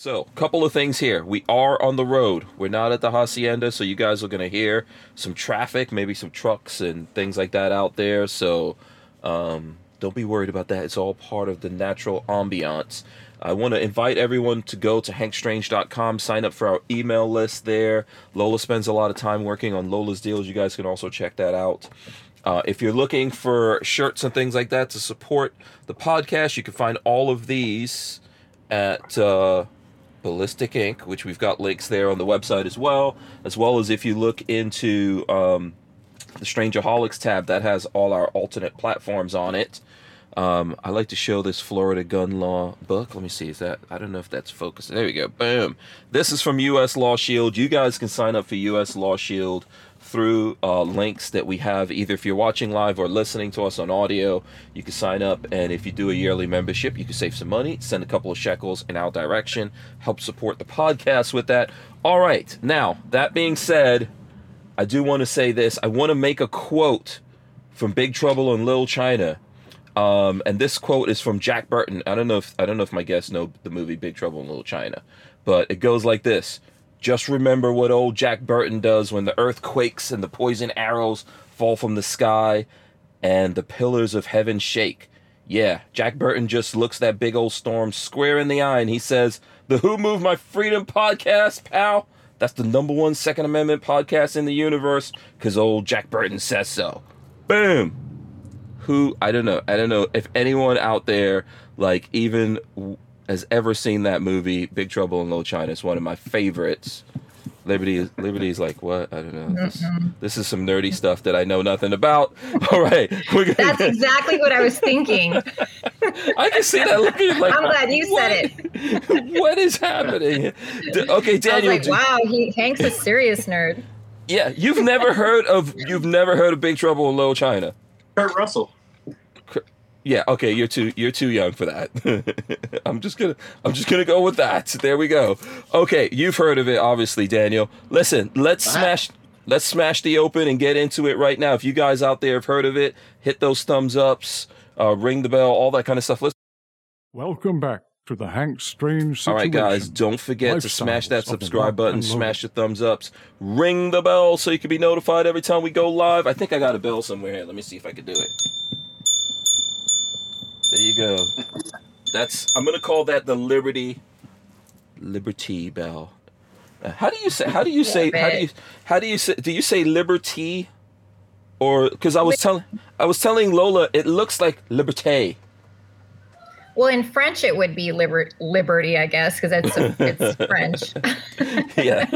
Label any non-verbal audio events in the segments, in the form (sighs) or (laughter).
So, couple of things here. We are on the road. We're not at the hacienda, so you guys are going to hear some traffic, maybe some trucks and things like that out there. So, um, don't be worried about that. It's all part of the natural ambiance. I want to invite everyone to go to hankstrange.com, sign up for our email list there. Lola spends a lot of time working on Lola's deals. You guys can also check that out. Uh, if you're looking for shirts and things like that to support the podcast, you can find all of these at. Uh, Ballistic Ink, which we've got links there on the website as well, as well as if you look into um, the Strangerholics tab, that has all our alternate platforms on it. Um, I like to show this Florida gun law book. Let me see. Is that? I don't know if that's focused. There we go. Boom. This is from U.S. Law Shield. You guys can sign up for U.S. Law Shield through uh, links that we have. Either if you're watching live or listening to us on audio, you can sign up. And if you do a yearly membership, you can save some money, send a couple of shekels in our direction, help support the podcast with that. All right. Now, that being said, I do want to say this. I want to make a quote from Big Trouble in Little China. Um, and this quote is from Jack Burton. I don't know if I don't know if my guests know the movie Big Trouble in Little China, but it goes like this: just remember what old Jack Burton does when the earth quakes and the poison arrows fall from the sky and the pillars of heaven shake. Yeah, Jack Burton just looks that big old storm square in the eye and he says, The Who Moved My Freedom podcast, pal. That's the number one Second Amendment podcast in the universe because old Jack Burton says so. Boom. Who, I don't know. I don't know if anyone out there, like, even has ever seen that movie, Big Trouble in Little China. It's one of my favorites. Liberty Liberty is like what? I don't know. This, mm-hmm. this, is some nerdy stuff that I know nothing about. (laughs) All right, gonna, that's exactly what I was thinking. I can see that looking like. I'm glad you what, said it. what (laughs) is happening? Okay, Daniel. like, wow, he Hank's a serious nerd. Yeah, you've never heard of you've never heard of Big Trouble in Little China. Kurt Russell. Yeah, okay, you're too you're too young for that. (laughs) I'm just gonna I'm just gonna go with that. There we go. Okay, you've heard of it, obviously, Daniel. Listen, let's smash let's smash the open and get into it right now. If you guys out there have heard of it, hit those thumbs ups, uh, ring the bell, all that kind of stuff. Let's Welcome back to the Hank Strange situation. All right, guys, don't forget to smash that subscribe button, smash the thumbs ups, ring the bell so you can be notified every time we go live. I think I got a bell somewhere here. Let me see if I can do it. There you go. That's I'm gonna call that the Liberty Liberty Bell. Uh, how do you say? How do you say? How do you? How do you say? Do you say Liberty? Or because I was telling I was telling Lola it looks like Liberté. Well, in French, it would be liber- liberty, I guess, because it's it's (laughs) French. (laughs) yeah.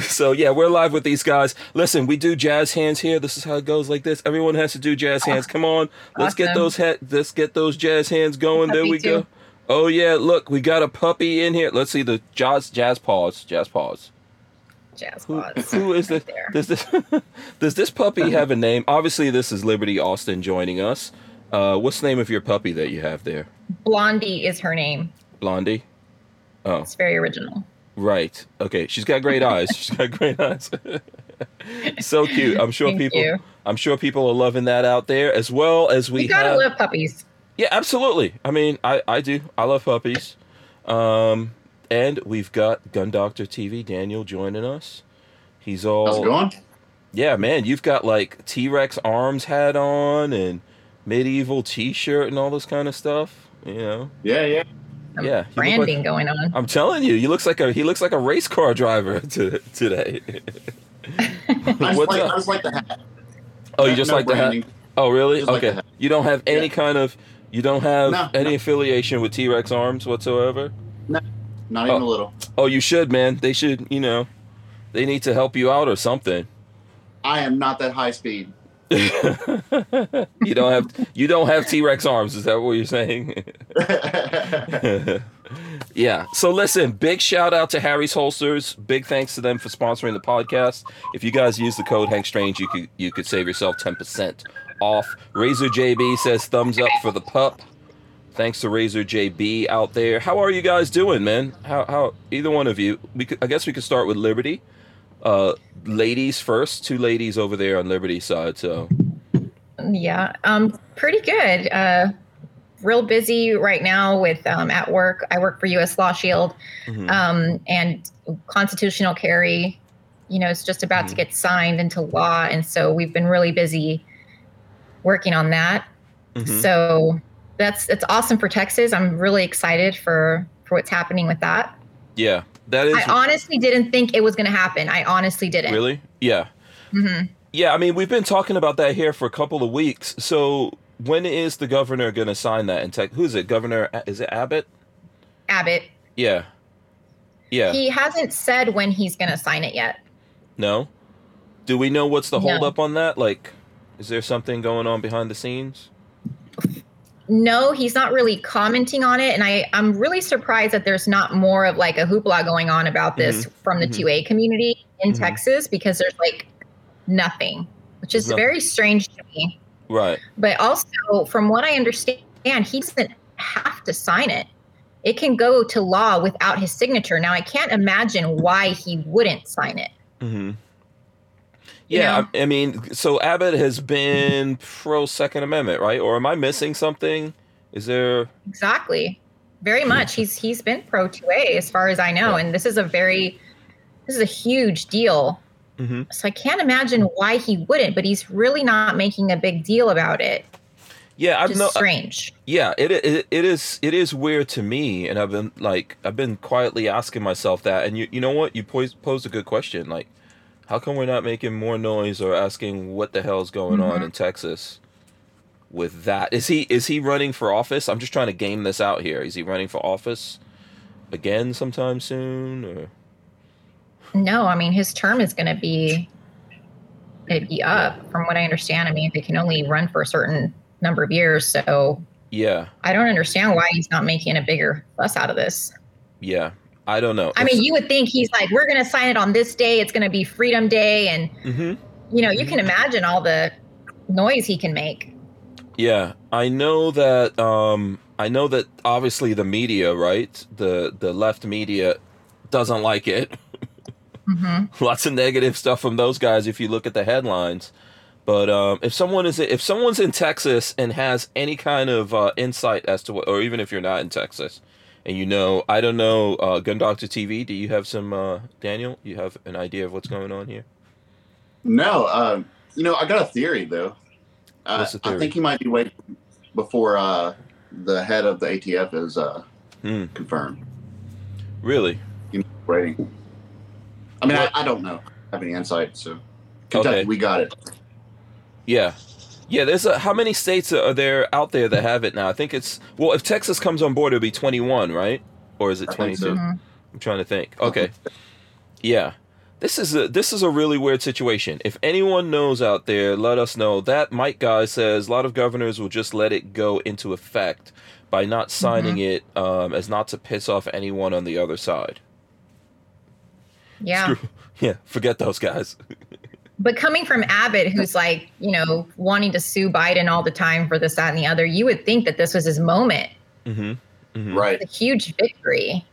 so yeah, we're live with these guys. Listen, we do jazz hands here. This is how it goes, like this. Everyone has to do jazz ah, hands. Come on, let's awesome. get those ha- let's get those jazz hands going. Puppy there we too. go. Oh yeah, look, we got a puppy in here. Let's see the jazz jazz paws, jazz paws. Jazz paws. Who, who is this? Does this (laughs) does this puppy have a name? Obviously, this is Liberty Austin joining us. Uh, what's the name of your puppy that you have there? Blondie is her name. Blondie. Oh, it's very original. Right. Okay. She's got great eyes. (laughs) She's got great eyes. (laughs) so cute. I'm sure Thank people. You. I'm sure people are loving that out there as well as we. You gotta have... love puppies. Yeah, absolutely. I mean, I I do. I love puppies. Um, and we've got Gun Doctor TV Daniel joining us. He's all. How's it going? Yeah, man. You've got like T Rex arms hat on and medieval T-shirt and all this kind of stuff. You know. Yeah, yeah. Yeah, branding like, going on. I'm telling you, he looks like a he looks like a race car driver (laughs) to, today. (laughs) I, just like, I just like the hat. Oh, you just no like branding. the hat? Oh, really? Just okay. Like you don't have any yeah. kind of you don't have no, any no. affiliation with T Rex Arms whatsoever. No, not even oh. a little. Oh, you should, man. They should. You know, they need to help you out or something. I am not that high speed. You don't have you don't have T Rex arms. Is that what you're saying? (laughs) yeah. So listen, big shout out to Harry's Holsters. Big thanks to them for sponsoring the podcast. If you guys use the code Hank Strange, you could you could save yourself ten percent off. Razor JB says thumbs up for the pup. Thanks to Razor JB out there. How are you guys doing, man? How how either one of you? We could, I guess we could start with Liberty. Uh, ladies first, two ladies over there on Liberty side. So yeah, um, pretty good. Uh, real busy right now with um, at work. I work for U.S. Law Shield, Mhm. um, and constitutional carry. You know, it's just about to Mhm. get signed into law, and so we've been really busy working on that. Mhm. So that's it's awesome for Texas. I'm really excited for for what's happening with that. yeah, that is I honestly didn't think it was going to happen. I honestly didn't. really. Yeah, hmm yeah. I mean, we've been talking about that here for a couple of weeks. So when is the governor going to sign that in tech? Who's it? Governor? Is it Abbott? Abbott. Yeah. Yeah. He hasn't said when he's going to sign it yet. no. Do we know what's the No. hold up on that? Like, is there something going on behind the scenes? No, he's not really commenting on it, and I I'm really surprised that there's not more of like a hoopla going on about this from the mhm. 2A community in Mhm. Texas because there's like nothing, which is nothing. very strange to me. Right. But also, from what I understand, he doesn't have to sign it. It can go to law without his signature. Now, I can't imagine why he wouldn't sign it. Hmm Yeah, know? I, I mean, so Abbott has been pro Second Amendment, right? Or am I missing something? Is there? Exactly. Very much. He's he's been pro 2A as far as I know, Yeah. and this is a very this is a huge deal. hmm So I can't imagine why he wouldn't, but he's really not making a big deal about it. Yeah, I've no. strange. Yeah, it, it it is it is weird to me, and I've been like I've been quietly asking myself that, and you you know what you pose posed a good question, like how come we're not making more noise or asking what the hell's going on Mhm. in Texas with that? Is he is he running for office? I'm just trying to game this out here. Is he running for office again sometime soon? Or No, I mean his term is going to be it'd be up from what I understand. I mean, they can only run for a certain number of years, so yeah, I don't understand why he's not making a bigger fuss out of this. yeah, I don't know. I mean, you would think he's like, we're going to sign it on this day. It's going to be Freedom Day, and hmm you know, you can imagine all the noise he can make. Yeah, I know that. Um, I know that obviously the media, right? The the left media doesn't like it. hmm (laughs) Lots of negative stuff from those guys if you look at the headlines. But um, if someone is if someone's in Texas and has any kind of uh, insight as to what, or even if you're not in Texas, and you know, I don't know, uh, Gun Doctor TV, do you have some uh, Daniel? You have an idea of what's going on here? No, um, you know, I got a theory though. Uh, the I think he might be waiting before uh, the head of the ATF is uh, Hmm. confirmed. Really? You be waiting. I mean, I, I don't know. I have any insight, so Kentucky, Okay. we got it. Yeah. Yeah, there's a, how many states are there out there that have it now? I think it's well, if Texas comes on board, it'll be 21, right? Or is it I 22? so. Mhm. I'm trying to think. Okay. Yeah. This is a this is a really weird situation. If anyone knows out there, let us know. That Mike guy says a lot of governors will just let it go into effect by not signing it um, as not to piss off anyone on the other side. Yeah. Screw- (laughs) yeah, forget those guys. (laughs) But coming from Abbott, who's like, you know, wanting to sue Biden all the time for this, that, and the other, you would think that this was his moment. hmm hmm Right. It's a huge victory.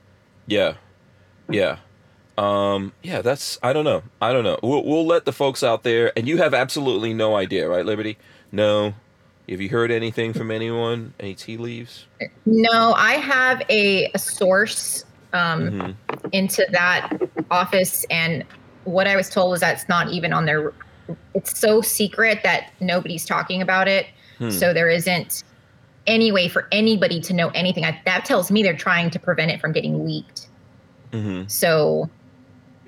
Yeah, yeah, um, yeah. That's I don't know. I don't know. We'll we'll let the folks out there, and you have absolutely no idea, right, Liberty? No. Have you heard anything from anyone? Any tea leaves? No, I have a, a source um, Mhm. into that office, and what I was told was that it's not even on their. It's so secret that nobody's talking about it, Hmm. so there isn't any way for anybody to know anything. I, that tells me they're trying to prevent it from getting leaked. Mhm. So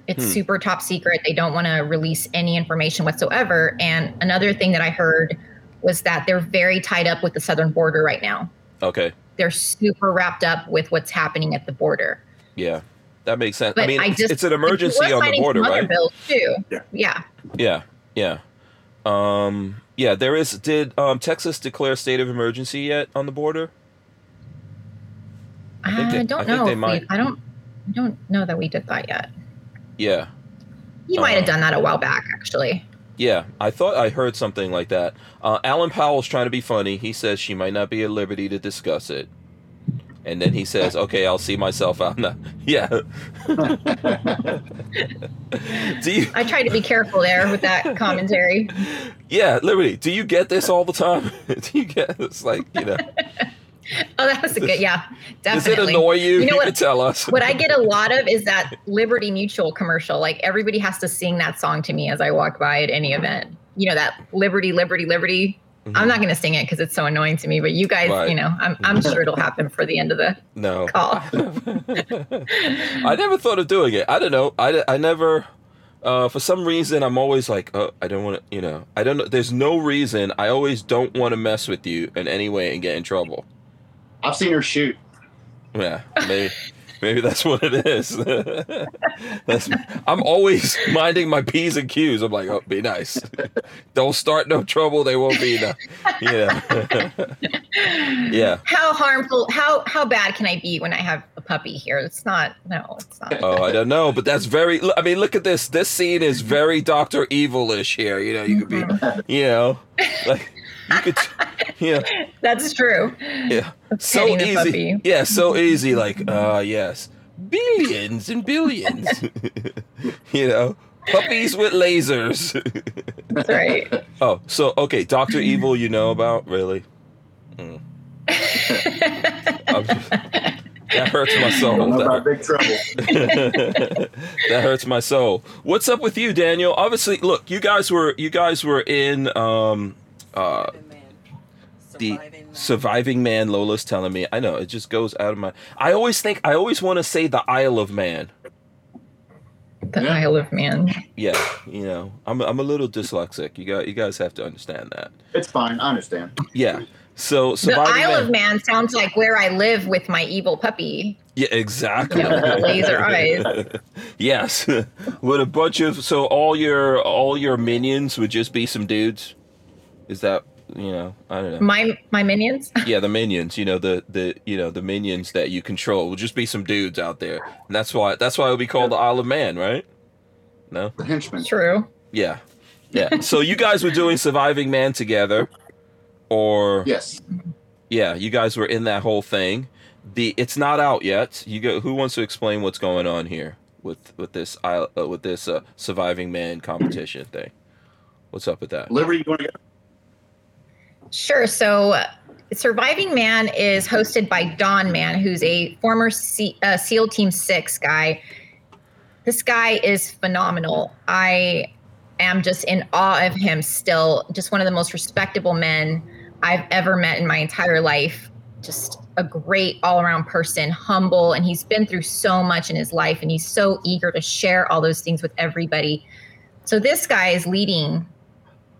it's Hmm. super top secret. They don't want to release any information whatsoever. And another thing that I heard was that they're very tied up with the southern border right now. Okay. They're super wrapped up with what's happening at the border. Yeah, that makes sense. But I mean, I it's, just it's an emergency on the signing border, some other right? Bills too. Yeah. Yeah. Yeah, yeah. Um, yeah. There is. Did um, Texas declare a state of emergency yet on the border? I, think they- don't I think know. they might. We, I don't. I don't know that we did that yet. Yeah. You might have Uh, done that a while back, actually. Yeah, I thought I heard something like that. Uh, Alan Powell's trying to be funny. He says she might not be at liberty to discuss it. And then he says, okay, I'll see myself out now. (laughs) Yeah. (laughs) do you, I try to be careful there with that commentary. yeah, Liberty, do you get this all the time? (laughs) do you get, it's like, you know, Oh, that was a good. Yeah, definitely. Does it annoy you? You know what- can tell us. what I get a lot of is that Liberty Mutual commercial. Like everybody has to sing that song to me as I walk by at any event. You know that Liberty, Liberty, Liberty. I'm not going to sing it because it's so annoying to me. But you guys, Right. you know, I'm I'm sure it'll happen for the end of the no. call. (laughs) I never thought of doing it. I don't know. I, I never. Uh, for some reason, I'm always like, oh, I don't want to. You know, I don't know. There's no reason. I always don't want to mess with you in any way and get in trouble. I've seen her shoot. Yeah, maybe, maybe that's what it is. (laughs) that's, I'm always minding my p's and q's. I'm like, oh, be nice. (laughs) Don't start no trouble. They won't be no. Yeah, (laughs) yeah. How harmful? How how bad can I be when I have a puppy here? It's not. No, it's not. Oh, I don't know, but that's very. I mean, look at this. This scene is very Doctor Evil-ish here. You know, you could be, mm-hmm. you know, like you could, (laughs) yeah, That's true. yeah. So easy. puppy. Yeah, so easy. Like, uh, yes, billions and billions. (laughs) you know, puppies with lasers. That's right. (laughs) oh, so okay, Doctor Evil. You know about really? Mm. Just- that hurts my soul. That about big trouble. that hurts my soul. What's up with you, Daniel? Obviously, look, you guys were you guys were in um uh the surviving man Lola's telling me. I know, it just goes out of my I always think I always want to say the Isle of Man. The Yeah. Isle of Man. Yeah, you know, I'm I'm a little dyslexic. You got you guys have to understand that. It's fine. I understand. Yeah. So The surviving Isle man. of Man sounds like where I live with my evil puppy. Yeah, exactly. You know, laser eyes. (laughs) yes. With a bunch of so all your all your minions would just be some dudes. Is that you know, I don't know. My my minions. (laughs) yeah, the minions, you know, the the you know, the minions that you control will just be some dudes out there. And that's why that's why it'll be called the Isle of Man, right? No? The henchman. True. Yeah. Yeah. (laughs) so you guys were doing Surviving Mann together or Yes. yeah, you guys were in that whole thing. The it's not out yet. You go who wants to explain what's going on here with with this isle- uh, with this uh, Surviving Mann competition thing? What's up with that? Liberty, you want to go? Sure. So, Surviving Mann is hosted by Don Mann, who's a former C- uh, SEAL Team Six guy. This guy is phenomenal. I am just in awe of him still. Just one of the most respectable men I've ever met in my entire life. Just a great all around person, humble, and he's been through so much in his life, and he's so eager to share all those things with everybody. So, this guy is leading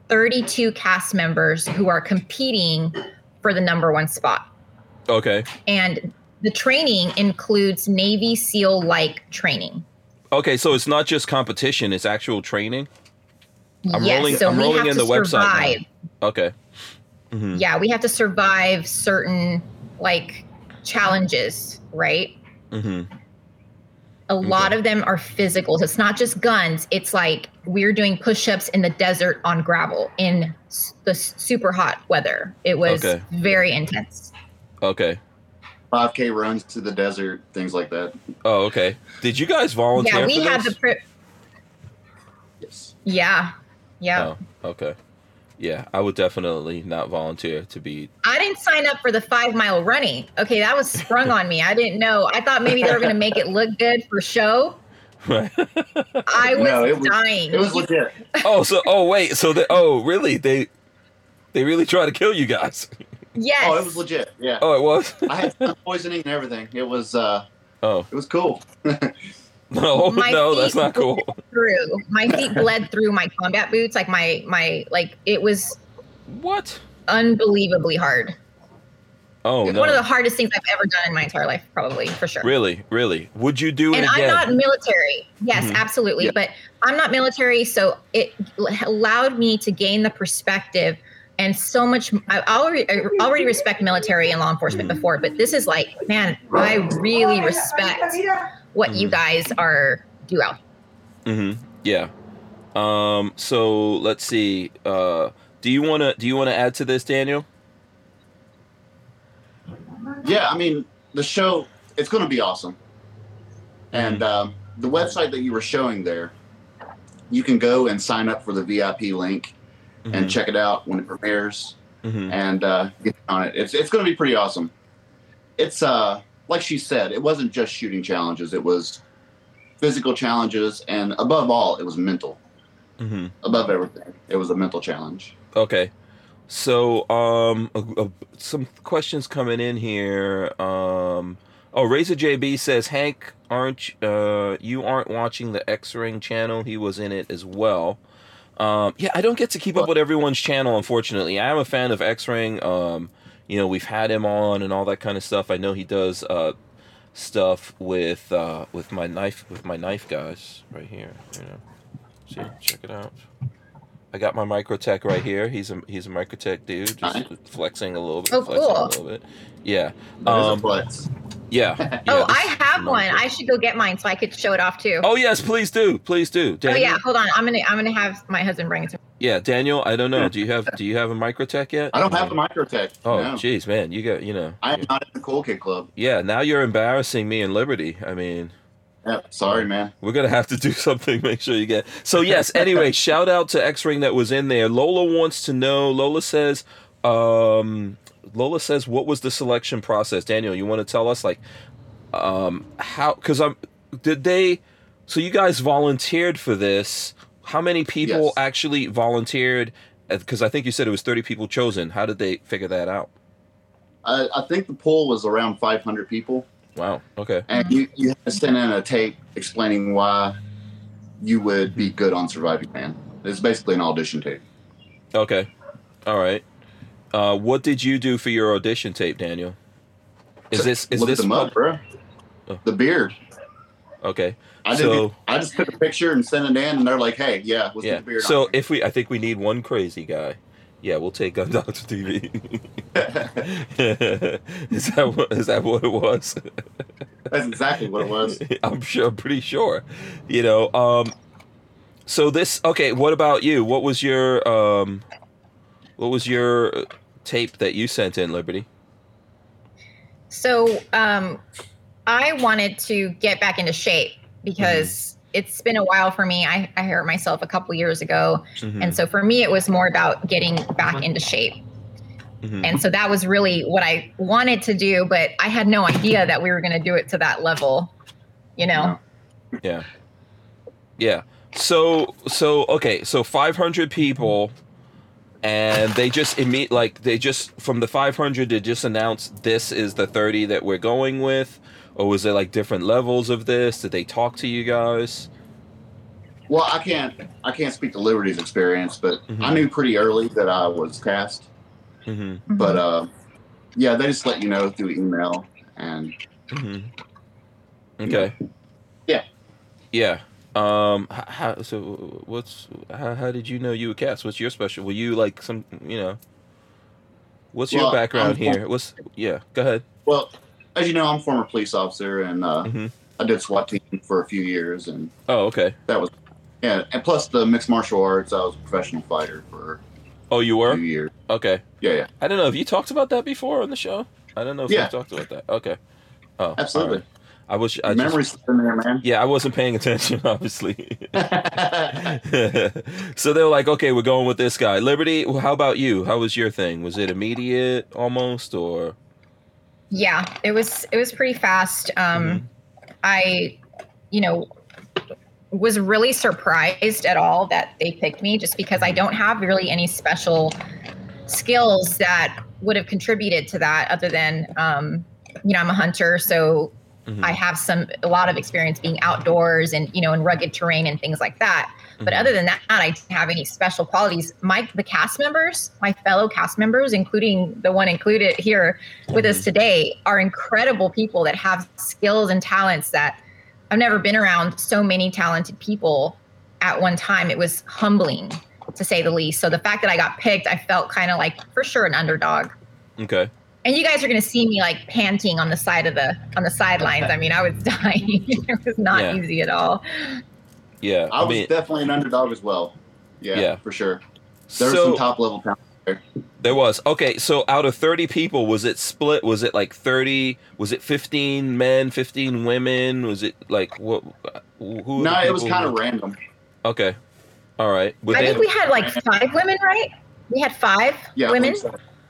32 cast members who are competing for the number one spot. Okay. And the training includes Navy SEAL like training. Okay, so it's not just competition, it's actual training. I'm yes, rolling- so I'm rolling in the website now. survive. Okay. Mhm. Yeah, we have to survive certain like challenges, right? Mhm. A lot of them are physical. So it's not just guns. It's like we're doing push-ups in the desert on gravel in the super hot weather. It was Okay. very intense. Okay. 5K runs to the desert, things like that. Oh, okay. Did you guys volunteer yeah, we for had this? the pri- Yes. Yeah. Yeah. Oh, okay. Yeah, I would definitely not volunteer to be. I didn't sign up for the five mile running. Okay, that was sprung on me. I didn't know. I thought maybe they were going to make it look good for show. Right. I was, No, it was- dying. It was legit. oh, so oh wait, so they oh really they they really try to kill you guys. yes. Oh, it was legit. Yeah. Oh, it was. I had poisoning and everything. It was uh Oh it was cool. (laughs) (laughs) no, My no, that's not cool. through. My feet bled through my combat boots. Like my my like it was What? unbelievably hard. Oh no. One of the hardest things I've ever done in my entire life, probably for sure. Really, really. Would you do it and I'm not military. Yes, Mhm. absolutely. Yeah. But I'm not military, so it allowed me to gain the perspective and so much. I already, I already respect military and law enforcement Mhm. before, but this is like, man, I really respect what you Mhm. guys are do out. Mm-hmm. Yeah. Um. So let's see. Uh. Do you wanna Do you wanna add to this, Daniel? Yeah, I mean the show it's gonna be awesome. And um, the website that you were showing there, you can go and sign up for the VIP link and check it out when it premieres Mm-hmm. and uh, get on it. It's it's gonna be pretty awesome. it's uh like she said, it wasn't just shooting challenges. It was physical challenges, and above all, it was mental. hmm Above everything, it was a mental challenge. Okay. So, um, uh, some questions coming in here. Um, oh, Razor JB says, Hank, aren't uh, you aren't watching the X Ring channel? He was in it as well. Um, yeah, I don't get to keep up with everyone's channel, unfortunately. I am a fan of X Ring. Um, you know, we've had him on and all that kind of stuff. I know he does uh, stuff with uh, with my knife with my knife guys right here. You know, see, check it out. I got my Microtech right here. He's a he's a Microtech dude, just Nice. flexing a little bit. Oh, flexing cool. A little bit. Yeah. That is a Um, flex. Yeah. (laughs) yeah oh, I have one. Micro- I should go get mine so I could show it off too. Oh yes, please do, please do. Oh, yeah, hold on. I'm gonna I'm gonna have my husband bring it to me. yeah, Daniel. I don't know. Do you have do you have a Microtech yet? I don't have the microtech. Oh, no. jeez, man, you got you know. I am not in the Cool Kid Club. Yeah, now you're embarrassing me and Liberty. I mean, Yeah, sorry, man. we're gonna have to do (laughs) something. Make sure you get. So yes. Anyway, (laughs) shout out to X Ring that was in there. Lola wants to know. Lola says, um, Lola says, what was the selection process? Daniel, you want to tell us like, um, how? Because I'm. Did they? So you guys volunteered for this. How many people Yes. actually volunteered? Because I think you said it was 30 people chosen. How did they figure that out? I, I think the poll was around 500 people, Wow. Okay. and you, you had to send in a tape explaining why you would be good on Surviving Mann. It's basically an audition tape. Okay. All right. Uh, what did you do for your audition tape, Daniel? Is this is Look this them up, bro. Oh. The beard. okay? I So- didn't. I just took a picture and sent it in, and they're like, "Hey, yeah, let's Yeah. get the beard." So on. if we, I think we need one crazy guy. Yeah, we'll take Gun Doctor TV. (laughs) is that what, is that what it was? that's exactly what it was. (laughs) I'm sure, pretty sure. You know. Um. So this okay. What about you? What was your um? What was your tape that you sent in, Liberty? So um, I wanted to get back into shape because it's been a while for me. I, I hurt myself a couple years ago. Mhm, And so for me, it was more about getting back into shape. mhm. And so that was really what I wanted to do, but I had no idea that we were going to do it to that level, you know? Yeah. Yeah. So so okay, so 500 people and they just immediate like they just from the 500 they just announced this is the 30 that we're going with or was there like different levels of this? Did they talk to you guys? Well, I can't. I can't speak to Liberty's experience, but Mhm. I knew pretty early that I was cast. Mhm. But uh, yeah, they just let you know through email, and Mhm. Okay. Yeah. Yeah. Um how so what's how, how did you know you were cast? What's your special? Were you like some, you know, What's your background I'm- here? What's yeah, go ahead. well, as you know, I'm a former police officer, and uh, Mhm. I did SWAT team for a few years, and Oh, okay. that was yeah. And plus the mixed martial arts, I was a professional fighter for Oh, you a were? few years. Okay. Yeah, yeah, I don't know. Have you talked about that before on the show? I don't know if Yeah. you talked about that. Okay. Oh, absolutely. right. I was. I The just, memories in there, man. yeah, I wasn't paying attention, (laughs) obviously. (laughs) (laughs) so they were like, okay, we're going with this guy. Liberty, well, how about you? How was your thing? Was it immediate almost or? Yeah, it was it was pretty fast. Um, I, you know, was really surprised at all that they picked me, just because I don't have really any special skills that would have contributed to that, other than, um, you know, I'm a hunter, so Mhm. I have some a lot of experience being outdoors and you know in rugged terrain and things like that. But Mhm. other than that, I didn't have any special qualities. My the cast members, my fellow cast members, including the one included here with us Mhm. today, are incredible people that have skills and talents that I've never been around so many talented people at one time. It was humbling to say the least. So the fact that I got picked, I felt kind of like for sure an underdog. Okay. And you guys are going to see me like panting on the side of the on the sidelines. (laughs) I mean, I was (laughs) dying. it was not Yeah. easy at all. Yeah. I I, was definitely an underdog as well. Yeah, Yeah. for sure. There was some top level talent. there There was okay. So out of thirty people, was it split? Was it like thirty? Was it fifteen men, fifteen women? Was it like what? Who? No, it was kind of random. Okay. All right. Were I they- think we had like five women, right? We had five Yeah, women, think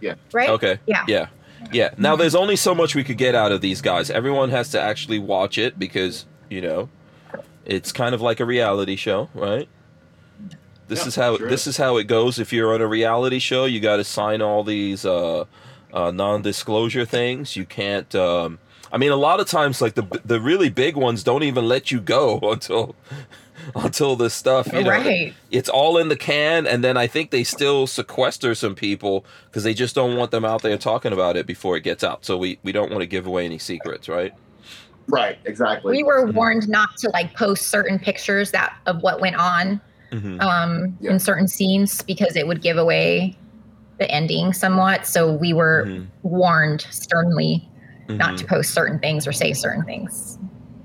so. right? Okay. Yeah. Yeah. Yeah. Now there's only so much we could get out of these guys. Everyone has to actually watch it because you know it's kind of like a reality show, right? This Yeah, is how sure this is how it goes. If you're on a reality show, you got to sign all these uh, uh, non-disclosure things. You can't. Um, I mean, a lot of times, like the the really big ones, don't even let you go (laughs) until until the stuff. You know, right. it's all in the can and then i think they still sequester some people because they just don't want them out there talking about it before it gets out so we, we don't want to give away any secrets right Right, exactly. We were warned not to like post certain pictures that of what went on mm-hmm. um, Yeah. in certain scenes because it would give away the ending somewhat. So we were Mhm. warned sternly Mm-hmm. not to post certain things or say certain things.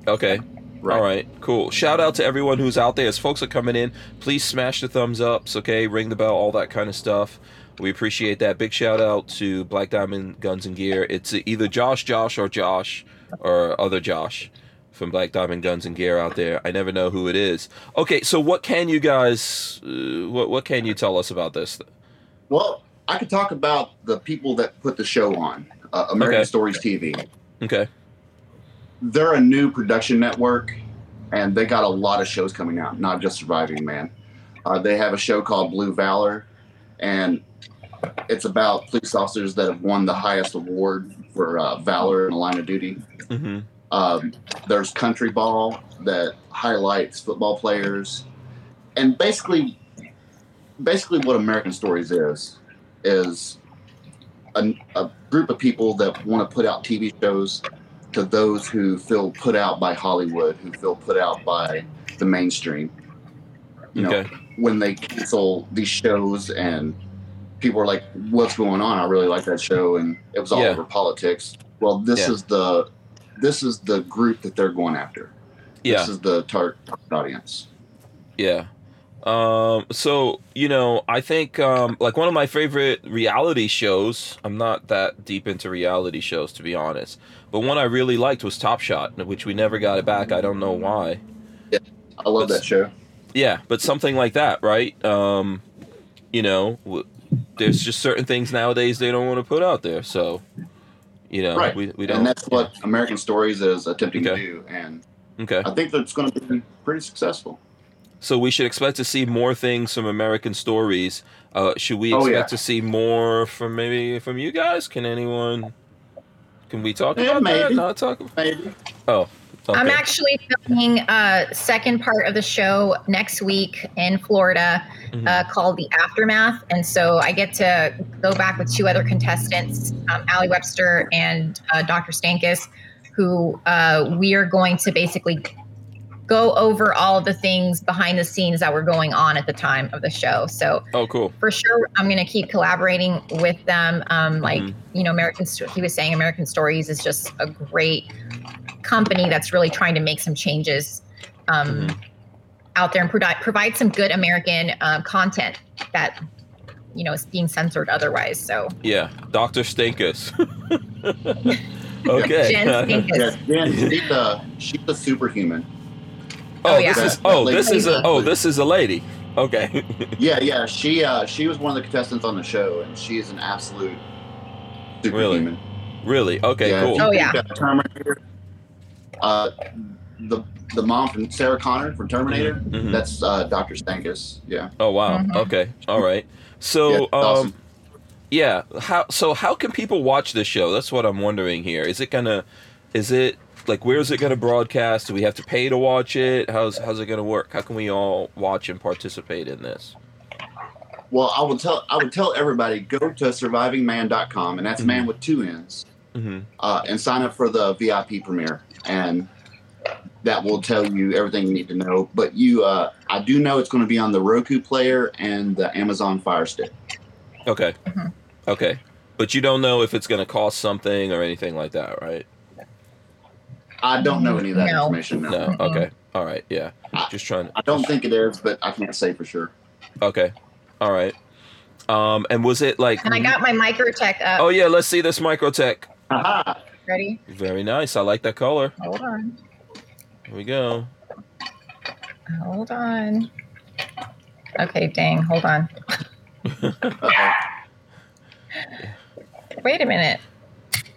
okay Right. all right cool shout out to everyone who's out there as folks are coming in please smash the thumbs ups okay ring the bell all that kind of stuff we appreciate that big shout out to black diamond guns and gear it's either josh josh or josh or other josh from black diamond guns and gear out there i never know who it is okay so what can you guys uh, what, what can you tell us about this Well, I could talk about the people that put the show on, uh, American Okay. Stories TV. okay They're a new production network, and they got a lot of shows coming out, not just Surviving Mann. Uh, they have a show called Blue Valor, and it's about police officers that have won the highest award for uh, valor in the line of duty. mm-hmm. Um, there's country ball that highlights football players, and basically, basically what American Stories is is a, a group of people that want to put out TV shows to those who feel put out by Hollywood, who feel put out by the mainstream. You know, okay when they cancel these shows and people are like, "What's going on?" I really like that show, and it was all Yeah. over politics. Well, this Yeah. is the this is the group that they're going after. yeah This is the target audience. Yeah. Um, so you know, I think um, like one of my favorite reality shows. I'm not that deep into reality shows to be honest, but one I really liked was Top Shot, which we never got it back. I don't know why. Yeah, I love That's- that show. Yeah, but something like that, right? Um, you know, there's just certain things nowadays they don't want to put out there. So, you know, Right. we, we don't. And that's what American Stories is attempting Okay. to do, and Okay. I think that's going to be pretty successful. So we should expect to see more things from American Stories. Uh, should we Oh, expect yeah. to see more from maybe from you guys? Can anyone? Can we talk Yeah, about that? maybe. Not talk. Maybe. Oh, I'm actually filming a second part of the show next week in Florida Mhm. uh, called The Aftermath. And so I get to go back with two other contestants, um, Allie Webster and uh, Dr. Stankus, who uh, we are going to basically go over all of the things behind the scenes that were going on at the time of the show. So oh, cool. for sure i'm going to keep collaborating with them um, like Mhm. you know american Sto- he was saying american stories is just a great company that's really trying to make some changes um, Mhm. out there and provide provide some good american uh, content that you know is being censored otherwise so Yeah, Doctor Stinkus. (laughs) okay. Jen (laughs) Stankus. Yeah, Jen, she's a she's a superhuman. oh, Oh, yeah. this is oh this is a oh this is a lady. Okay. (laughs) Yeah, yeah. She uh she was one of the contestants on the show, and she is an absolute superhuman. really? Really? Okay. yeah, cool. Oh, think yeah. that Terminator. Uh, the the mom from Sarah Connor from Terminator. Mhm. That's uh, Doctor Stankus. Yeah. Oh wow. Mhm. Okay. All right. So Yeah, um awesome. yeah, how so how can people watch this show? That's what I'm wondering here. Is it going to is it like where is it going to broadcast? Do we have to pay to watch it? How's how's it going to work? How can we all watch and participate in this? Well, I would tell I would tell everybody go to survivingmann.com, and that's Mhm. man with two N's, Mhm. uh, and sign up for the VIP premiere, and that will tell you everything you need to know. But you, uh, I do know it's going to be on the Roku player and the Amazon Fire Stick. Okay. Mhm. Okay. But you don't know if it's going to cost something or anything like that, right? I don't know any of that No. information. No. No. Okay. All right. Yeah. I- Just trying to I don't think it is, but I can't say for sure. Okay. All right. Um and was it like and i got my microtech up Oh yeah, let's see this microtech. Haha. ready Very nice. I like that color. hold on Here we go. hold on okay dang hold on (laughs) wait a minute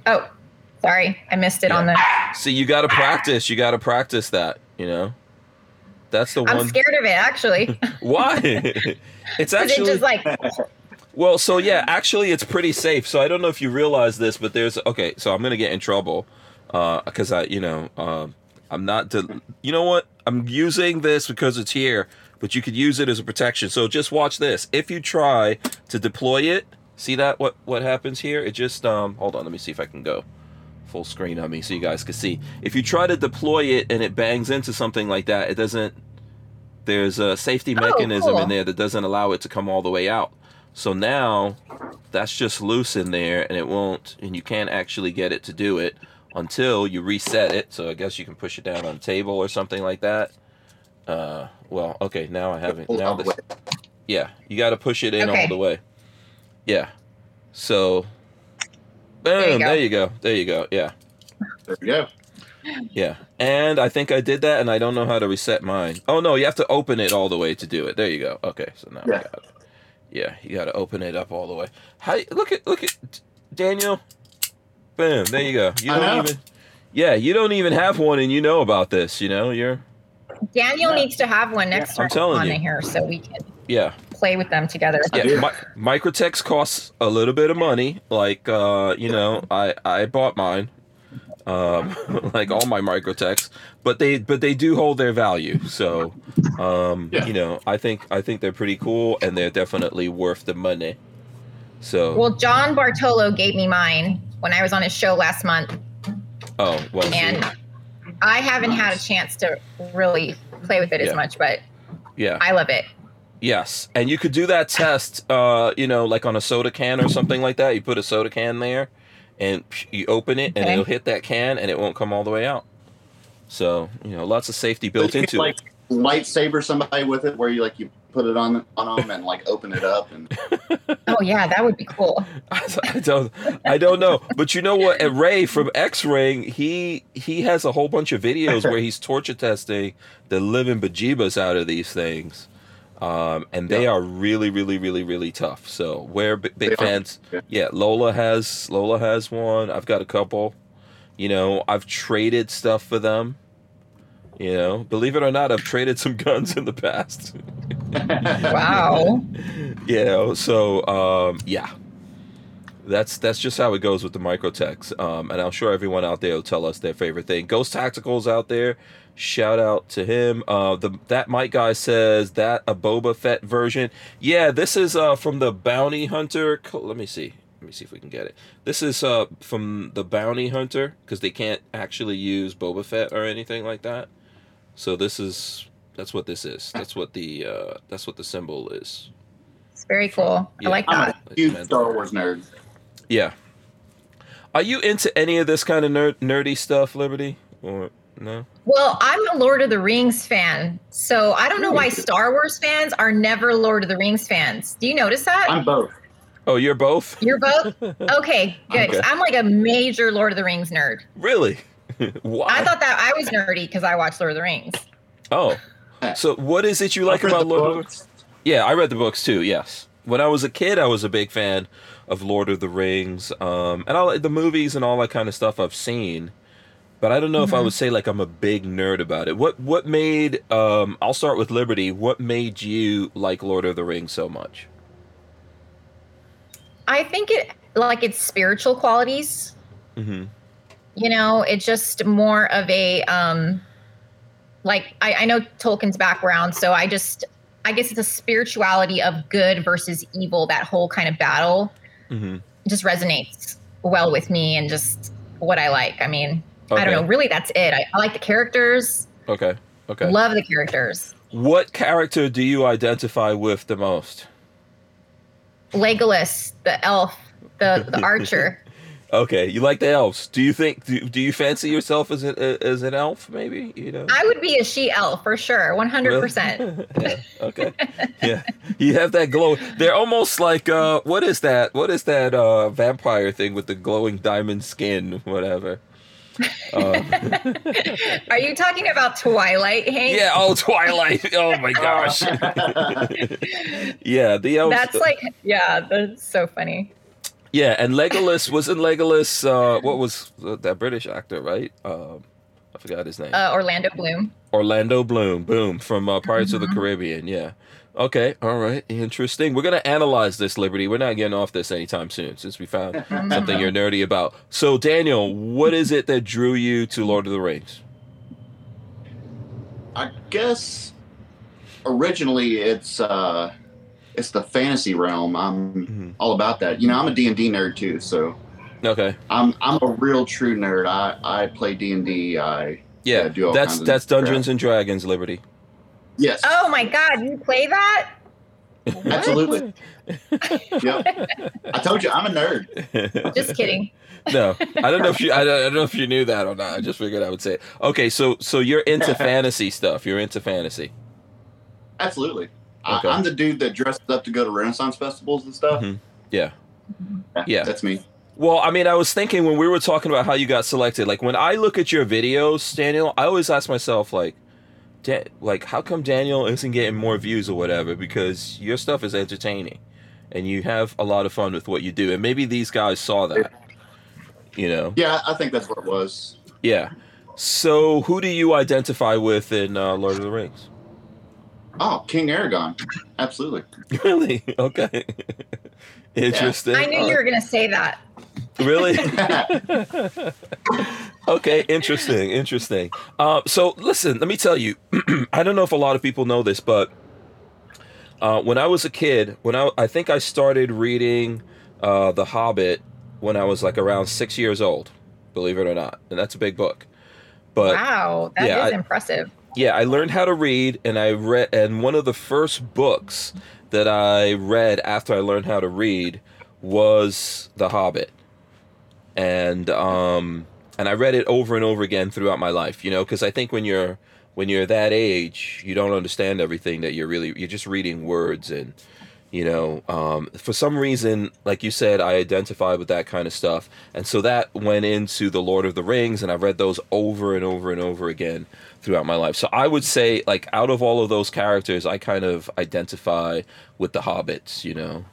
Oh, sorry, I missed it on the. See, you got to practice. You got to practice that. You know, that's the one. I'm scared of it actually. (laughs) Why? (laughs) it's 'Cause it actually just like well. So yeah, actually, it's pretty safe. So I don't know if you realize this, but there's okay. So I'm gonna get in trouble because I, you know, um, I'm not. De- you know what? I'm using this because it's here, but you could use it as a protection. So just watch this. If you try to deploy it, see that what what happens here? It just um. Hold on. Let me see if I can go full screen on me so you guys can see. If you try to deploy it and it bangs into something like that, it doesn't. There's a safety Oh, mechanism in there that doesn't allow it to come all the way out. So now that's just loose in there and it won't, and you can't actually get it to do it until you reset it. So I guess you can push it down on a table or something like that. Uh, well, okay, now I haven't. Pull Now this, yeah, you got to push it in all the way. Yeah. So, you boom, go. there you go. There you go. Yeah. There we go. Yeah. And I think I did that and I don't know how to reset mine. Oh no, you have to open it all the way to do it. There you go. Okay, so now I got it. Yeah, you got to open it up all the way. How look at look at Daniel. Boom, there you go. You don't know. even Yeah, you don't even have one and you know about this, you know? You're Daniel Yeah. needs to have one next I'm time telling on you. in here so we can yeah. play with them together. Yeah, do. mi- Microtechs costs a little bit of money. Like, uh, you know, I I bought mine, um, (laughs) like all my Microtechs, but they but they do hold their value. So, um, Yeah. you know, I think I think they're pretty cool and they're definitely worth the money. So, Well, John Bartolo gave me mine when I was on his show last month, oh well, see, and I haven't had a chance to really play with it Yeah. as much, but yeah, I love it. yes, and you could do that test, uh, you know, like on a soda can or something like that. You put a soda can there, and you open it, and Okay. it'll hit that can, and it won't come all the way out. So, you know, lots of safety built But you into can, it. like lightsaber somebody with it, where you like you put it on on them and like open it up and (laughs) Oh yeah, that would be cool. (laughs) I don't, I don't know, but you know what? Ray from X Ring, he he has a whole bunch of videos where he's torture testing the living bejeebas out of these things, um, and they Yeah. are really, really, really, really tough. So we're big, big They fans. Yeah. Yeah, Lola has Lola has one. I've got a couple. You know, I've traded stuff for them. You know, believe it or not, I've traded some (laughs) guns in the past. Wow. (laughs) you know so um yeah that's that's just how it goes with the microtechs um and i'm sure everyone out there will tell us their favorite thing ghost tacticals out there shout out to him uh the that mike guy says that a boba fett version yeah this is uh from the bounty hunter let me see let me see if we can get it this is uh from the bounty hunter because they can't actually use boba fett or anything like that so this is that's what this is that's what the uh that's what the symbol is It's very cool. Yeah. I like I'm that. a huge Star Wars nerd. Yeah. Are you into any of this kind of nerd, nerdy stuff, Liberty? Or no? Well, I'm a Lord of the Rings fan, so I don't know why Star Wars fans are never Lord of the Rings fans. Do you notice that? I'm both. Oh, you're both? You're both (laughs) okay. good. Okay. I'm like a major Lord of the Rings nerd. Really? (laughs) Why? I thought that I was nerdy because I watched Lord of the Rings. oh. So what is it you like about the Lord of the books. Yeah, I read the books too. Yes, when I was a kid, I was a big fan of Lord of the Rings, um, and all the movies and all that kind of stuff I've seen. But I don't know if I Mhm. would say like I'm a big nerd about it. What what made? Um, I'll start with Liberty. What made you like Lord of the Rings so much? I think it like its spiritual qualities. Mm-hmm. You know, it's just more of a um like I, I know Tolkien's background, so I just I guess it's a spirituality of good versus evil, that whole kind of battle Mm-hmm. just resonates well with me and just what I like. I mean, I don't know. Really, that's it. I, I like the characters. Okay. Okay. Love the characters. What character do you identify with the most? Legolas, the elf, the the (laughs) archer. Okay, you like the elves. Do you think do, do you fancy yourself as an as an elf maybe, you know? I would be a she elf for sure, one hundred percent. (laughs) Okay. Yeah. You have that glow. They're almost like uh what is that? What is that uh vampire thing with the glowing diamond skin, whatever. Uh, (laughs) Are you talking about Twilight, Hank? yeah, oh Twilight. Oh my (laughs) gosh. yeah, the elves That's like, yeah, that's so funny. Yeah, and Legolas wasn't Legolas. Uh, what was uh, that British actor? Right? Um, I forgot his name. Uh, Orlando Bloom. Orlando Bloom. Boom from uh, Pirates of the Mhm. Caribbean. Yeah. Okay. All right. Interesting. We're gonna analyze this, Liberty. We're not getting off this anytime soon, since we found something you're nerdy about. So, Daniel, what is it that drew you to Lord of the Rings? I guess originally it's uh it's the fantasy realm. I'm Mhm. all about that. You know, I'm a D&D nerd too, so Okay. I'm I'm a real true nerd. I I play D&D. I Yeah. Yeah, do all that's kinds of that's Dungeons crap. and Dragons, Liberty. yes. Oh my God, you play that? (laughs) Absolutely. (laughs) Yep. I told you I'm a nerd. (laughs) Just kidding. no, I don't know if you. I don't, I don't know if you knew that or not. I just figured I would say. It. Okay, so so you're into fantasy stuff. You're into fantasy. Absolutely. Okay. I, I'm the dude that dresses up to go to Renaissance festivals and stuff. Mhm. Yeah. Yeah, Yeah. That's me. Well, I mean, I was thinking when we were talking about how you got selected. Like when I look at your videos, Daniel, I always ask myself like, da- like how come Daniel isn't getting more views or whatever? Because your stuff is entertaining, and you have a lot of fun with what you do. And maybe these guys saw that. You know. Yeah, I think that's what it was. Yeah. So who do you identify with in uh, Lord of the Rings? Oh, King Aragorn. Absolutely. (laughs) Really? Okay. (laughs) Interesting. I knew you were going to say that. Really? (laughs) okay, interesting, interesting. Uh, so listen, let me tell you. (clears throat) I don't know if a lot of people know this, but uh, when I was a kid, when I I think I started reading uh, The Hobbit when I was like around six years old. Believe it or not, and that's a big book. But wow, that is yeah, I- impressive. Yeah, I learned how to read, and I read, and one of the first books that I read after I learned how to read was The Hobbit, and um, and I read it over and over again throughout my life. You know, because I think when you're when you're that age, you don't understand everything that you're really you're just reading words and you know um, for some reason like you said i identified with that kind of stuff and so that went into the lord of the rings and i read those over and over and over again throughout my life so i would say like out of all of those characters i kind of identify with the hobbits you know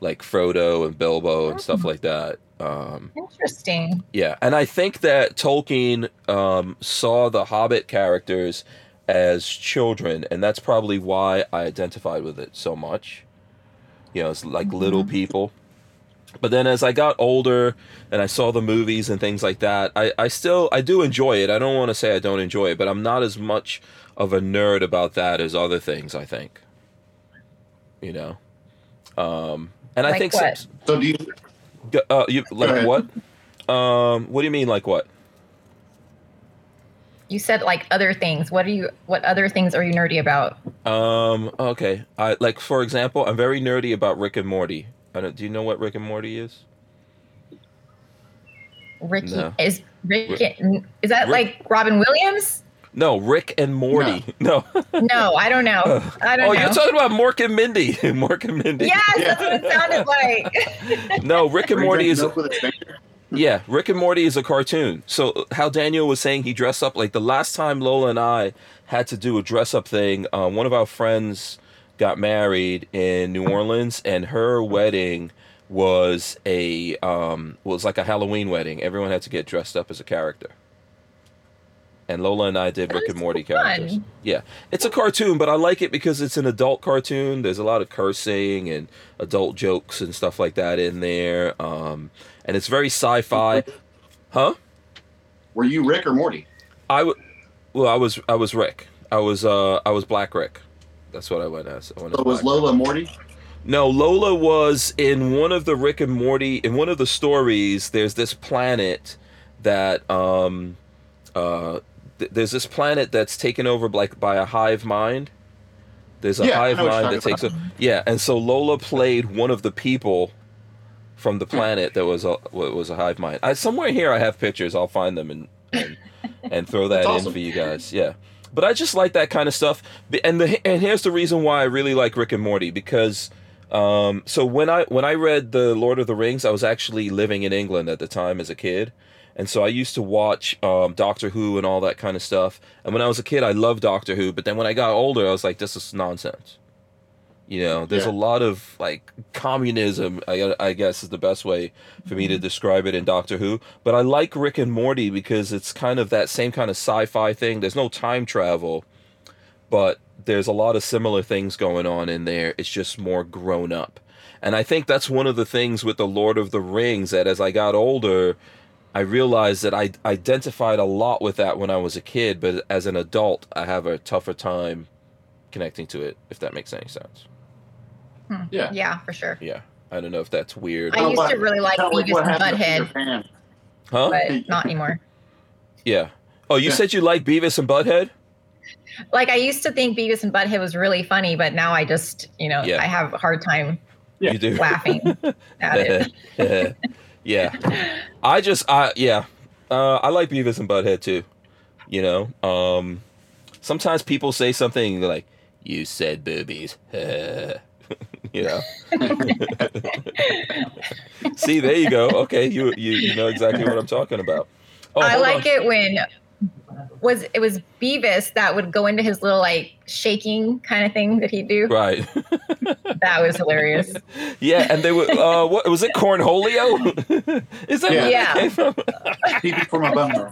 like frodo and bilbo and stuff like that um, Interesting. yeah, and I think that Tolkien um, saw the Hobbit characters as children, and that's probably why I identified with it so much. You know, it's like little people. But then as I got older and I saw the movies and things like that, I, I still I do enjoy it. I don't want to say I don't enjoy it, but I'm not as much of a nerd about that as other things. I think. You know, um, and I think what? some- So do you Uh, you like what? Um, what do you mean like what? You said like other things. What are you? What other things are you nerdy about? Um, okay. I like for example, I'm very nerdy about Rick and Morty. I don't, do you know what Rick and Morty is? Ricky No. is Rick. Rick- Is that Rick- like Robin Williams? No, Rick and Morty. No. No, (laughs) I don't know. I don't know. oh, know. you're talking about Mork and Mindy. (laughs) Mork and Mindy. yes, that's what it sounded like. (laughs) No, Rick and Morty is a yeah, Rick and Morty is a cartoon. So how Daniel was saying he dressed up like the last time Lola and I had to do a dress up thing, um, one of our friends got married in New Orleans, and her wedding was a um, was like a Halloween wedding. Everyone had to get dressed up as a character. And Lola and I did That Rick and Morty so characters. Yeah, it's a cartoon, but I like it because it's an adult cartoon. There's a lot of cursing and adult jokes and stuff like that in there. Um, and it's very sci-fi. Huh? Were you Rick or Morty? I w- well, I was I was Rick. I was uh I was Black Rick. That's what I went as. I went as So was Black Lola Morty? no, Lola was in one of the Rick and Morty in one of the stories. There's this planet that um uh th- there's this planet that's taken over like by a hive mind. There's a Yeah, hive know what you're mind that takes over. Yeah, and so Lola played one of the people from the planet that was a wa- was a hive mind. I, somewhere here I have pictures. I'll find them and and, and throw that That's in awesome. for you guys. Yeah. But I just like that kind of stuff. And the and here's the reason why I really like Rick and Morty because um, so when I when I read the Lord of the Rings, I was actually living in England at the time as a kid, and so I used to watch um, Doctor Who and all that kind of stuff. And when I was a kid, I loved Doctor Who, but then when I got older, I was like, this is nonsense. You know, there's Yeah. a lot of like communism. I, I guess is the best way for me to describe it in Doctor Who. But I like Rick and Morty because it's kind of that same kind of sci-fi thing. There's no time travel, but there's a lot of similar things going on in there. It's just more grown up. And I think that's one of the things with the Lord of the Rings that as I got older, I realized that I identified a lot with that when I was a kid, but as an adult, I have a tougher time connecting to it, if that makes any sense. Yeah. Yeah, for sure. Yeah. I don't know if that's weird. I used to really like Beavis what and happened to Butthead. Huh? But not anymore. Yeah. Oh, you Yeah. said you like Beavis and Butthead? Like I used to think Beavis and Butthead was really funny, but now I just, you know, Yeah. I have a hard time Yeah. You do. (laughs) laughing (laughs) at it. (laughs) yeah. I just I yeah. Uh, I like Beavis and Butthead too. You know, um, sometimes people say something like, "You said boobies," you (laughs) know. See, there you go. Okay, you you, you know exactly what I'm talking about. Oh, I like on. it when was it was Beavis that would go into his little like shaking kind of thing that he'd do. Right. (laughs) That was hilarious. yeah, and they were. Uh, what was it? Cornholio? (laughs) Is that where Yeah. that came from? TV for my bummer.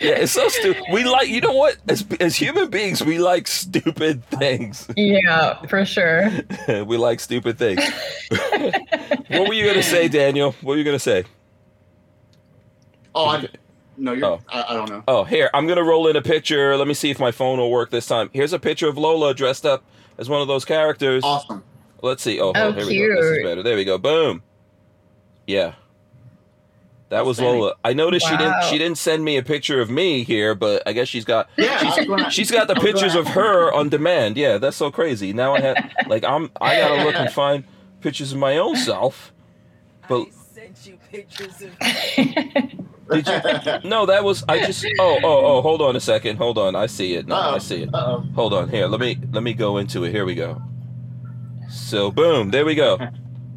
Yeah, it's so stupid. We like, you know what? As as human beings, we like stupid things. Yeah, for sure. (laughs) we like stupid things. (laughs) what were you gonna say, Daniel? What were you gonna say? oh, I, no, you're. Oh. I, I don't know. Oh, here I'm gonna roll in a picture. Let me see if my phone will work this time. Here's a picture of Lola dressed up as one of those characters. Awesome. Let's see. Oh, Oh, oh here we go. This is better. There we go. Boom. Yeah. That was Outstanding. Lola. I noticed she didn't she didn't send me a picture of me here, but I guess she's got Yeah, I she's got the I was gonna pictures of her on demand. Yeah, that's so crazy. Now I have like I'm I gotta look and find pictures of my own self. But I sent you pictures of (laughs) did you? No, that was I just. Oh, oh, oh! Hold on a second. Hold on. I see it now. I see it. Uh-oh. Hold on. Here, let me let me go into it. Here we go. So boom, there we go.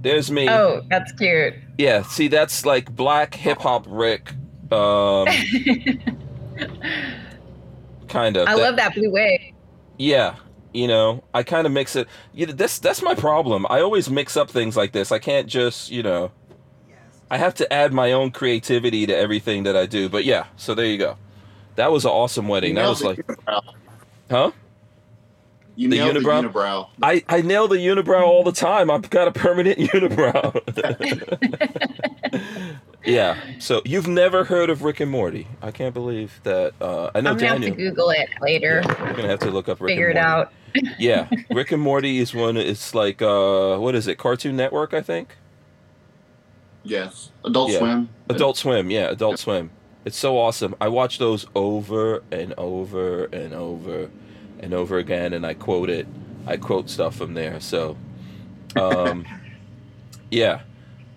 There's me. Oh, that's cute. Yeah. See, that's like black hip hop Rick. Um, (laughs) kind of. I That- love that blue wig. Yeah, you know, I kind of mix it. You know, that's that's my problem. I always mix up things like this. I can't just, you know, I have to add my own creativity to everything that I do. But yeah, so there you go. That was an awesome wedding. That was like, huh? You the nailed unibrow? the unibrow. I I nail the unibrow all the time. I've got a permanent (laughs) unibrow. (laughs) yeah. So you've never heard of Rick and Morty? I can't believe that. Uh, I know I'm gonna have Daniel. to Google it later. Yeah, we're gonna have to look up Rick Figure and it Morty. out. (laughs) yeah, Rick and Morty is one. It's like uh, what is it? Cartoon Network, I think. Yes. Adult Yeah. Swim. Adult Swim, yeah, Adult Swim. It's so awesome. I watch those over and over and over and over again, and I quote it. I quote stuff from there. So, um, (laughs) yeah.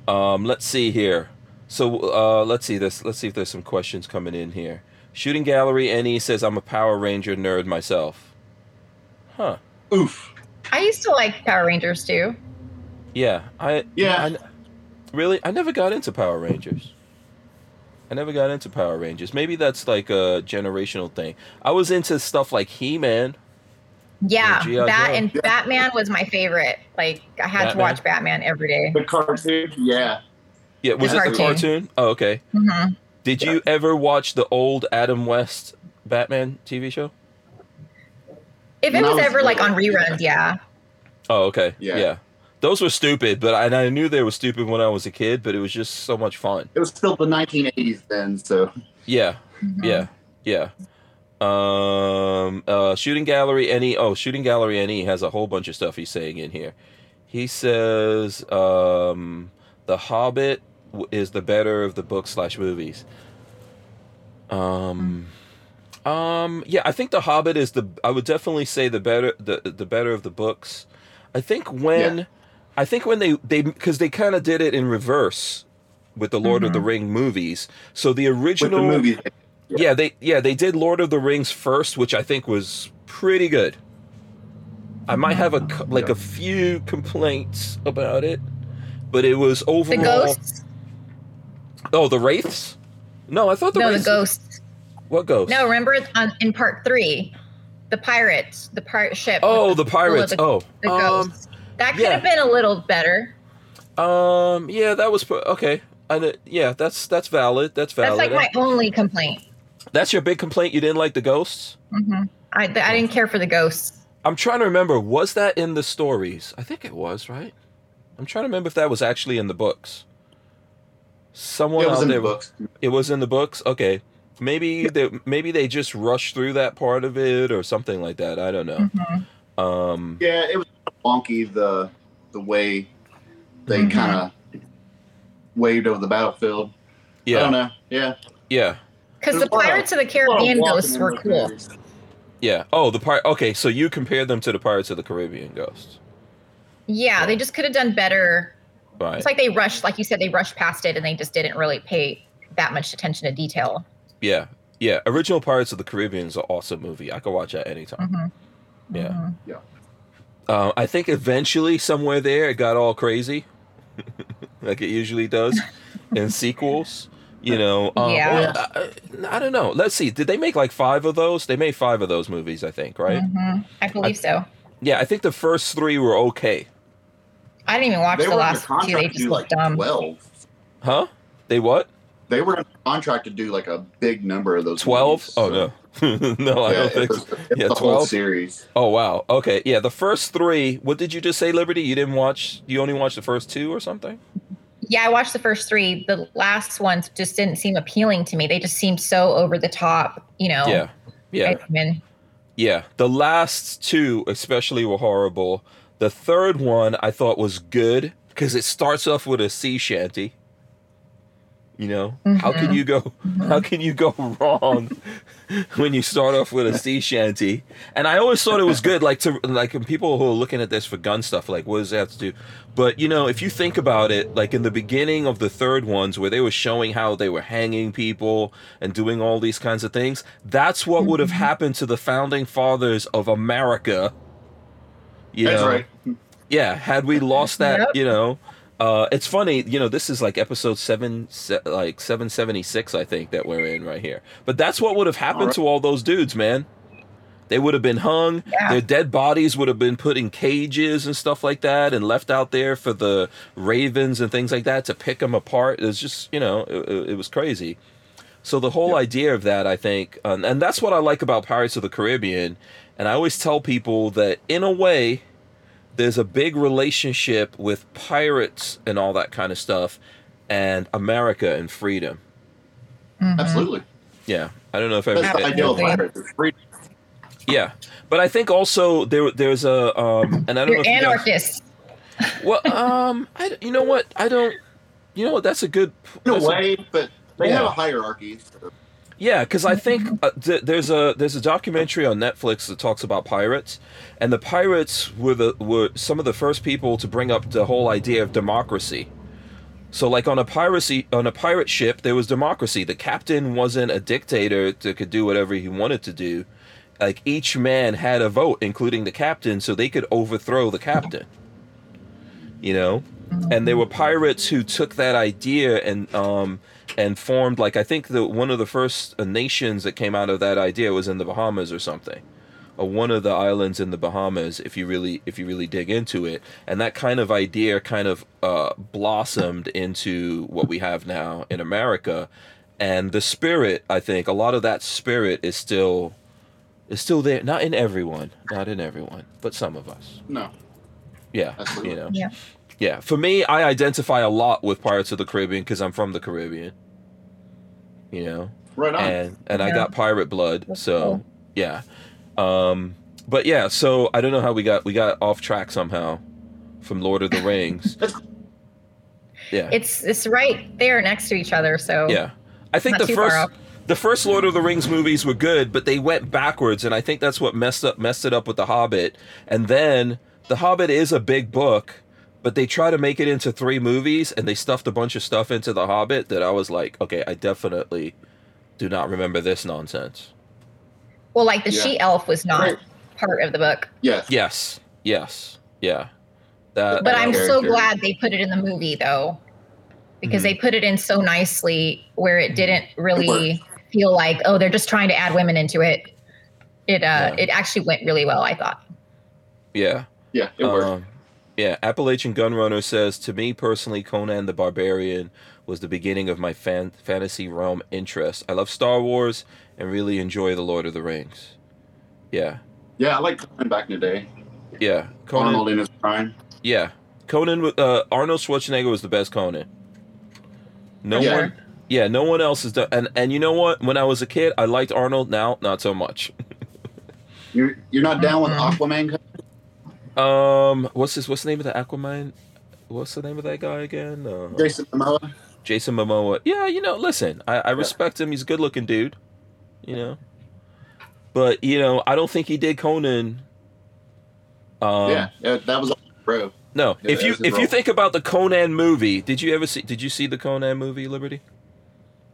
Um, let's see here. So uh, let's see this. Let's see if there's some questions coming in here. Shooting Gallery Annie says I'm a Power Ranger nerd myself. Huh. Oof. I used to like Power Rangers too. Yeah, I Yeah. I, really I never got into Power Rangers. I never got into Power Rangers. Maybe that's like a generational thing. I was into stuff like He-Man. Yeah, Yeah, G.I. that Joe. and Yeah. Batman was my favorite. Like I had Batman? to watch Batman every day. The cartoon. Yeah. Yeah, was The it the cartoon. cartoon? Oh, okay. Mhm. Did you ever watch the old Adam West Batman TV show? If it was was ever like on little. reruns, yeah. Oh, okay. Yeah. yeah. Those were stupid, but I, and I knew they were stupid when I was a kid, but it was just so much fun. It was still the 1980s then, so. Yeah. Mhm. Yeah, yeah. Um, uh, shooting gallery. Annie oh, shooting gallery. Annie has a whole bunch of stuff he's saying in here. He says, um, the Hobbit is the better of the books slash movies. Um, um, yeah, I think the Hobbit is the. I would definitely say the better the the better of the books. I think when, Yeah. I think when they they because they kind of did it in reverse with the Lord of the Mhm. Ring movies. So the With original the movies. yeah, they yeah they did Lord of the Rings first, which I think was pretty good. I might have a cou- like a few complaints about it, but it was overall. The overall. ghosts? Oh, the wraiths? No, I thought the no, the ghosts. What ghosts? No, remember on, in part three, the pirates, the pirate ship. Oh, with the pirates. the, oh, the um, ghosts. That could yeah. have been a little better. um, yeah, that was okay. And kn- yeah, that's that's valid. That's valid. That's like my only complaint. That's your big complaint. You didn't like the ghosts. Mm-hmm. I, I didn't care for the ghosts. I'm trying to remember. Was that in the stories? I think it was, right? I'm trying to remember if that was actually in the books. Someone Yeah, it was out in there. the books. It was in the books. Okay, maybe they maybe they just rushed through that part of it or something like that. I don't know. Mhm. Um, Yeah, it was wonky the the way they Mhm. kind of waved over the battlefield. I don't yeah, know. Yeah, yeah, Because the There's of- Pirates of the A lot of Caribbean ghosts were cool. movies. yeah. Oh, the part. Okay, so you compared them to the Pirates of the Caribbean ghosts, Yeah, they just could have done better. right? It's like they rushed, like you said, they rushed past it and they just didn't really pay that much attention to detail. yeah, yeah. Original Pirates of the Caribbean is an awesome movie. I could watch that anytime. hmm Yeah. Yeah. Uh, I think eventually somewhere there it got all crazy, (laughs) like it usually does in sequels. You know, um, Yeah. well, I, I don't know. Let's see. Did they make like five of those? They made five of those movies, I think, right? hmm I believe so. Yeah, I think the first three were okay. I didn't even watch They the were under last two. They just do like looked dumb. twelve. Huh? They what? They were under contract to do like a big number of those. Twelve? movies, Oh so- no, (laughs) no, I Yeah, don't it think. was, so. Yeah, the whole 12? series. Oh wow. Okay. Yeah, the first three. What did you just say, Liberty? You didn't watch. You only watched the first two or something? Yeah, I watched the first three. The last ones just didn't seem appealing to me. They just seemed so over the top, you know. Yeah. Yeah. I mean, Yeah, the last two especially were horrible. The third one I thought was good because it starts off with a sea shanty. You know, how can Mhm. you go? How can you go wrong (laughs) when you start off with a sea shanty? And I always thought it was good, like to like when people who are looking at this for gun stuff, like what does that have to do? But you know, if you think about it, like in the beginning of the third ones, where they were showing how they were hanging people and doing all these kinds of things, that's what would have happened to the founding fathers of America. You That's know? right. Yeah, had we lost that, Yep. you know, uh, it's funny, you know, this is like episode seven, se- like seven seventy six, I think that we're in right here. But that's what would have happened Alright. to all those dudes, man. They would have been hung. Yeah. Their dead bodies would have been put in cages and stuff like that, and left out there for the ravens and things like that to pick them apart. It was just, you know, it, it- was crazy. So the whole idea of that, I think, and that's what I like about Pirates of the Caribbean. And I always tell people that, in a way, there's a big relationship with pirates and all that kind of stuff, and America and freedom. mhm. Absolutely. Yeah, I don't know if I. That's the ideal of pirates. It's free. Yeah, but I think also there there's a um, and I don't You're know. If you guys- anarchists. well, um, I, you know what? I don't. You know what? That's a good. In a that's a- way, but they have a hierarchy. so- Yeah, because I think uh, th- there's a there's a documentary on Netflix that talks about pirates, and the pirates were the were some of the first people to bring up the whole idea of democracy. So, like on a piracy on a pirate ship, there was democracy. The captain wasn't a dictator that could do whatever he wanted to do. Like each man had a vote, including the captain, so they could overthrow the captain. You know, and there were pirates who took that idea and um and formed like I think the one of the first uh, nations that came out of that idea was in the Bahamas or something, or one of the islands in the Bahamas. If you really if you really dig into it, and that kind of idea kind of uh, blossomed into what we have now in America, and the spirit I think a lot of that spirit is still is still there. Not in everyone, not in everyone, but some of us. No, Yeah, Absolutely. you know. Yeah. Yeah, for me, I identify a lot with Pirates of the Caribbean because I'm from the Caribbean. You know, right on. and and I got pirate blood, That's so cool. yeah. Um, but yeah, so I don't know how we got we got off track somehow from Lord of the Rings. (laughs) yeah, It's it's right there next to each other. So yeah. I think the first the first Lord of the Rings movies were good, but they went backwards, and I think that's what messed up messed it up with the Hobbit. And then the Hobbit is a big book, but they try to make it into three movies, and they stuffed a bunch of stuff into the Hobbit that I was like, okay, I definitely do not remember this nonsense. well, like the Yeah. she elf was not Right. part of the book, yes. Yes, yes, yeah. That, but I'm so character. glad they put it in the movie though, because Mhm. they put it in so nicely where it didn't really feel like oh they're just trying to add women into it. It uh, Yeah. it actually went really well. I thought. Yeah. Yeah, it worked. Yeah, Appalachian Gunrunner says to me personally, Conan the Barbarian was the beginning of my fan- fantasy realm interest. I love Star Wars and really enjoy the Lord of the Rings. Yeah, yeah, I like Conan back in the day. yeah, Conan. Arnold in his prime. Yeah, Conan. Uh, Arnold Schwarzenegger was the best Conan. No Yeah. one. Yeah, no one else has done. And and you know what? When I was a kid, I liked Arnold. Now, not so much. (laughs) You're you're not down with Mhm. Aquaman? Um, what's his? What's the name of the Aquaman? What's the name of that guy again? Uh, Jason Momoa. Jason Momoa. Yeah, you know, listen, I, I respect him. He's a good looking dude. You know. But, you know, I don't think he did Conan. Um yeah, yeah, that was bro. no. Yeah, if you was his if you think about the Conan movie, did you ever see did you see the Conan movie, Liberty?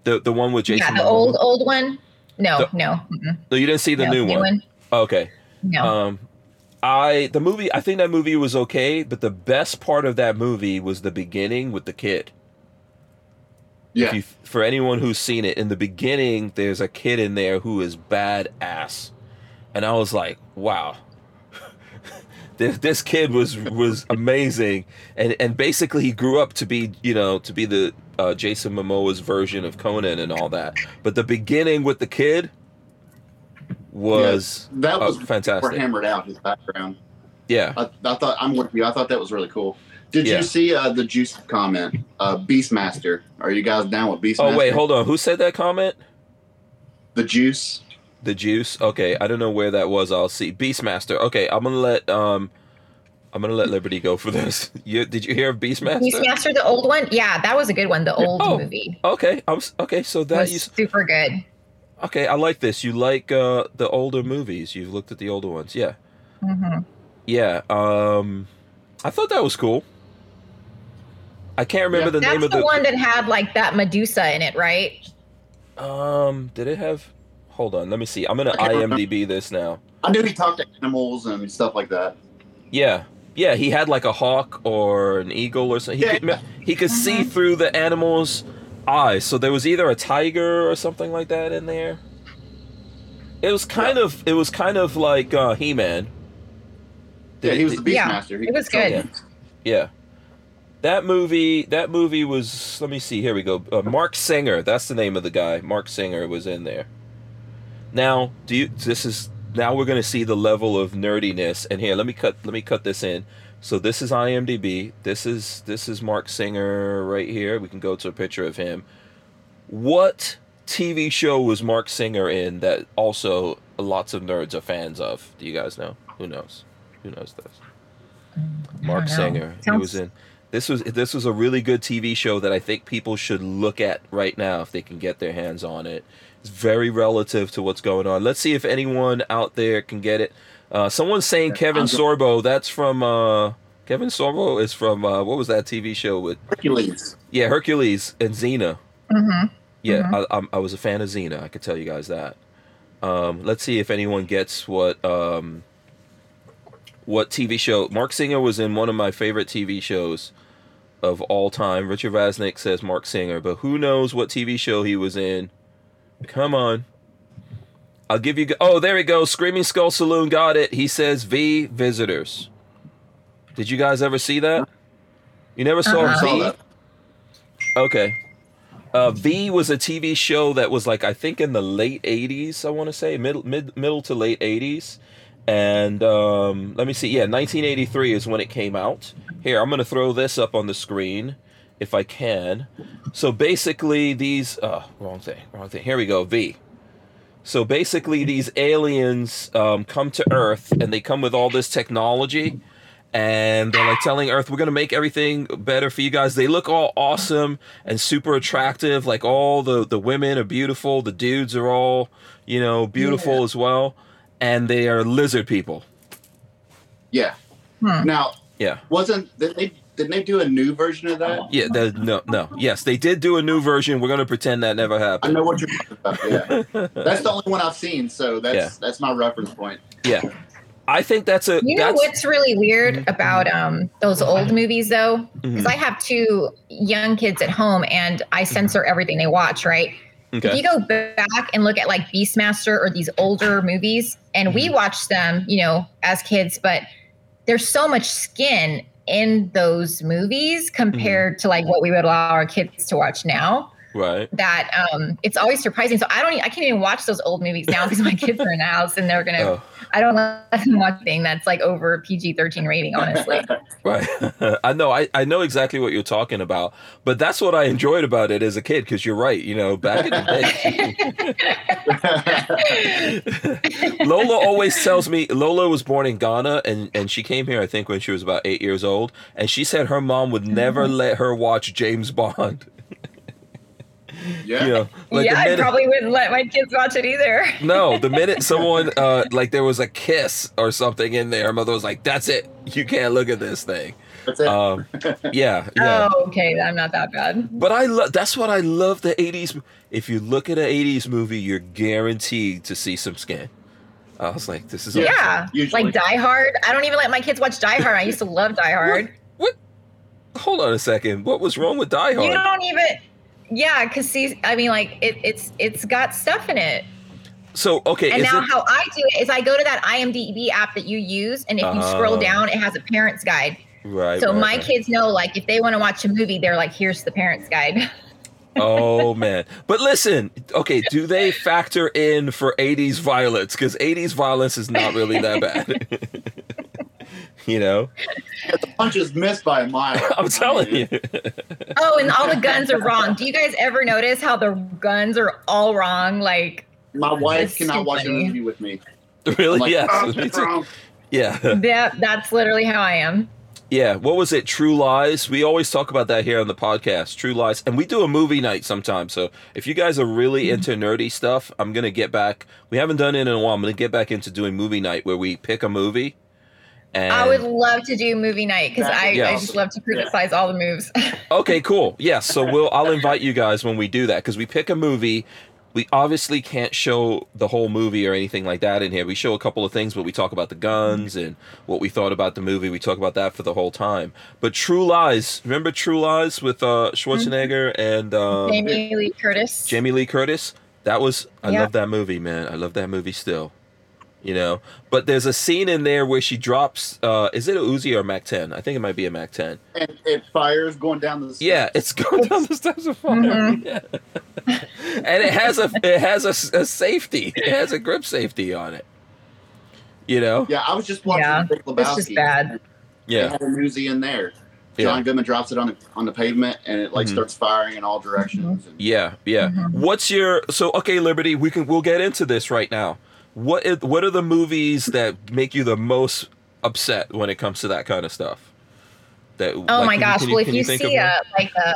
The the one with Jason yeah, the Momoa? old old one. No, The- no, mm-mm. No, you didn't see the No, new one. Okay. No. Um I the movie I think that movie was okay, but the best part of that movie was the beginning with the kid. Yeah, you, for anyone who's seen it, in the beginning, there's a kid in there who is badass, and I was like, wow, (laughs) this, this kid was was amazing, and and basically he grew up to be you know to be the uh, Jason Momoa's version of Conan and all that. But the beginning with the kid was that uh, was Or fantastic. hammered out his background. Yeah, I, I thought I'm with you. I thought that was really cool. Did Yeah. you see uh, the Juice comment? Uh, Beastmaster. Are you guys down with Beastmaster? Oh wait, hold on. Who said that comment? The Juice. The juice. Okay, I don't know where that was. I'll see. Beastmaster. Okay, I'm gonna let um, I'm gonna let Liberty go for this. (laughs) You did you hear of Beastmaster? Beastmaster, the old one. Yeah, that was a good one. The old Oh, movie Okay, I'm okay. So that was you super good. Okay? I like this. You like uh the older movies. You've looked at the older ones. Yeah, hmm yeah. Um, I thought that was cool. I can't remember Yeah. the That's name the, of the. one that had like that Medusa in it, right? Um, did it have? Hold on, let me see. I'm gonna I can't remember. IMDb this now. I knew he talked to animals and stuff like that. Yeah, yeah. He had like a hawk or an eagle or something. He Yeah. could he could see through the animal's eyes. So there was either a tiger or something like that in there. It was kind of it was kind of like uh, He Man. Yeah, he was the Yeah, Beastmaster. He it was good. you. Yeah. That movie, that movie was. Let me see. Here we go. Uh, Marc Singer. That's the name of the guy. Marc Singer was in there. Now, do you? This is now we're gonna see the level of nerdiness. And here, let me cut. Let me cut this in. So this is IMDb. This is this is Marc Singer right here. We can go to a picture of him. What TV show was Marc Singer in that also lots of nerds are fans of? Do you guys know? Who knows? Who knows this? Mark know. Singer. He was in. This was this was a really good TV show that I think people should look at right now if they can get their hands on it. It's very relative to what's going on. Let's see if anyone out there can get it. Uh, someone's saying Kevin I'm go- Sorbo. That's from uh, Kevin Sorbo is from uh, what was that TV show with? Hercules. Yeah, Hercules and Xena. hmm Yeah, I, I'm, I was a fan of Xena. I could tell you guys that. Um, let's see if anyone gets what um, what TV show. Marc Singer was in one of my favorite TV shows of all time. Richard Vasnick says Marc Singer, but who knows what TV show he was in? Come on. I'll give you. g- Oh, there we go. Screaming Skull Saloon got it. He says V Visitors. Did you guys ever see that? You never saw. I saw V? that. Okay. Uh, v was a TV show that was like I think in the late '80s. I want to say middle mid middle to late '80s, and um, let me see. Yeah, 1983 is when it came out. Here, I'm gonna throw this up on the screen if I can. So basically, these uh, wrong thing, wrong thing. Here we go. V. So basically, these aliens um, come to Earth and they come with all this technology, and they're like telling Earth, "We're gonna make everything better for you guys." They look all awesome and super attractive. Like all the the women are beautiful, the dudes are all you know beautiful as well, and they are lizard people. Yeah. Hmm. Now, Yeah, wasn't did they didn't they do a new version of that? yeah. The, no, no. Yes, they did do a new version. We're gonna pretend that never happened. I know what you're talking about. Yeah, (laughs) that's the only one I've seen, so that's Yeah. that's my reference point. Yeah, I think that's a You know what's really weird about um those old movies though? Because Mhm. I have two young kids at home and I censor everything they watch, right? if Okay. you go back and look at like Beastmaster or these older movies, and Mm-hmm. we watched them, you know, as kids, but there's so much skin in those movies compared Mm-hmm. to like what we would allow our kids to watch now. Right. That um, it's always surprising. So I don't, i can't even watch those old movies now because my kids are in the house and they're gonna. Oh, I don't let them watch anything that's like over PG thirteen rating. Honestly, (laughs) right. (laughs) I know. I, I know exactly what you're talking about, but that's what I enjoyed about it as a kid. Because you're right. You know, back in the day, (laughs) Lola always tells me Lola was born in Ghana and, and she came here I think when she was about eight years old and she said her mom would never Mm-hmm. let her watch James Bond. Yeah. You know, like yeah, the I probably wouldn't let my kids watch it either. (laughs) no, the minute someone uh like there was a kiss or something in there, her mother was like, "That's it, you can't look at this thing." That's it. Um, (laughs) yeah, yeah. Oh, okay, I'm not that bad. But I love that's what I love the 80s. If you look at an 80s movie, you're guaranteed to see some skin. I was like, this is Yeah. awesome. Yeah, Usually. like Die Hard. I don't even let my kids watch Die Hard. I used to love Die Hard. What? Hold on a second. What was wrong with Die Hard? You don't even. Yeah, because see, I mean, like it, it's it's got stuff in it. So okay, And now it, how I do it is I go to that IMDb app that you use, and if you scroll Oh. down, it has a parent's guide. right? So right, my right. kids know, like, if they want to watch a movie, they're like, "Here's the parent's guide." (laughs) Oh man. But listen, okay, do they factor in for 80s violence? Because 80s violence is not really that bad. (laughs) you know, Yeah, the punch is missed by a mile. (laughs) I'm telling you. oh, and all the guns are wrong. Do you guys ever notice how the guns are all wrong? Like, My wife cannot watch a movie with me. (laughs) really? I'm like, yes. "Oh, me wrong." Yeah. (laughs) that that's literally how I am. Yeah, what was it? True Lies. We always talk about that here on the podcast. True Lies, and we do a movie night sometimes. So if you guys are really mm-hmm. into nerdy stuff, I'm gonna get back. We haven't done it in a while. I'm gonna get back into doing movie night where we pick a movie. And I would love to do movie night because I, Yeah. I just love to criticize all the moves. (laughs) okay, cool. Yes, so we'll I'll invite you guys when we do that because we pick a movie. We obviously can't show the whole movie or anything like that in here. We show a couple of things, but we talk about the guns and what we thought about the movie. We talk about that for the whole time. But True Lies, remember True Lies with uh, Schwarzenegger and um, Jamie Lee Curtis. Jamie Lee Curtis. That was I Yeah. love that movie, man. I love that movie still. You know, but there's a scene in there where she drops. Uh, is it a Uzi or a Mac 10? I think it might be a Mac 10. And it fires going down the Yeah, it's (laughs) going down the steps of fire. Mhm. Yeah. and it has a it has a safety. It has a grip safety on it. You know. Yeah, I was just watching Yeah, Big it's Lebowski. just bad. They Yeah. had a Uzi in there. Yeah. John Goodman drops it on the on the pavement, and it like Mhm. starts firing in all directions. And Yeah, yeah. Mhm. What's your so okay, Liberty? We can we'll get into this right now. What is, what are the movies that make you the most upset when it comes to that kind of stuff? That Oh like, my can you- gosh! can well, if can you, think of see one? uh, like uh,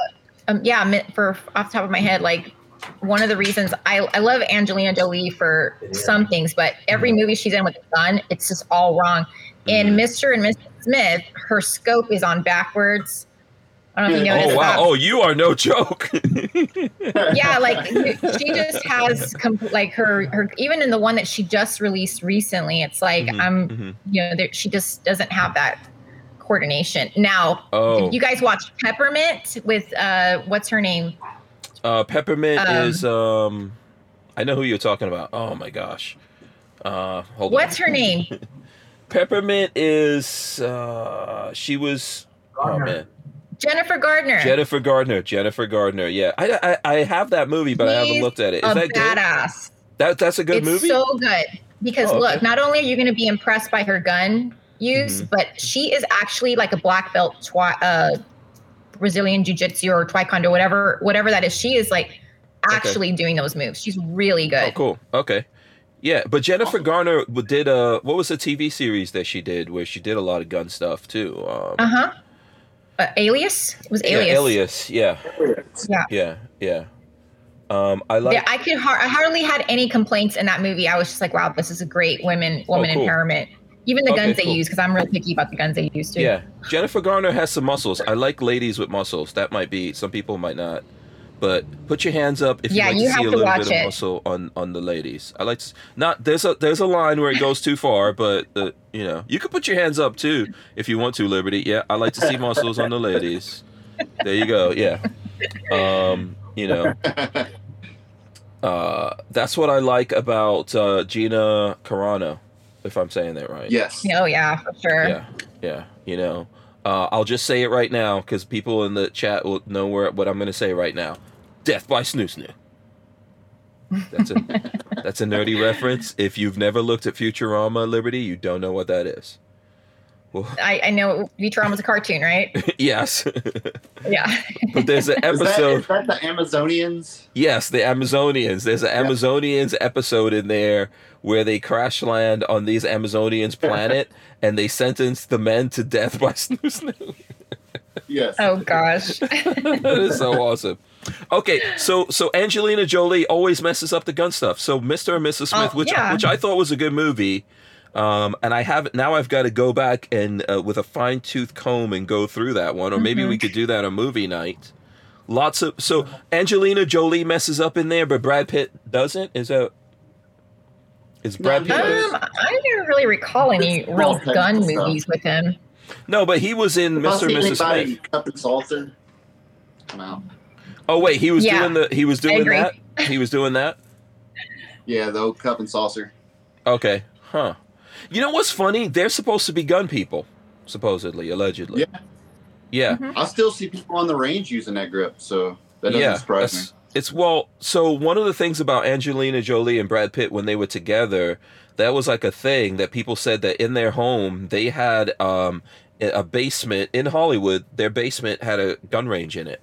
um, yeah, for off the top of my head, like one of the reasons I I love Angelina Jolie for some things, but every Mm-hmm. movie she's in with a gun, it's just all wrong. In. Mr. and Mrs. Smith, her scope is on backwards. I don't know if you noticed Oh wow! that. Oh, you are no joke. (laughs) yeah, like she just has com- like her her even in the one that she just released recently, it's like Mhm, I'm mhm. you know there, she just doesn't have that coordination. Now, Oh, you guys watch Peppermint with uh what's her name? uh, Peppermint Um, is um, I know who you're talking about. Oh my gosh. Uh, hold What's on. her name? (laughs) Peppermint is uh, she was. Oh man, Jennifer Gardner. Jennifer Gardner. Jennifer Gardner. Yeah, I I, I have that movie, but I haven't looked at it. Is a that good? badass. That that's a good it's movie. so good because Oh, okay. look, not only are you going to be impressed by her gun use, Mhm. but she is actually like a black belt twi- uh, Brazilian jiu-jitsu or taekwondo, whatever, whatever that is. She is like actually doing those moves. She's really Oh, good. cool. Okay. Yeah, but Jennifer Garner did a what was the TV series that she did where she did a lot of gun stuff too. Um, Uh huh. Uh, alias it was yeah, Alias. Alias. Yeah, Yeah. yeah, yeah. Um, I like. Yeah, I could. Har- I hardly had any complaints in that movie. I was just like, "Wow, this is a great women woman Oh, cool. empowerment." Even the Okay, guns they use, because I'm real picky about the guns they use too. Yeah, Jennifer Garner has some muscles. I like ladies with muscles. That might be some people might not, but put your hands up if Yeah, you like you to have see a little watch bit of muscle on on the ladies. I like to, not there's a there's a line where it goes too far, but uh, you know you can put your hands up too if you want to. Liberty, yeah, I like to see muscles on the ladies. There you go. Yeah, um, you know. (laughs) Uh, that's what I like about uh, Gina Carano, if I'm saying that right. Yes. Oh yeah, for sure. Yeah, yeah. You know, uh, I'll just say it right now because people in the chat will know where, what I'm going to say right now. Death by Snu Snu. That's a (laughs) that's a nerdy reference. If you've never looked at Futurama, Liberty, you don't know what that is. Well, I, I know Futurama's a cartoon, right? (laughs) yes, Yeah. but there's an (laughs) episode. is that the Amazonians? Yes, the Amazonians. There's an Yeah. Amazonians episode in there where they crash land on these Amazonians planet and they sentence the men to death by Snu Snu. Yes. Oh gosh. that is so awesome. Okay, so so Angelina Jolie always messes up the gun stuff. So Mr. and Mrs. Smith, Oh, which yeah. which I thought was a good movie, um, and I have now I've got to go back and uh, with a fine tooth comb and go through that one, or maybe Mm-hmm. we could do that on movie night. Lots of so Angelina Jolie messes up in there, but Brad Pitt doesn't. Is that is Brad Pitt? Um, I don't really recall any It's real all technical gun stuff. movies with him. No, but he was in If I Mr. see and Mrs. anybody Smith. Cup and saucer. Come out. Oh wait, he was Yeah, doing the he was doing that. He was doing that. (laughs) Yeah, the old cup and saucer. Okay. Huh. You know what's funny? They're supposed to be gun people, supposedly, allegedly. Yeah. Yeah. Mhm. I still see people on the range using that grip, so that doesn't yeah. surprise me. It's well, so one of the things about Angelina Jolie and Brad Pitt when they were together, that was like a thing that people said that in their home they had um a a basement in Hollywood, their basement had a gun range in it.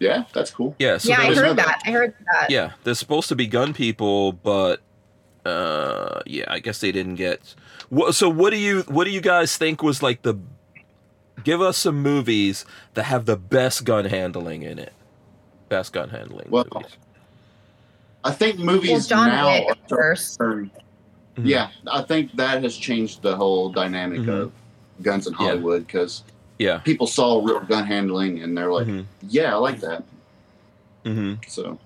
Yeah, that's cool. Yeah, so yeah, I was- heard that. I heard that. yeah, they're supposed to be gun people, but uh, yeah, I guess they didn't get. What, so what do you what do you guys think was like the? Give us some movies that have the best gun handling in it. Best gun handling. Well, movies. I think movies Well, John now Wick are at first. starting- Mhm. Yeah, I think that has changed the whole dynamic Mhm. of guns in Hollywood because Yeah. people saw real gun handling and they're like, Mhm. "Yeah, I like that." Mm-hmm. So,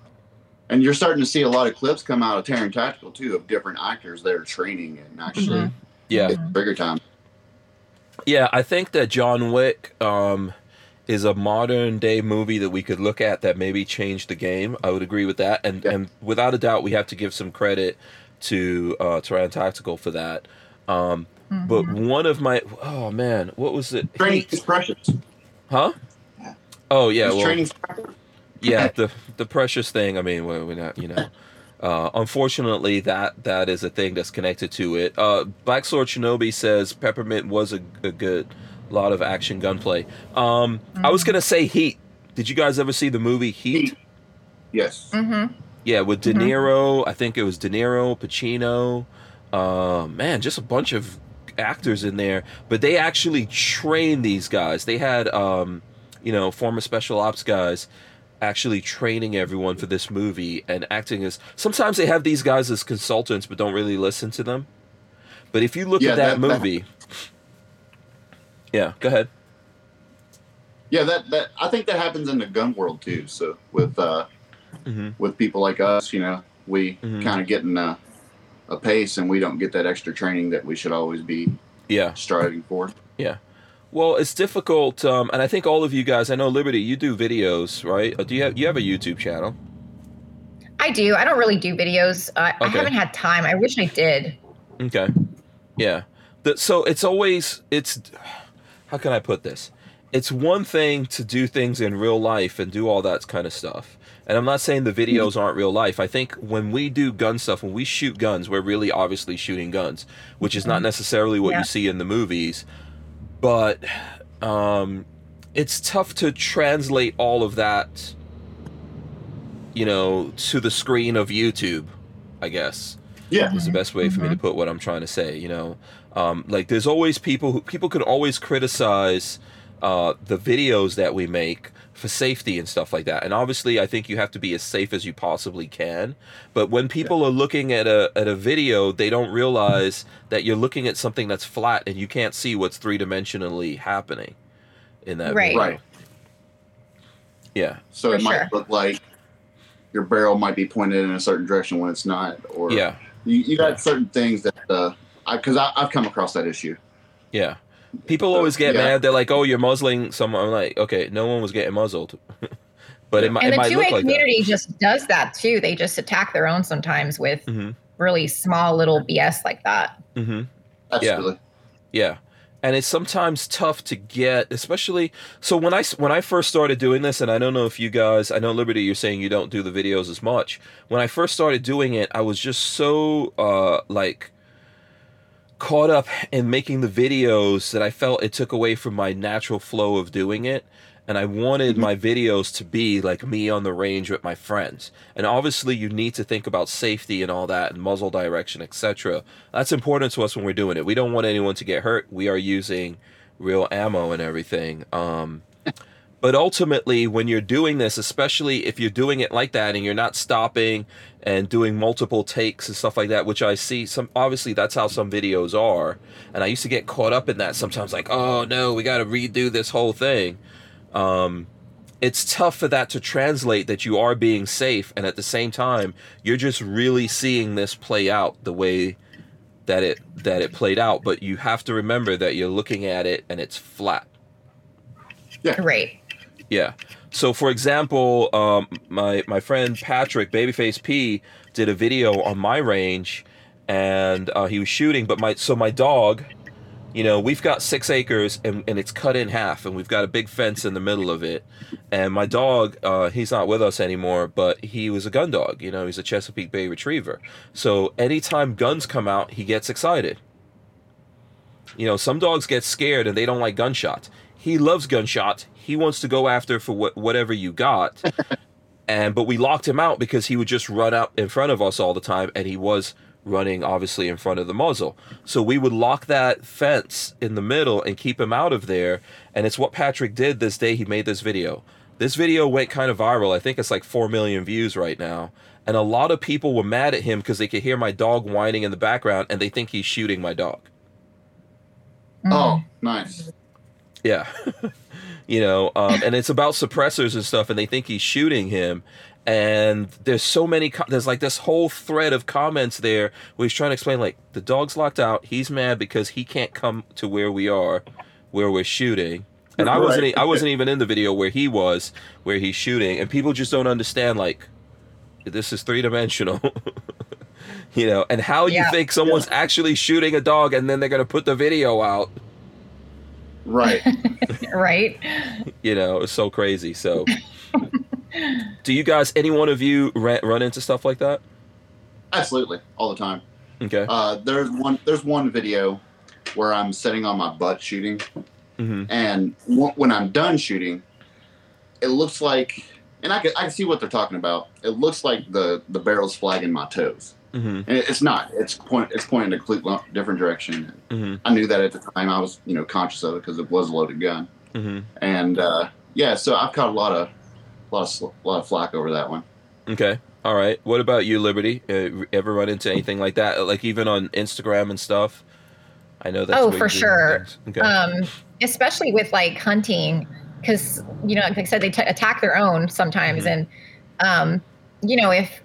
and you're starting to see a lot of clips come out of Taran Tactical too of different actors that are training and actually Mhm. Yeah. bigger time. Yeah, I think that John Wick um, is a modern day movie that we could look at that maybe changed the game. I would agree with that, and Yeah. and without a doubt, we have to give some credit to uh, Taran Tactical for that. Um, But Mhm. one of my oh man, what was it? Training Heat. is precious. Huh? Oh yeah, well, training's precious. yeah. The the precious thing. I mean, we're, we're not, you know. Uh, unfortunately, that that is a thing that's connected to it. Uh, Black Sword Shinobi says Peppermint was a, a good lot of action gunplay. Um, I was gonna say Heat. Did you guys ever see the movie Heat? Heat. Yes. Mhm. Yeah, with De Mhm. Niro. I think it was De Niro, Pacino. Uh, man, just a bunch of actors in there. But they actually trained these guys. They had, um, you know, former special ops guys actually training everyone for this movie and acting as. Sometimes they have these guys as consultants, but don't really listen to them. But if you look Yeah, at that, that- that- movie, yeah, go ahead. Yeah, that that I think that happens in the gun world too. So with uh, hmm with people like us, you know, we Mhm. kind of getting in a, a pace, and we don't get that extra training that we should always be Yeah. striving for. Yeah. Well, it's difficult, um, and I think all of you guys. I know Liberty, you do videos, right? Uh, Do you have you have a YouTube channel? I do. I don't really do videos. Uh, I haven't had time. I wish I did. Okay. Yeah. The, so it's always it's how can I put this? It's one thing to do things in real life and do all that kind of stuff. And I'm not saying the videos aren't real life. I think when we do gun stuff, when we shoot guns, we're really obviously shooting guns, which is not necessarily what Yeah. you see in the movies. But um it's tough to translate all of that you know to the screen of YouTube, I guess Yeah. is the best way for me to put what I'm trying to say. You know, um, like there's always people who people can always criticize uh, the videos that we make for safety and stuff like that. And obviously, I think you have to be as safe as you possibly can. But when people are looking at a at a video, they don't realize that you're looking at something that's flat and you can't see what's three dimensionally happening in that Right. video. Right. Yeah. So For it might sure. look like your barrel might be pointed in a certain direction when it's not, or Yeah. you, you got Yeah. certain things that uh, I because I, I've come across that issue. Yeah. People always get Yeah. mad. They're like, "Oh, you're muzzling someone." I'm like, "Okay, no one was getting muzzled." (laughs) but it, mi- and it the might two look A like that. community just does that too. They just attack their own sometimes with Mhm. really small little BS like that. Mm-hmm. Absolutely. Yeah. And it's sometimes tough to get, especially so when I when I first started doing this, and I don't know if you guys, I know Liberty, you're saying you don't do the videos as much. When I first started doing it, I was just so uh like caught up in making the videos that I felt it took away from my natural flow of doing it. And I wanted my videos to be like me on the range with my friends. And obviously, you need to think about safety and all that, and muzzle direction, etc. That's important to us when we're doing it. We don't want anyone to get hurt. We are using real ammo and everything. Um, but ultimately, when you're doing this, especially if you're doing it like that and you're not stopping and doing multiple takes and stuff like that, which I see some obviously that's how some videos are. And I used to get caught up in that sometimes, like, oh no, we got to redo this whole thing. Um, it's tough for that to translate that you are being safe, and at the same time, you're just really seeing this play out the way that it that it played out. But you have to remember that you're looking at it and it's flat. yeah Right. Yeah. So, for example, um, my my friend Patrick Babyface P did a video on my range, and uh, he was shooting. But my so my dog, you know, we've got six acres, and, and it's cut in half, and we've got a big fence in the middle of it. And my dog, uh, he's not with us anymore, but he was a gun dog. You know, he's a Chesapeake Bay Retriever. So anytime guns come out, he gets excited. You know, some dogs get scared and they don't like gunshots. He loves gunshots. He wants to go after for what whatever you got. (laughs) and but we locked him out because he would just run out in front of us all the time and he was running obviously in front of the muzzle. So we would lock that fence in the middle and keep him out of there. And it's what Patrick did this day he made this video. This video went kind of viral. I think it's like 4 million views right now. And a lot of people were mad at him because they could hear my dog whining in the background and they think he's shooting my dog. Oh, hmm. nice. Yeah. (laughs) you know, um, and it's about suppressors and stuff, and they think he's shooting him. And there's so many, co- there's like this whole thread of comments there where he's trying to explain, like, the dog's locked out. He's mad because he can't come to where we are, where we're shooting. And I wasn't. I wasn't even in the video where he was, where he's shooting. And people just don't understand, like, this is three dimensional. (laughs) you know, and how you think someone's actually shooting a dog and then they're going to put the video out. Right. (laughs) Right. you know it's so crazy so do you guys any one of you run, run into stuff like that Absolutely. All the time. okay Uh, there's one. There's one video where I'm sitting on my butt shooting, hmm and w- when I'm done shooting, it looks like, and I can I can see what they're talking about. It looks like the the barrel's flagging my toes, hmm it's not. It's point. It's pointing a completely different direction. hmm I knew that at the time. I was you know conscious of it because it was a loaded gun, hmm and uh, yeah. So I've caught a lot of lot of sl- lot of flack over that one. okay all right what about you liberty uh, ever run into anything like that like even on instagram and stuff i know that's Oh, for sure. okay Um, especially with like hunting, because you know, like I said, they t- attack their own sometimes, Mhm. and um, you know, if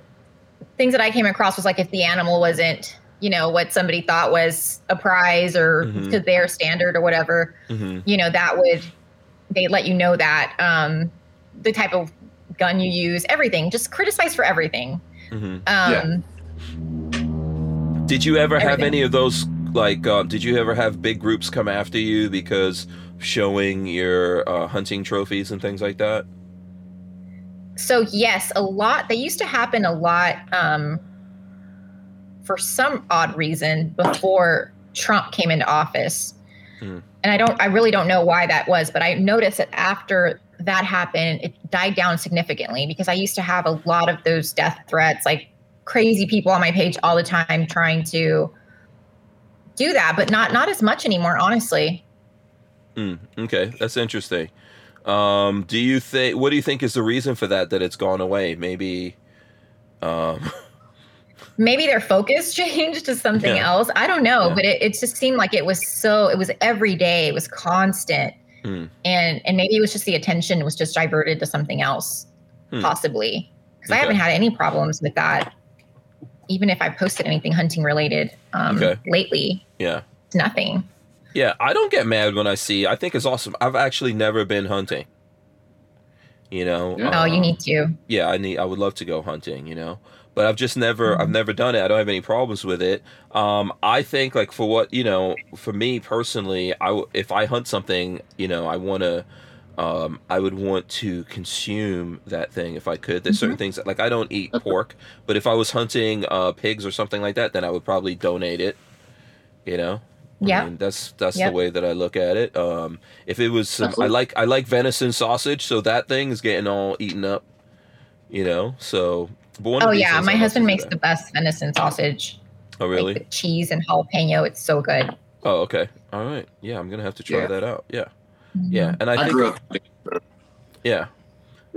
things that I came across was like if the animal wasn't, you know, what somebody thought was a prize or Mhm. to their standard or whatever, hmm you know, that would they let you know that um, the type of gun you use, everything, just criticize for everything. hmm Um, did you ever have any of those like uh, did you ever have big groups come after you because showing your uh, hunting trophies and things like that so yes a lot they used to happen a lot um, for some odd reason before trump came into office Hmm. and i don't i really don't know why that was but i noticed that after that happened it died down significantly because i used to have a lot of those death threats like crazy people on my page all the time trying to do that but not not as much anymore honestly Mm, okay, that's interesting. Um, do you think? What do you think is the reason for that? That it's gone away? Maybe. Um, (laughs) maybe their focus (laughs) changed to something Yeah. else. I don't know, Yeah. but it, it just seemed like it was so it was every day, it was constant. Hmm. And and maybe it was just the attention was just diverted to something else, Hmm. possibly. Because I haven't had any problems with that. Even if I posted anything hunting related um, Okay. lately, yeah, it's nothing. Yeah. I don't get mad when I see. I think it's awesome. I've actually never been hunting. You know. Yeah. Oh, you Um, need to. yeah i need i would love to go hunting you know but i've just never Mm-hmm. i've never done it i don't have any problems with it um i think like for what you know for me personally i w- if i hunt something you know i want to um i would want to consume that thing if i could there's Mm-hmm. certain things that, like i don't eat pork but if i was hunting uh pigs or something like that then i would probably donate it you know I Yeah. mean, that's that's Yep. the way that I look at it. Um, if it was, some, I like I like venison sausage, so that thing is getting all eaten up you know. So, but one of Oh yeah, my husband makes that. the best venison sausage. Oh really? Like with cheese and jalapeno. It's so good. Oh okay. All right. Yeah, I'm gonna have to try Yeah. that out. Yeah, Mm-hmm. yeah. And I, I think grew up. yeah.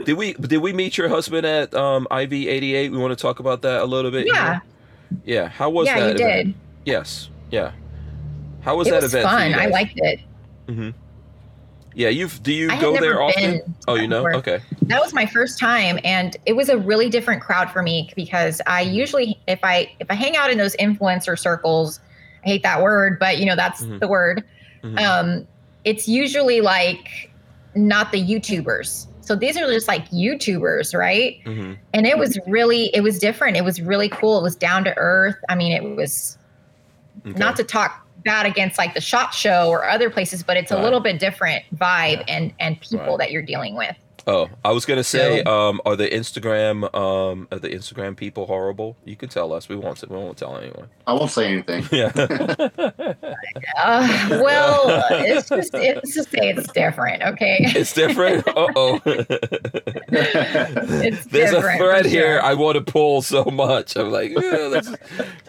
Did we did we meet your husband at um, IV eighty eight? We want to talk about that a little bit. Yeah, here? Yeah. How was yeah, that you event? did. Yes. Yeah. How was it that was event? fun. I liked it. hmm Yeah. You've do you I go there often? Oh, you know. before. Okay. That was my first time, and it was a really different crowd for me because I usually, if I if I hang out in those influencer circles, I hate that word, but you know that's Mhm. the word. Mhm. Um, it's usually like not the YouTubers. So these are just like YouTubers, right? hmm and it was really it was different it was really cool it was down to earth i mean it was Okay. not to talk bad against like the shot show or other places but it's a little bit different vibe and and people Right. that you're dealing with Oh, I was gonna say, um, are the Instagram, um, are the Instagram people horrible? You can tell us. We won't. We won't tell anyone. I won't say anything. (laughs) Yeah. uh, well it's just it's just say it's different okay it's different. Uh oh. (laughs) There's a thread for here sure. I want to pull so much. I'm like, yeah, that's,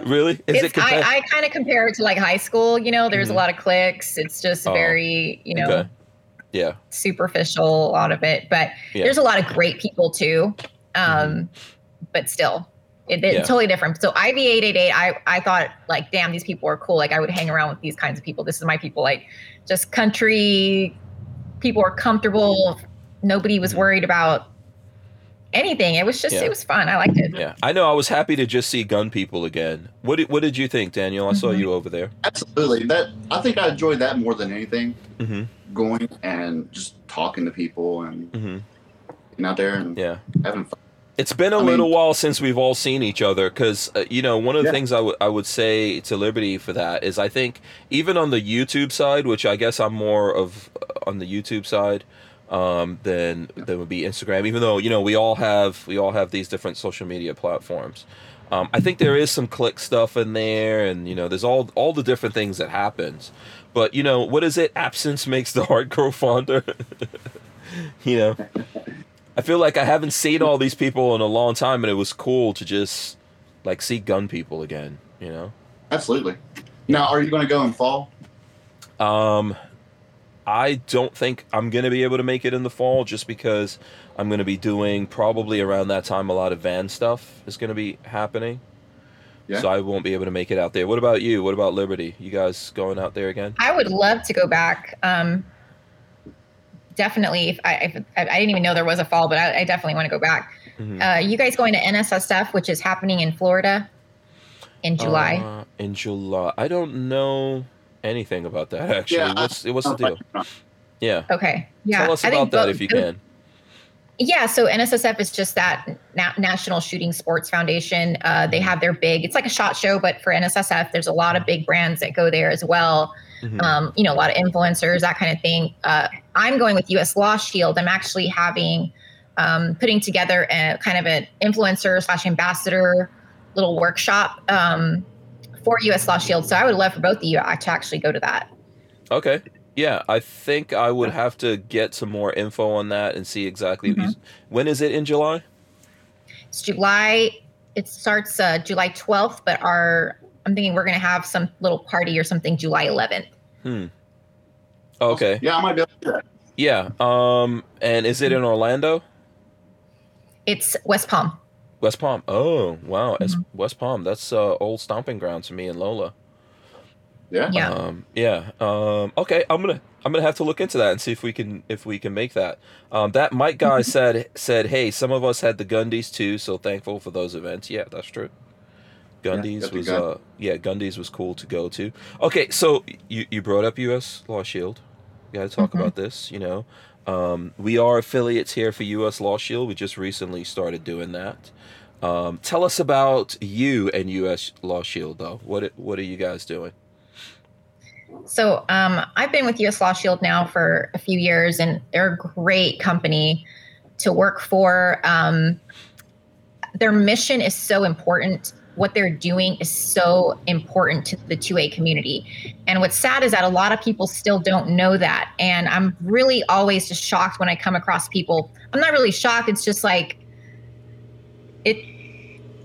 really? Is it's, it? compa- I, I kind of compare it to like high school you know there's Mhm. a lot of cliques it's just Oh, very you know okay. Yeah. superficial a lot of it but Yeah. there's a lot of great people too um but still it, it's Yeah. totally different so iv888 i i thought like damn these people are cool like i would hang around with these kinds of people this is my people like just country people are comfortable nobody was worried about anything it was just Yeah. it was fun i liked it Yeah. I know. I was happy to just see gun people again. What did What did you think, Daniel? I saw Mhm. you over there. Absolutely. That I think I enjoyed that more than anything. Mm-hmm. Going and just talking to people and Mm-hmm. getting out there and Yeah. having fun. It's been a I mean- little while since we've all seen each other because uh, you know one of the Yeah. things I would I would say to Liberty for that is I think even on the YouTube side, which I guess I'm more of uh, on the YouTube side um, than than would be Instagram. Even though you know we all have we all have these different social media platforms. Um, I think there is some clique stuff in there, and you know there's all all the different things that happens. But you know what is it? Absence makes the heart grow fonder. you know. I feel like I haven't seen all these people in a long time, and it was cool to just like see gun people again. You know. Absolutely. Now, are you going to go in fall? Um, I don't think I'm gonna be able to make it in the fall, just because I'm gonna be doing probably around that time a lot of van stuff is gonna be happening. Yeah. So I won't be able to make it out there. What about you? What about Liberty? You guys going out there again? i would love to go back um definitely if i if, i I didn't even know there was a fall but i, I definitely want to go back Mhm. Uh, you guys going to NSSF, which is happening in Florida in July? Uh, in July. I don't know anything about that (laughs) actually. Yeah, I- what's what's the deal? Yeah. okay, yeah. Tell us I think about that both- if you can. Yeah, so NSSF is just that Na- National Shooting Sports Foundation. Uh, they have their big. It's like a shot show, but for NSSF, there's a lot of big brands that go there as well. Mhm. Um, you know, a lot of influencers, that kind of thing. Uh, I'm going with U.S. Law Shield. I'm actually having um, putting together a kind of an influencer slash ambassador little workshop um, for U.S. Law Shield. So I would love for both of you to actually go to that. Okay. Yeah, I think I would have to get some more info on that and see exactly Mhm. when is it in July. It's July. It starts uh, July 12th, but our I'm thinking we're going to have some little party or something July 11th. Hmm. Okay. Yeah, I might be able to do that. Yeah. Um. And is it in Orlando? It's West Palm. West Palm. Oh, wow. It's Mhm. West Palm. That's uh, old stomping grounds to me and Lola. Yeah. Yeah. Um, yeah. Um, okay. I'm gonna I'm gonna have to look into that and see if we can if we can make that. Um, that Mike guy said said, hey, some of us had the Gundies too, so thankful for those events. Yeah, that's true. Gundies got the was gun. uh yeah Gundies was cool to go to. Okay, so you you brought up U.S. Law Shield. Got to talk Mhm. about this. You know, Um, we are affiliates here for U.S. Law Shield. We just recently started doing that. Um, tell us about you and U.S. Law Shield, though. What what are you guys doing? So um, I've been with US Law Shield now for a few years, and they're a great company to work for. Um, their mission is so important. What they're doing is so important to the 2A community. And what's sad is that a lot of people still don't know that. And I'm really always just shocked when I come across people. I'm not really shocked. It's just like, it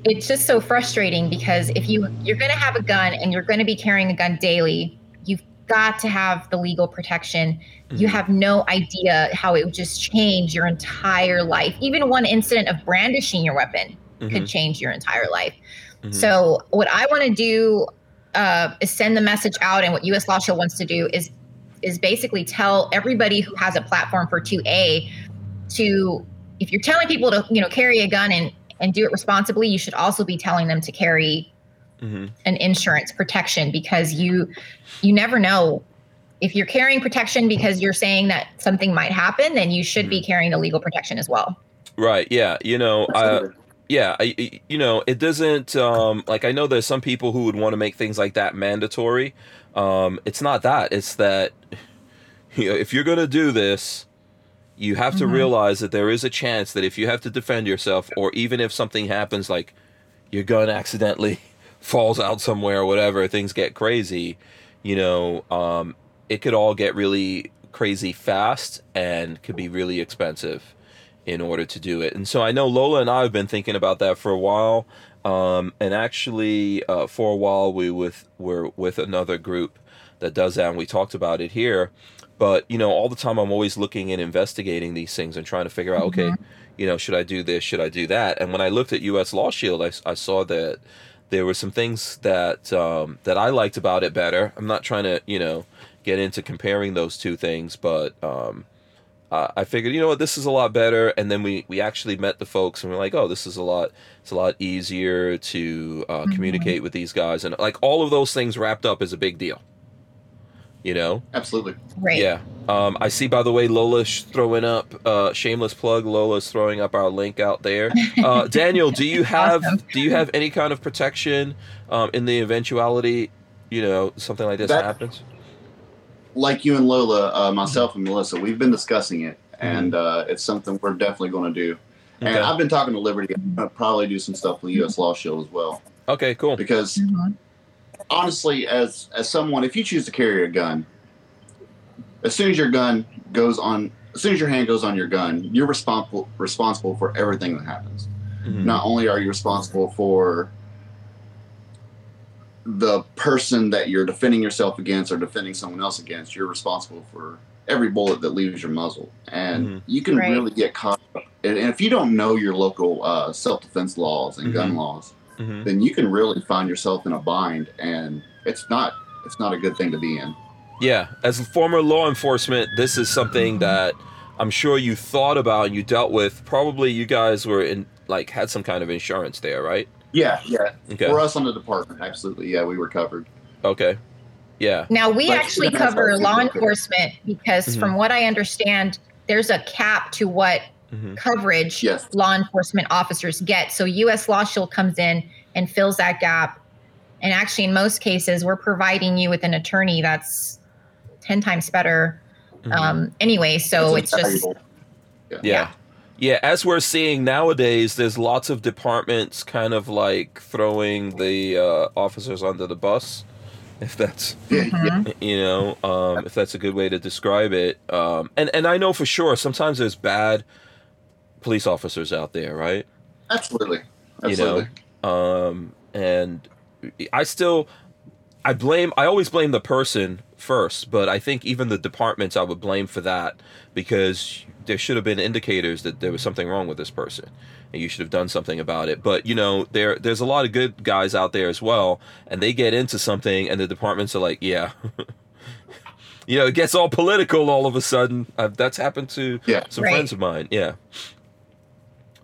it's just so frustrating because if you you're going to have a gun and you're going to be carrying a gun daily you've got to have the legal protection you Mhm. have no idea how it would just change your entire life even one incident of brandishing your weapon could Mhm, change your entire life mhm. so what i want to do uh, is send the message out and what us law shield wants to do is is basically tell everybody who has a platform for 2a to if you're telling people to you know carry a gun and and do it responsibly you should also be telling them to carry Mhm. an insurance protection because you you never know if you're carrying protection because you're saying that something might happen then you should be carrying the legal protection as well Right. Yeah. You know. Uh, Absolutely. Yeah. I, you know, it doesn't. Um, like I know there's some people who would want to make things like that mandatory. Um, it's not that. It's that (laughs) you know, if you're gonna do this, you have to Mhm. realize that there is a chance that if you have to defend yourself, or even if something happens, like your gun accidentally (laughs) falls out somewhere or whatever, things get crazy. You know, um, it could all get really crazy fast and could be really expensive in order to do it. And so I know Lola and I have been thinking about that for a while. Um, and actually, uh, for a while, we with were with another group that does that, and we talked about it here. But you know, all the time, I'm always looking and investigating these things and trying to figure out, okay, you know, should I do this? Should I do that? And when I looked at U.S. Law Shield, I, I saw that there were some things that um, that I liked about it better. I'm not trying to, you know, get into comparing those two things, but um, uh, I figured, you know what, this is a lot better. And then we we actually met the folks, and we're like, oh, this is a lot. It's a lot easier to uh, Mhm. communicate with these guys, and like all of those things wrapped up is a big deal. You know. Absolutely. right Yeah. Um, I see, by the way, Lola's throwing up, uh, shameless plug, Lola's throwing up our link out there. (laughs) Uh, Daniel, do you have, Awesome. do you have any kind of protection, um, in the eventuality, you know, something like this That- happens? Like you and Lola, uh, myself and Melissa, we've been discussing it, and uh, it's something we're definitely going to do. And I've been talking to Liberty. I'll probably do some stuff with the U.S. Law Shield as well, Okay, cool. because Mhm. honestly, as as someone, if you choose to carry a gun, as soon as your gun goes on, as soon as your hand goes on your gun, you're responsible responsible for everything that happens. Mhm. Not only are you responsible for the person that you're defending yourself against or defending someone else against, you're responsible for every bullet that leaves your muzzle, and Mhm. you can Right. really get caught. up. And and if you don't know your local uh, self defense laws and gun Mhm. laws, Mhm. then you can really find yourself in a bind, and it's not it's not a good thing to be in. Yeah, as a former law enforcement, this is something that I'm sure you thought about and you dealt with. Probably you guys were in, like, had some kind of insurance there, right? Yeah, yeah. Okay. For us on the department, absolutely, yeah, we were covered. Okay. Yeah. now we But actually that's cover law people do it. enforcement because Mhm. from what i understand there's a cap to what hmm coverage Yes. law enforcement officers get. So US Law Shield comes in and fills that gap. And actually, in most cases, we're providing you with an attorney that's 10 times better. Mm-hmm. Um, anyway, so it's, just, invaluable. Yeah. Yeah, as we're seeing nowadays, there's lots of departments kind of like throwing the uh, officers under the bus, if that's Yeah, yeah. Mhm. you know, um, if that's a good way to describe it. Um, and and I know for sure sometimes there's bad police officers out there, right? absolutely, absolutely. You know. Um, and I still, I blame, I always blame the person first, but I think even the departments I would blame for that because there should have been indicators that there was something wrong with this person and you should have done something about it. But you know, there there's a lot of good guys out there as well, and they get into something and the departments are like, yeah. (laughs) You know, it gets all political all of a sudden. Uh, that's happened to Yeah. some Right. friends of mine. Yeah.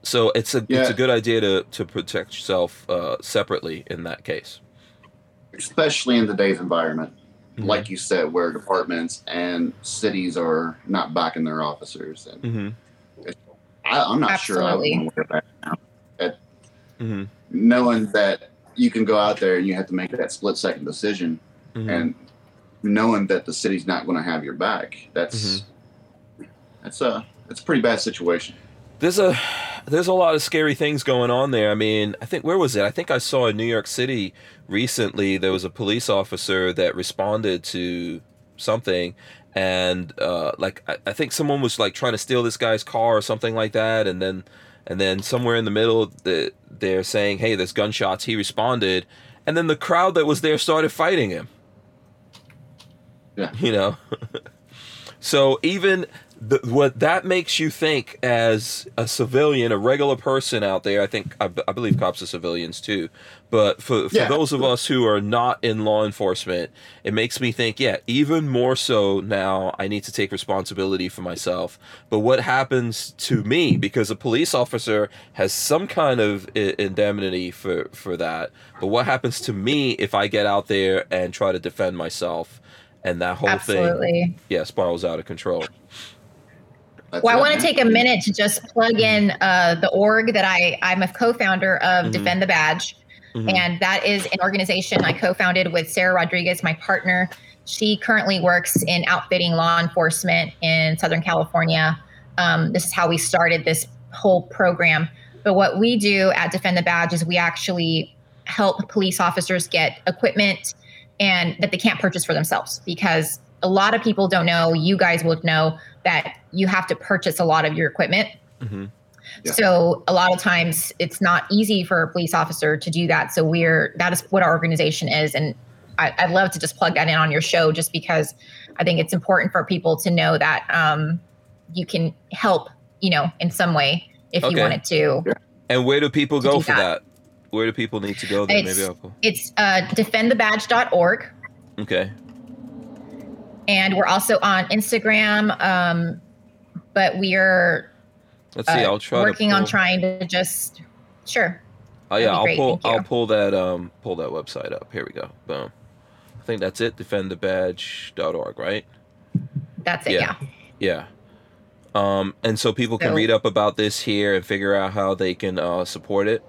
So it's a it's a good idea to to protect yourself uh, separately in that case. especially in today's environment. Like you said, where departments and cities are not backing their officers. And Mm-hmm. I, I'm not sure I would Absolutely. wear that now. Mm-hmm. Knowing that you can go out there and you have to make that split second decision, Mm-hmm. and knowing that the city's not going to have your back, that's that's a that's a pretty bad situation. there's a there's a lot of scary things going on there. I mean, I think where was it? I think I saw in New York City recently there was a police officer that responded to something and uh like I, I think someone was like trying to steal this guy's car or something like that and then and then somewhere in the middle the, they're saying hey there's gunshots he responded and then the crowd that was there started fighting him Yeah. you know (laughs) so even the, what that makes you think as a civilian, a regular person out there, I think I, b- I believe cops are civilians too. But for, for Yeah. those of us who are not in law enforcement, it makes me think, yeah, even more so now, I need to take responsibility for myself. But what happens to me because a police officer has some kind of indemnity for for that. But what happens to me if I get out there and try to defend myself? And that whole thing, Absolutely. yeah, spirals out of control. That's Well, I want to take a minute to just plug in uh, the org that I I'm a co-founder of Mhm. Defend the Badge, Mhm. and that is an organization I co-founded with Sarah Rodriguez, my partner. She currently works in outfitting law enforcement in Southern California. Um, this is how we started this whole program. But what we do at Defend the Badge is we actually help police officers get equipment and that they can't purchase for themselves because a lot of people don't know. You guys would know that you have to purchase a lot of your equipment. hmm Yeah. So a lot of times it's not easy for a police officer to do that. So we're that is what our organization is, and I, I'd love to just plug that in on your show, just because I think it's important for people to know that um, you can help, you know, in some way if Okay. you wanted to. And where do people go do for that. that? Where do people need to go there? It's- Maybe I'll go. It's uh, defendthebadge.org. Okay. And we're also on Instagram, um, but we're Let's see. uh, I'll try working on trying to just sure. Oh yeah, I'll great, pull. I'll pull that. Um, pull that website up. Here we go. Boom. I think that's it. Defendthebadge.org, right? That's it. Yeah. Yeah. Yeah. Um, and so people can So- read up about this here and figure out how they can uh, support it.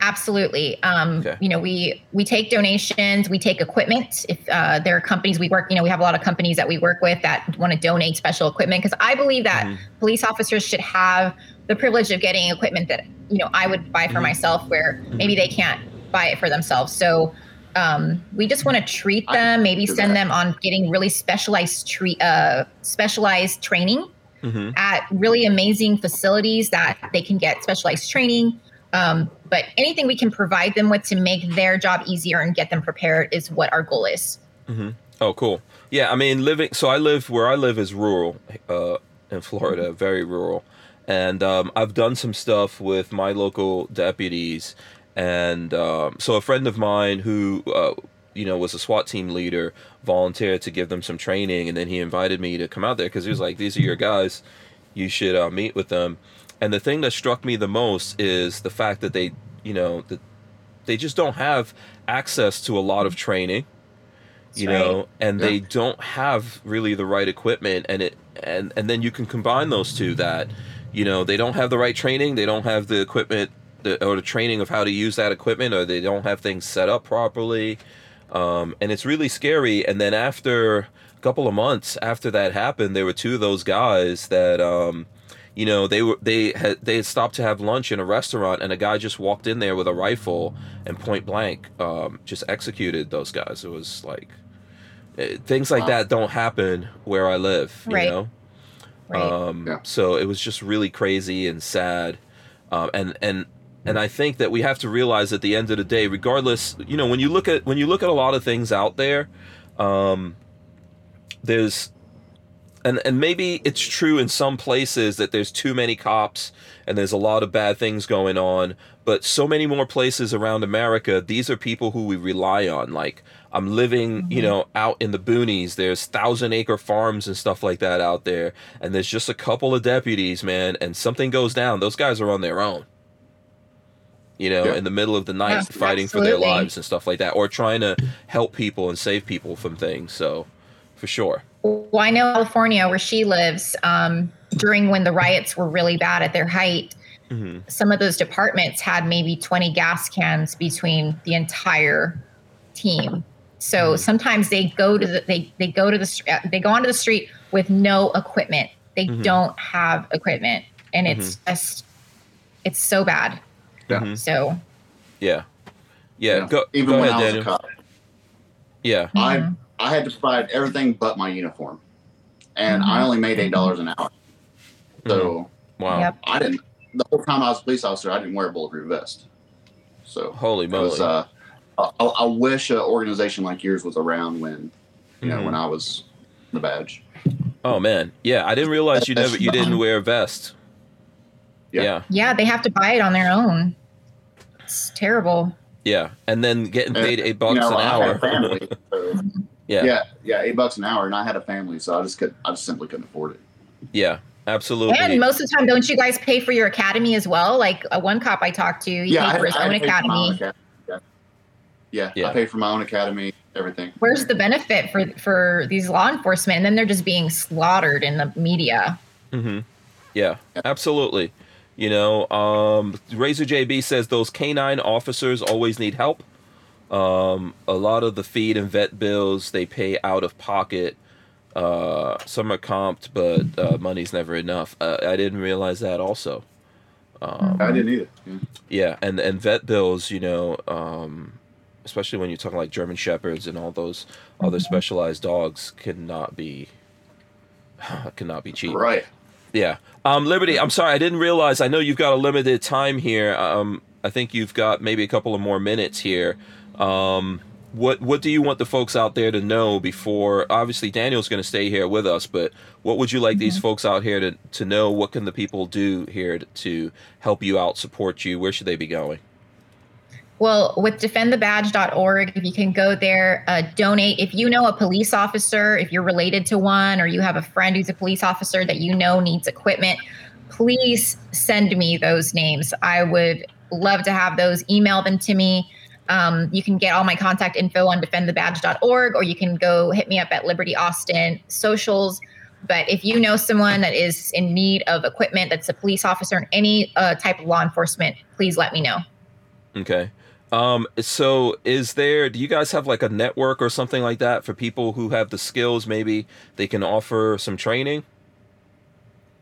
Absolutely. Um, Okay. You know, we we take donations, we take equipment. If uh, there are companies we work, you know, we have a lot of companies that we work with that want to donate special equipment because I believe that Mhm. police officers should have the privilege of getting equipment that you know I would buy for Mhm. myself, where Mm-hmm. maybe they can't buy it for themselves. So um, we just want to treat them, maybe send that. them on getting really specialized treat uh, specialized training hmm at really amazing facilities that they can get specialized training. Um, but anything we can provide them with to make their job easier and get them prepared is what our goal is. hmm Oh, cool. Yeah, I mean, living. So I live where I live is rural, uh, in Florida, very rural, and um, I've done some stuff with my local deputies, and um, so a friend of mine who, uh, you know, was a SWAT team leader volunteered to give them some training, and then he invited me to come out there because he was like, "These are your guys, you should uh, meet with them." And the thing that struck me the most is the fact that they, you know, that they just don't have access to a lot of training That's you right. know and they don't have really the right equipment and it and and then you can combine those two that you know they don't have the right training they don't have the equipment the, or the training of how to use that equipment or they don't have things set up properly. Um, and it's really scary. And then after a couple of months after that happened there were two of those guys that um, you know they were they had they had stopped to have lunch in a restaurant and a guy just walked in there with a rifle and point blank um, just executed those guys it was like eh, things like Wow. that don't happen where i live you Right. know Right. um, Yeah. so it was just really crazy and sad um, and and and i think that we have to realize at the end of the day regardless you know when you look at when you look at a lot of things out there um, there's and and maybe it's true in some places that there's too many cops and there's a lot of bad things going on but so many more places around america these are people who we rely on like i'm living you mm-hmm. know out in the boonies there's thousand acre farms and stuff like that out there and there's just a couple of deputies man and something goes down those guys are on their own you know, Yeah. in the middle of the night, Yeah, fighting for their lives and stuff like that, or trying to help people and save people from things. So, for sure. Well, I know California, where she lives, um, during when the riots were really bad at their height, hmm some of those departments had maybe 20 gas cans between the entire team. So Mhm. sometimes they go to the they they go to the str- uh, they go onto the street with no equipment. They Mhm. don't have equipment, and it's just it's so bad. Yeah. Mhm. So Yeah. Yeah. Go, Even go when ahead, I was Daniel. a cop, Yeah. I mhm. I had to provide everything but my uniform, and Mhm. I only made eight dollars an hour. So Wow. Yep. I didn't. The whole time I was a police officer, I didn't wear a bulletproof vest. So Holy moly. was. Uh, I, I I wish an organization like yours was around when, you know, Mhm. when I was the badge. oh man. Yeah. I didn't realize you never you didn't wear a vest. Yeah. Yeah. yeah, they have to buy it on their own. It's terrible. Yeah. And then getting paid eight bucks you know, an I hour. family. so- (laughs) yeah. yeah, yeah, eight bucks an hour, and I had a family, so I just could, I just simply couldn't afford it. Yeah. Absolutely. And most of the time, don't you guys pay for your academy as well? Like uh, one cop I talked to, he yeah, paid I, for his I own paid for own academy. academy. Yeah. Yeah, Yeah. I pay for my own academy, everything. Where's the benefit for for these law enforcement? And then they're just being slaughtered in the media. Mm-hmm. Yeah, absolutely. You know, um, Razor JB says those canine officers always need help. Um, a lot of the feed and vet bills they pay out of pocket. Uh, some are comped, but uh, money's never enough. Uh, I didn't realize that also. Um, I didn't either. Yeah. yeah, and and vet bills, you know, um, especially when you're talking like German shepherds and all those other specialized dogs, cannot be (sighs) cannot be cheap. Right. Yeah. Um, Liberty, I'm sorry, I didn't realize. I know you've got a limited time here. Um, I think you've got maybe a couple of more minutes here. Um, what what do you want the folks out there to know before? Obviously, Daniel's going to stay here with us, but what would you like these folks out here to to know? What can the people do here to, to help you out, support you? Where should they be going? Well, with defendthebadge.org, if you can go there, uh, donate. If you know a police officer, if you're related to one, or you have a friend who's a police officer that you know needs equipment, please send me those names. I would love to have those. Email them to me. Um, you can get all my contact info on defendthebadge.org, or you can go hit me up at Liberty Austin socials. But if you know someone that is in need of equipment, that's a police officer in any uh, type of law enforcement, please let me know. Okay. Um, so is there, do you guys have like a network or something like that for people who have the skills? Maybe they can offer some training?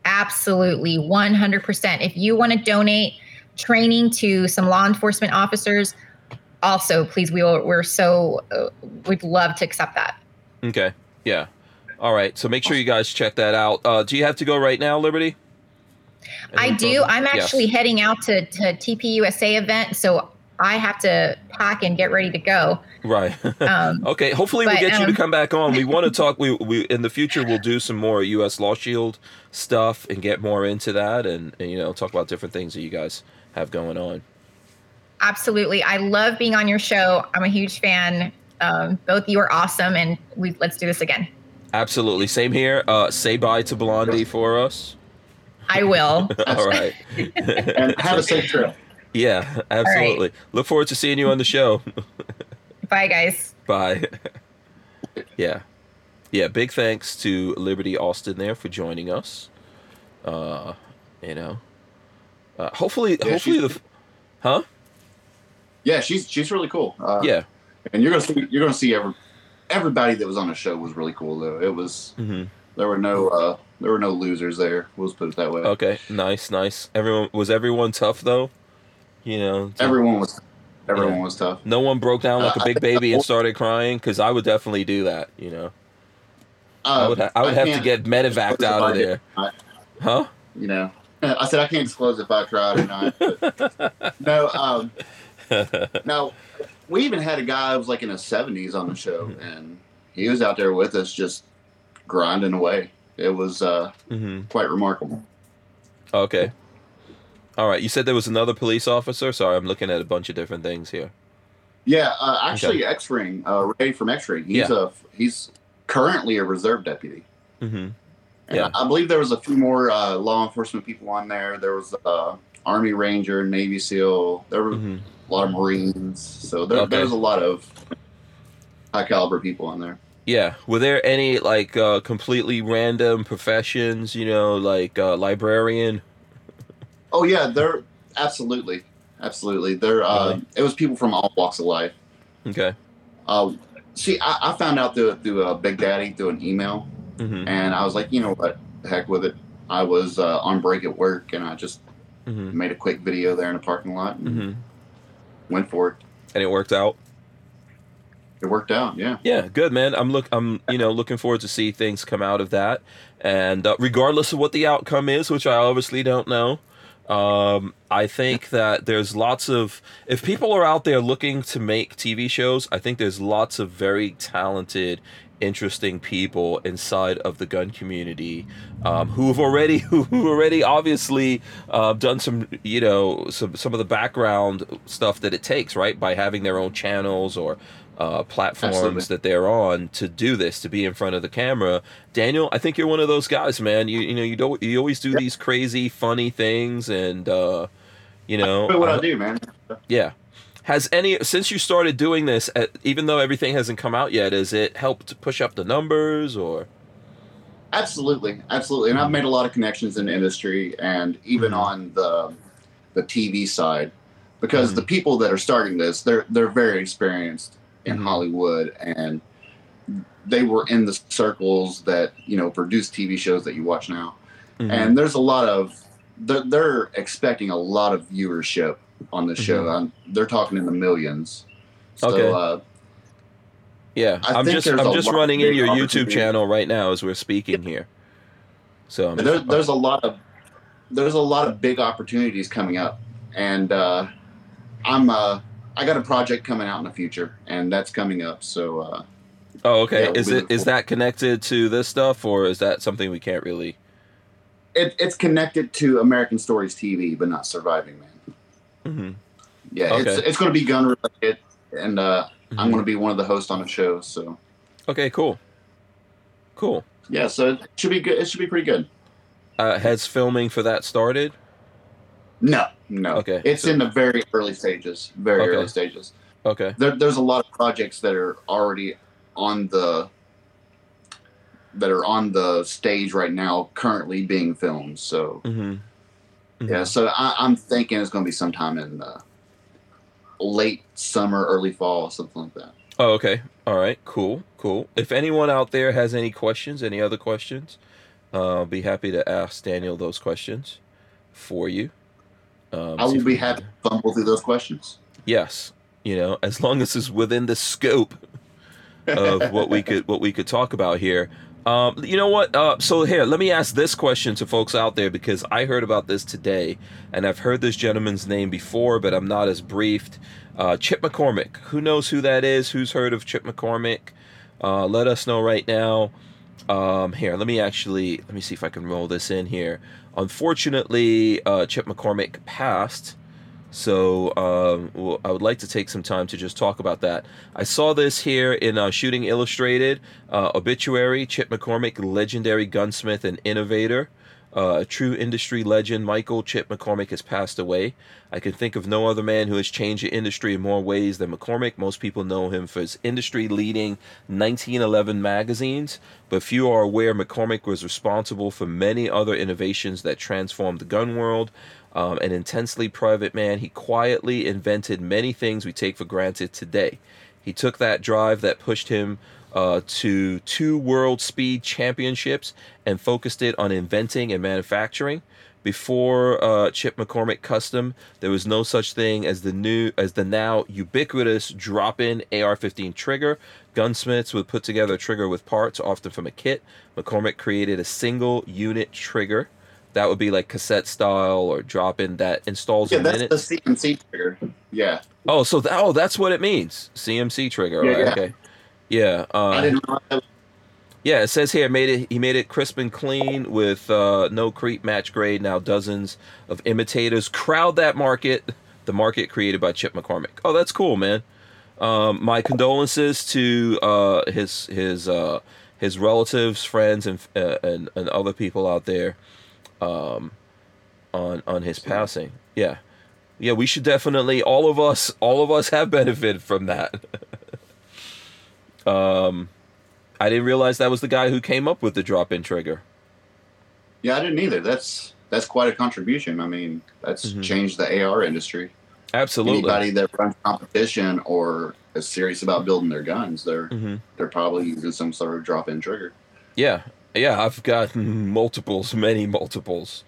Absolutely, 100%. If you want to donate training to some law enforcement officers, also please, we will, we're so, uh, we'd love to accept that. Okay. Yeah. All right. So make sure you guys check that out. Uh, do you have to go right now, Liberty? I do. I'm Yes. actually heading out to, to TPUSA event, so I have to pack and get ready to go. Right. (laughs) Um, okay. Hopefully we'll But, get you to um, come back on. We (laughs) want to talk. We, we in the future we'll do some more U.S. Law Shield stuff and get more into that, and, and you know talk about different things that you guys have going on. Absolutely. I love being on your show. I'm a huge fan. Um, both you are awesome, and we let's do this again. Absolutely. Same here. Uh, say bye to Blondie for us. I will. (laughs) All right. (laughs) And have a safe trip. yeah. Absolutely. Look forward to seeing you on the show. (laughs) Bye, guys. Bye. yeah. Yeah, big thanks to Liberty Austin there for joining us. Uh, you know. Uh, hopefully Yeah, hopefully the Huh? Yeah, she's she's really cool. Uh, Yeah. and you're gonna see you're gonna see every everybody that was on the show was really cool though. It was Mhm. there were no uh there were no losers there. We'll just put it that way. Okay. Nice, nice. Everyone was everyone tough though? You know, Everyone was everyone Yeah. was tough. no one broke down like Uh, a I big think baby and started crying cuz I would definitely do that, you know. I Uh, would ha- I would have to get medevaced out of if I there. Huh? you know, (laughs) I said I can't disclose if I cried or not. (laughs) No, um, (laughs) no, we even had a guy who was like in his seventies on the show, and he was out there with us, just grinding away. It was uh, mhm. quite remarkable. Okay. All right. You said there was another police officer? Sorry, I'm looking at a bunch of different things here. Yeah, uh, actually, X Ring, uh, Ray from X Ring, he's a he's currently a reserve deputy. Mhm. Yeah. I, I believe there was a few more uh, law enforcement people on there. There was uh, Army Ranger, Navy SEAL. There were Mhm. a lot of Marines. So there, Okay. there's a lot of high caliber people in there. Yeah. Were there any like uh, completely random professions? You know, like uh, librarian. Oh yeah, they're absolutely, absolutely. They're uh, Really? it was people from all walks of life. Okay. Uh, see, I, I found out through through uh, Big Daddy through an email, hmm and I was like, you know what, the heck with it. I was uh, on break at work, and I just hmm made a quick video there in the parking lot and hmm went for it. And it worked out. It worked out, yeah. Yeah, good man. I'm look. I'm you know looking forward to see things come out of that, and uh, regardless of what the outcome is, which I obviously don't know, um, I think that there's lots of if people are out there looking to make TV shows, I think there's lots of very talented, interesting people inside of the gun community um, who have already (laughs) who who already obviously uh, done some you know some some of the background stuff that it takes right by having their own channels or uh, platforms Absolutely. that they're on to do this to be in front of the camera. Daniel, I think you're one of those guys, man. You you know you don't you always do these crazy funny things and uh, you know But what I I- do, man. yeah. Has any since you started doing this, uh, even though everything hasn't come out yet, has it helped push up the numbers or? Absolutely, absolutely. And I've made a lot of connections in the industry and even Mhm. on the the TV side, because Mhm. the people that are starting this, they're they're very experienced in Mhm. Hollywood and they were in the circles that you know produce TV shows that you watch now. Mhm. And there's a lot of they're, they're expecting a lot of viewership on the show. Mhm. Um, they're talking in the millions. So Okay. uh, yeah, I I'm just I'm just running in your YouTube channel right now as we're speaking here. So I'm there, there's a lot of there's a lot of big opportunities coming up and uh, i'm uh, i got a project coming out in the future and that's coming up so uh, oh okay. yeah, is it is that connected to this stuff or is that something we can't really? it, it's connected to american stories tv but not Surviving Mann hmm yeah it's, Okay. it's going to be gun related and uh, i'm Mhm. going to be one of the hosts on the show so Okay, cool, cool. yeah so it should be good it should be pretty good Uh, has filming for that started? no no Okay, it's so- in the very early stages very Okay. early stages Okay. there, there's a lot of projects that are already on the that are on the stage right now currently being filmed so hmm yeah so I, i'm thinking it's going to be sometime in the late summer early fall something like that Oh, okay. All right. Cool. Cool. If anyone out there has any questions, any other questions, uh, I'll be happy to ask Daniel those questions for you. Um, I will be happy to fumble through those questions Yes. You know, as long as it's within the scope (laughs) of what we could what we could talk about here. Um, you know what? Uh, so here, let me ask this question to folks out there because I heard about this today, and I've heard this gentleman's name before, but I'm not as briefed. Uh, Chip McCormick. Who knows who that is? Who's heard of Chip McCormick? Uh, let us know right now. Um, here, let me actually let me see if I can roll this in here. Unfortunately, uh, Chip McCormick passed. So um, well, I would like to take some time to just talk about that. I saw this here in uh, Shooting Illustrated uh, obituary. Chip McCormick, legendary gunsmith and innovator, uh, a true industry legend. Michael Chip McCormick has passed away. I can think of no other man who has changed the industry in more ways than McCormick. Most people know him for his industry-leading 1911 magazines, but few are aware McCormick was responsible for many other innovations that transformed the gun world. Um, an intensely private man, he quietly invented many things we take for granted today. He took that drive that pushed him uh, to two world speed championships and focused it on inventing and manufacturing. Before uh, Chip McCormick Custom, there was no such thing as the new as the now ubiquitous drop-in AR-15 trigger. Gunsmiths would put together a trigger with parts, often from a kit. McCormick created a single unit trigger that would be like cassette style or drop-in that installs yeah a that's the CMC trigger yeah Oh, so that, oh, that's what it means. CMC trigger. Yeah, right, yeah. Okay. Yeah. Uh, i didn't realize yeah, it says here made it. He made it crisp and clean with uh, no creep, match grade. Now dozens of imitators crowd that market. The market created by Chip McCormick. Oh, that's cool, man. Um, my condolences to uh, his his uh, his relatives, friends, and, uh, and and other people out there um, on on his passing. Yeah. Yeah, we should definitely all of us all of us have (laughs) benefited from that. (laughs) um I didn't realize that was the guy who came up with the drop in trigger. Yeah, I didn't either. That's that's quite a contribution. I mean, that's Mhm. changed the AR industry. Absolutely. Anybody that runs competition or is serious about building their guns, they're hmm they're probably using some sort of drop-in trigger. Yeah, yeah, I've gotten multiples, many multiples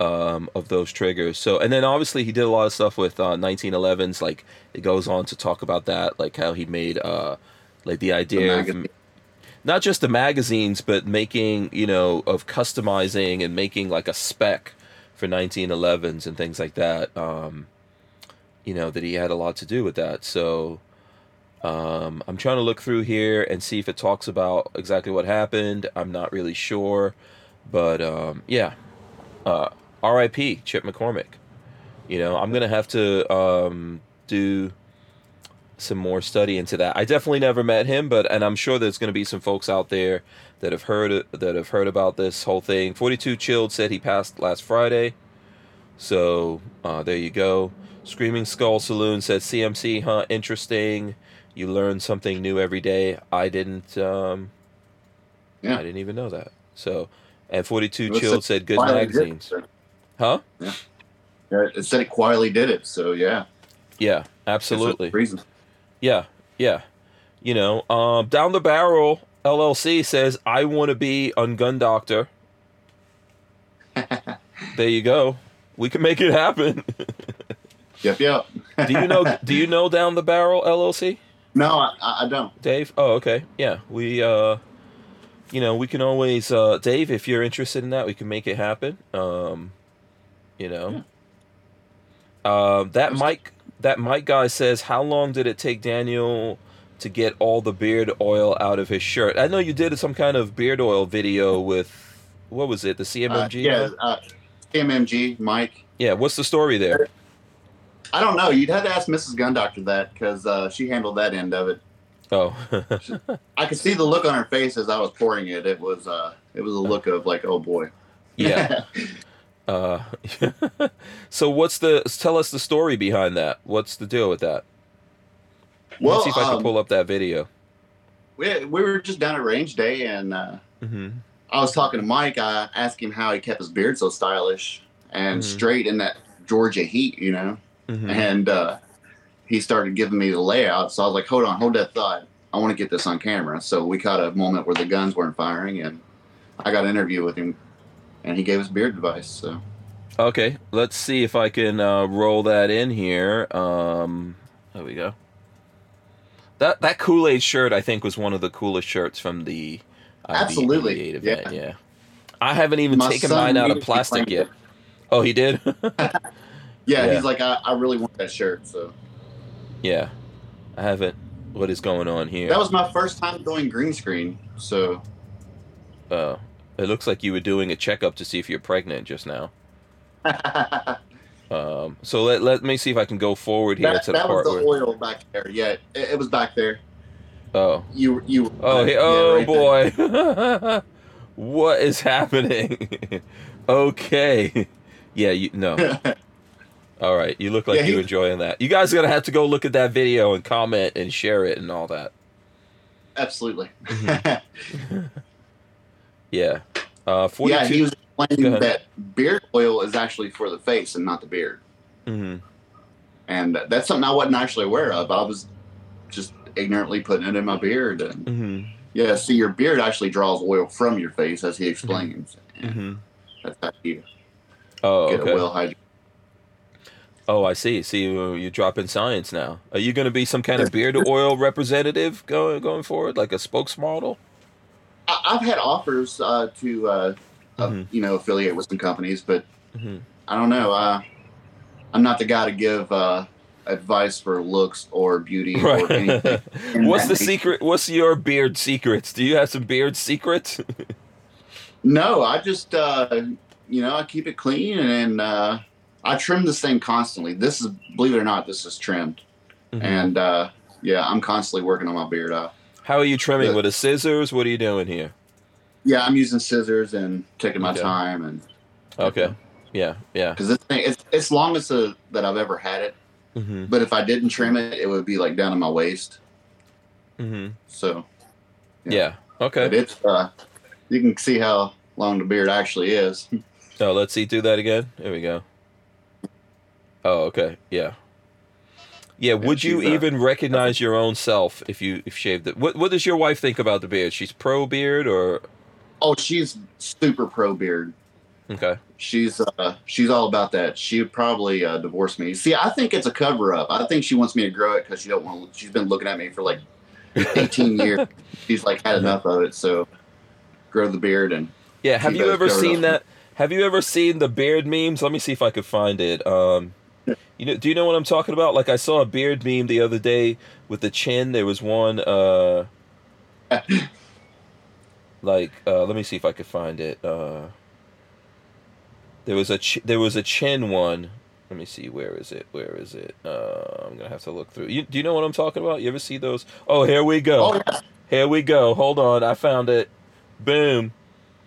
um, of those triggers. So, and then obviously he did a lot of stuff with uh, 1911s. Like it goes on to talk about that, like how he made uh, like the idea of not just the magazines, but making you know of customizing and making like a spec for 1911s and things like that. Um, you know that he had a lot to do with that. So um, I'm trying to look through here and see if it talks about exactly what happened. I'm not really sure, but um, yeah. Uh, R.I.P. Chip McCormick. You know, I'm gonna have to um, do some more study into that. I definitely never met him, but and I'm sure there's going to be some folks out there that have heard that have heard about this whole thing. 42 Chilled said he passed last Friday, so uh, there you go. Screaming Skull Saloon said CMC, huh? Interesting. You learn something new every day. I didn't. Um, Yeah. I didn't even know that. So, and 42 Chilled said good did it, magazines, huh? Yeah, it said it quietly did it. So yeah, Yeah, absolutely. Reason. Yeah, yeah. You know, um, down the barrel LLC says I want to be on Gun Doctor. (laughs) there you go. We can make it happen. (laughs) Yep, yep. do you know? Do you know down the barrel LLC, No, I, I don't. Dave? Oh, okay. Yeah, we. uh You know, we can always, uh Dave, if you're interested in that, we can make it happen. Um, you know. Um, that Mike, that Mike guy says, how long did it take Daniel to get all the beard oil out of his shirt? I know you did some kind of beard oil video with, what was it, the Uh, CMMG? yeah, guy? uh, CMMG, Mike. yeah. What's the story there? I don't know. You'd have to ask Mrs. Gun Doctor that because uh, she handled that end of it. Oh, I could see the look on her face as I was pouring it. It was uh, it was a look of like, oh boy. yeah. (laughs) Uh, (laughs) so what's the? Tell us the story behind that. What's the deal with that? well, Let's see if I can um, pull up that video. we, we were just down at range day, and uh, hmm I was talking to Mike. I asked him how he kept his beard so stylish and Mhm. straight in that Georgia heat, you know. Hmm And uh, he started giving me the layout. So I was like, hold on, hold that thought. I want to get this on camera. So we caught a moment where the guns weren't firing, and I got an interview with him, and he gave us beard advice. So Okay, let's see if I can uh, roll that in here. Um, there we go. That that Kool Aid shirt, I think, was one of the coolest shirts from the Absolutely, IV88 event. yeah. Yeah. I haven't even My taken mine out of plastic yet. Oh, he did. (laughs) Yeah, Yeah. he's like, I, I really want that shirt. So yeah, I haven't. What is going on here? that was my first time doing green screen. So uh, it looks like you were doing a checkup to see if you're pregnant just now. (laughs) Um, so let, let me see if I can go forward here to the that was the where. oil back there. Yeah, it, it was back there. Oh, You you. oh, hey, yeah, oh right boy, (laughs) what is happening? (laughs) okay, yeah, you no. All right, you look like Yeah, he- you're enjoying that. You guys are gonna have to go look at that video and comment and share it and all that. Absolutely. Mm-hmm. (laughs) Yeah, uh, forty-two. yeah, he was explaining that beard oil is actually for the face and not the beard. Mm-hmm. and that's something I wasn't actually aware of. I was just ignorantly putting it in my beard, and Mhm. yeah, see, your beard actually draws oil from your face, as he explains. And Mhm. That's how you Oh, get okay. a well hydrated. Oh, I see. See, you you drop in science now. Are you going to be some kind of beard (laughs) oil representative going going forward, like a spokesmodel? I've had offers uh, to, uh, uh, Mhm. you know, affiliate with some companies, but hmm I don't know. Uh, I'm not the guy to give uh, advice for looks or beauty or Right. anything. (laughs) What's the nature. secret? What's your beard secrets? Do you have some beard secrets? (laughs) No, I just uh, you know I keep it clean and uh, I trim this thing constantly. This is believe it or not, this is trimmed, Mhm. and uh, yeah, I'm constantly working on my beard. Uh, How are you trimming? Yeah. With a scissors? What are you doing here? yeah, I'm using scissors and taking my Okay. time and Okay. Yeah, yeah. because it's, it's it's longest uh, that I've ever had it. Mm-hmm. But if I didn't trim it, it would be like down to my waist. Mm-hmm. So, Yeah. Okay. but it's uh, you can see how long the beard actually is. (laughs) Oh, let's see. Do that again. There we go. Oh, okay. Yeah. Yeah. Would you uh, even recognize your own self if you if shaved it? What What does your wife think about the beard? She's pro beard or Oh, she's super pro beard. okay? She's uh, she's all about that. She would probably uh, divorce me. See, I think it's a cover up. I think she wants me to grow it because she don't want. She's been looking at me for like 18 (laughs) years. She's like had enough of it. So grow the beard and Yeah. Have you ever seen that? Have you ever seen the beard memes? Let me see if I could find it. Um, you know, do you know what I'm talking about? Like I saw a beard meme the other day with the chin. There was one. Uh, like uh, let me see if I could find it. Uh, there was a ch- there was a chin one. Let me see where is it? Where is it? Uh, I'm gonna have to look through. You, do you know what I'm talking about? You ever see those? Oh, here we go. oh yeah. Here we go. Hold on, I found it. Boom.